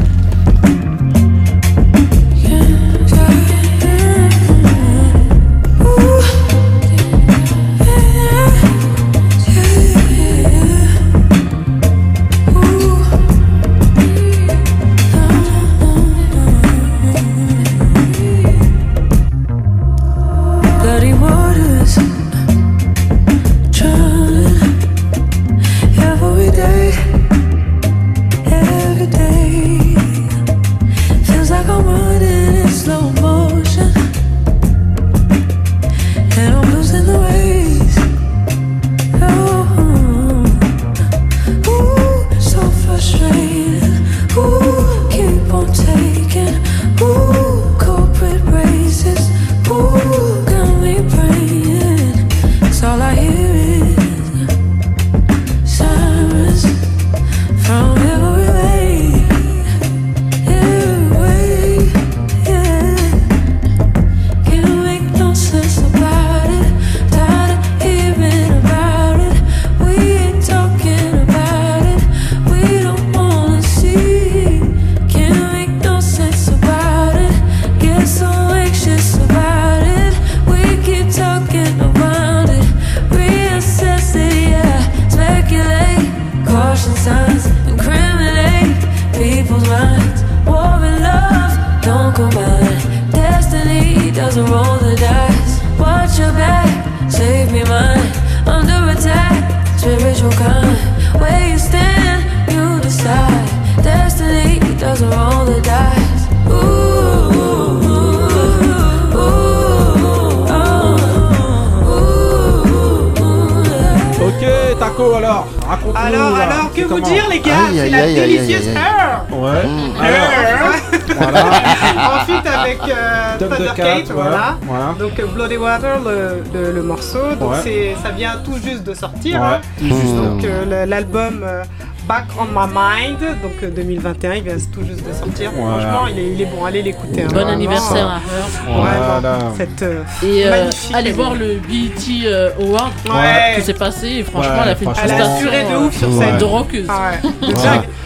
sortir. Ouais, hein. juste. Donc euh, l'album euh, Back on My Mind, donc euh, 2021, il vient tout juste de sortir. Voilà. Franchement, il est, il est bon. Allez l'écouter. hein. Bon anniversaire euh, à. Voilà. Cette euh, Et euh, magnifique. allez voir le BET euh, Award Ouais. qui s'est passé et franchement Ouais, elle a fait une. Elle a assuré de euh, ouf sur Ouais. scène. de rockeuse. Ah.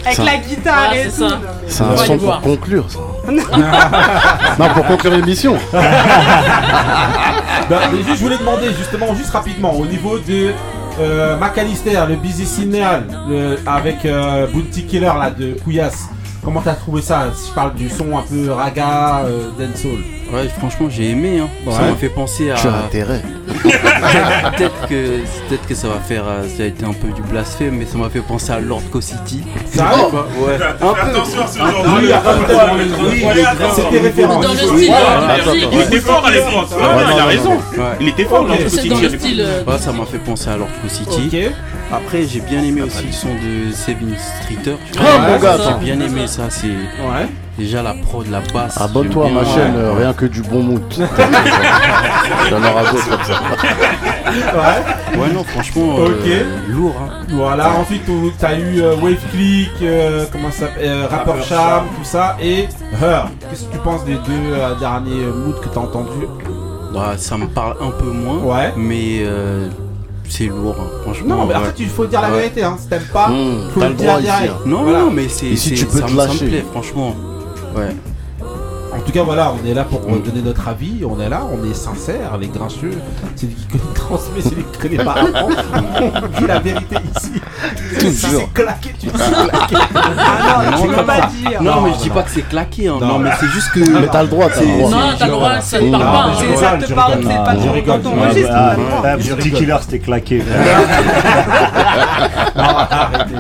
Avec Ça- la guitare Ouais, et tout. C'est On un va son pour voir. conclure, ça. non, pour conclure l'émission. Juste, je voulais demander justement, juste rapidement, au niveau de euh, McAllister, le busy signal, le- avec euh, Bounty Killer là de Couillasse. Comment t'as trouvé ça? Si je parle du son un peu raga, euh, dancehall. Ouais, franchement, j'ai aimé. Hein. Ça Ouais. m'a fait penser à. Tu as intérêt. Peut-être que peut-être que ça va faire euh, ça a été un peu du blasphème mais ça m'a fait penser à Lord Co City Sérieux ouais un peu Attention à ce genre C'était référent. Dans le style. Il était fort à l'époque. Il a raison. Il était fort. Lord dans City. euh, ça m'a fait penser à Lord Co City après j'ai bien aimé aussi le son de Seven Streeter Ah, mon gars, j'ai bien aimé ça c'est Ouais. Déjà la prod la basse Abonne-toi à ma chaîne, euh, rien que du bon mood. J'en aurai d'autres comme ça. Ouais. ouais non franchement euh, Ok. lourd hein. Voilà, ensuite tu- t'as eu euh, Wave Click, euh, comment ça s'appelle, euh, Rapper Charm, tout ça, et Her. Qu'est-ce que tu penses des deux euh, derniers euh, moods que t'as entendus? Bah, ça me parle un peu moins Ouais. mais euh, c'est lourd hein, franchement Non, mais ouais. après, il faut dire la Ouais. vérité, hein. si t'aimes pas, Mmh, faut t'as le le dire droit ici, direct. hein. non Voilà. non mais c'est c'est- tu peux ça, te me- ça me lâcher. plaît franchement ouais En tout cas, voilà, on est là pour donner notre avis, on est là, on est sincère, les grincheux. Celui qui connaît transmet, celui qui connaît pas apprend. On dit la vérité ici. Si Toujours. c'est claqué, tu dis c'est claqué. Ah non, tu peux pas dire. Non, Non, mais je dis non. pas que c'est claqué, hein. Non. non, mais c'est juste que. Mais t'as le droit, droit. Non, t'as le droit, ça te C'est- parle pas. C'est- ça rigole, te je parle, rigole. c'est pas Je ton- rigole, ton je Ouais, registre, bah, t'as le droit. ouais, Je Bounty rigole. Killer, c'était claqué. Non, arrêtez.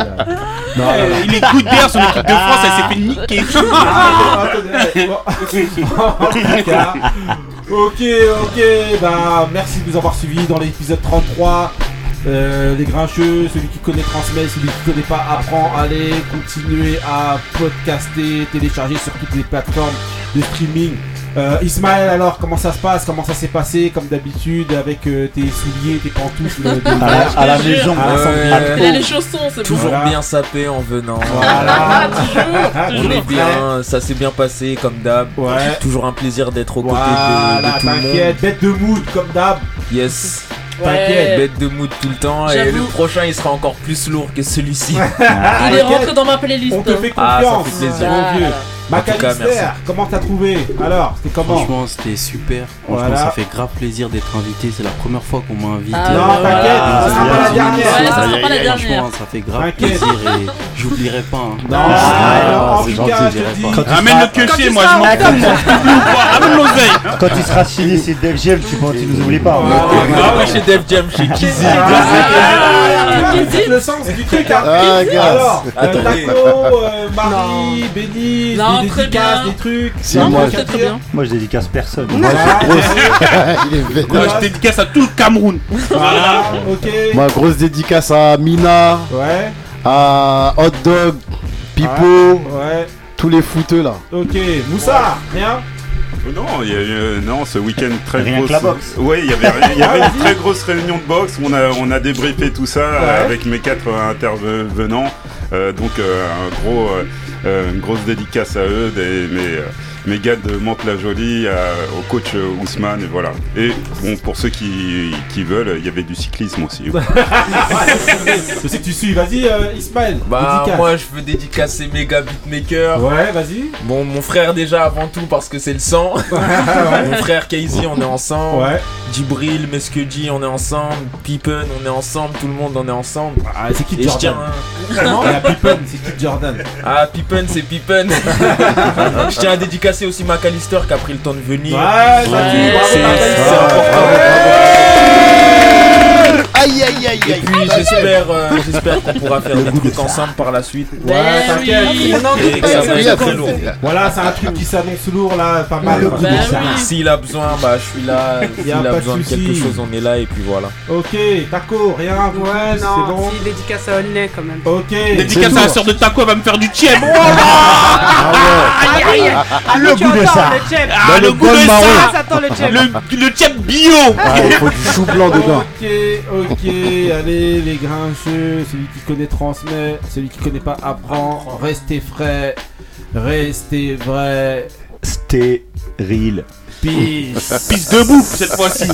Là. Non, non, non. Il est coup d'air sur l'équipe de France, elle s'est fait niquer. Ah, ok, ok, bah merci de nous avoir suivis dans l'épisode 33. Euh, les grincheux, celui qui connaît transmet, celui qui connaît pas apprend. Allez, continuez à podcaster, télécharger sur toutes les plateformes de streaming. Euh, Ismaël, alors comment ça se passe? Comment ça s'est passé Comme d'habitude avec euh, tes souliers, tes pantoufles de À la, à la maison. à la Ouais. Il a les chaussons, c'est. Toujours Voilà. bien sapé en venant. Voilà. On Toujours est prêt. bien, ça s'est bien passé comme d'hab. Ouais. Toujours un plaisir d'être aux côtés de, Voilà, de tout le monde. t'inquiète, bête de mood comme d'hab. Yes. T'inquiète. Bête de mood tout le temps et le prochain il sera encore plus lourd que celui-ci. Il est rentré dans ma playlist. On te fait Ah, ça confiance, fait plaisir. mon vieux. Macalister, comment t'as trouvé Alors, c'était comment Franchement, c'était super. Franchement, Voilà. ça fait grave plaisir d'être invité. C'est la première fois qu'on m'a invité. Ah, Non, t'inquiète, voilà. ça sera pas la dernière. Pas la Franchement, dernière. ça fait grave plaisir et j'oublierai pas. hein. Non, Ah, en c'est tout gentil, cas, je je te dirais dis. pas. Quand tu Amène seras- le tu moi je seras m'en fous. l'oseille. Quand il sera signé, c'est Def Jam, tu, penses- tu nous oublies pas. hein. Ah oui, chez Def Jam, chez Kizzy. Ah, c'est le sens du truc. hein. Ah. Alors, euh. Taco, euh, Marie, Benny, Non, des dédicaces, des trucs. C'est Non, moi, c'était très bien. Moi, je dédicace personne. Voilà, Il est vénère. Moi, je dédicace à tout le Cameroun. voilà, ok. Moi, grosse dédicace à Mina, Ouais, à Hot Dog, Pipo, ouais, tous les fouteux là. ok. Moussa, rien Non, il y a eu, euh, non, ce week-end très Rien grosse. que la boxe. Oui, il y avait, il y avait Ah, une très grosse réunion de boxe. On a, on a débriefé tout ça avec mes quatre intervenants. Euh, donc euh, un gros, euh, euh, une grosse dédicace à eux, des, mes, gars de Mantes-la-Jolie, euh, au coach Ousmane, et voilà. Et bon, pour ceux qui, qui veulent, il y avait du cyclisme aussi. Je sais que tu suis, vas-y euh, Ismaël. Bah dédicace. moi je veux dédicacer méga beatmaker. Ouais, vas-y. Bon mon frère déjà avant tout parce que c'est le sang. mon frère Casey on est ensemble. Ouais. Djibril, Meskedji on est ensemble. Pippen on est ensemble. Tout le monde on est ensemble. Ah, c'est qui Et je Jordan tiens. Pippen, c'est qui Jordan? Ah Pippen c'est Pippen. je tiens à dédicacer aussi McAllister qui a pris le temps de venir. Ouais, c'est important. Aïe aïe aïe Et puis j'espère euh, j'espère qu'on pourra faire des trucs ensemble par la suite. Ouais, t'inquiète. Et que ça va être très lourd. Voilà, c'est un truc qui s'annonce lourd là, pas mal. quoi. S'il a besoin, bah je suis là. A S'il a de besoin de quelque chose, on est là et puis voilà. Ok, Taco, rien. vous Ouais, tous, non, c'est bon. si, dédicace à Onley quand même. Ok. Dédicace à la sœur de Taco, elle va me faire du tchèb. Aïe, aïe, ah, Le goût de ça. Le tchèp. Ah, le goût de Ah, ça. le tchèb bio. Ah, il faut du chou blanc dedans. Ok, ok, allez les grincheux, celui qui connaît transmet, celui qui connaît pas apprend, restez frais, restez vrai, Stérile. peace. Pisse debout cette fois-ci.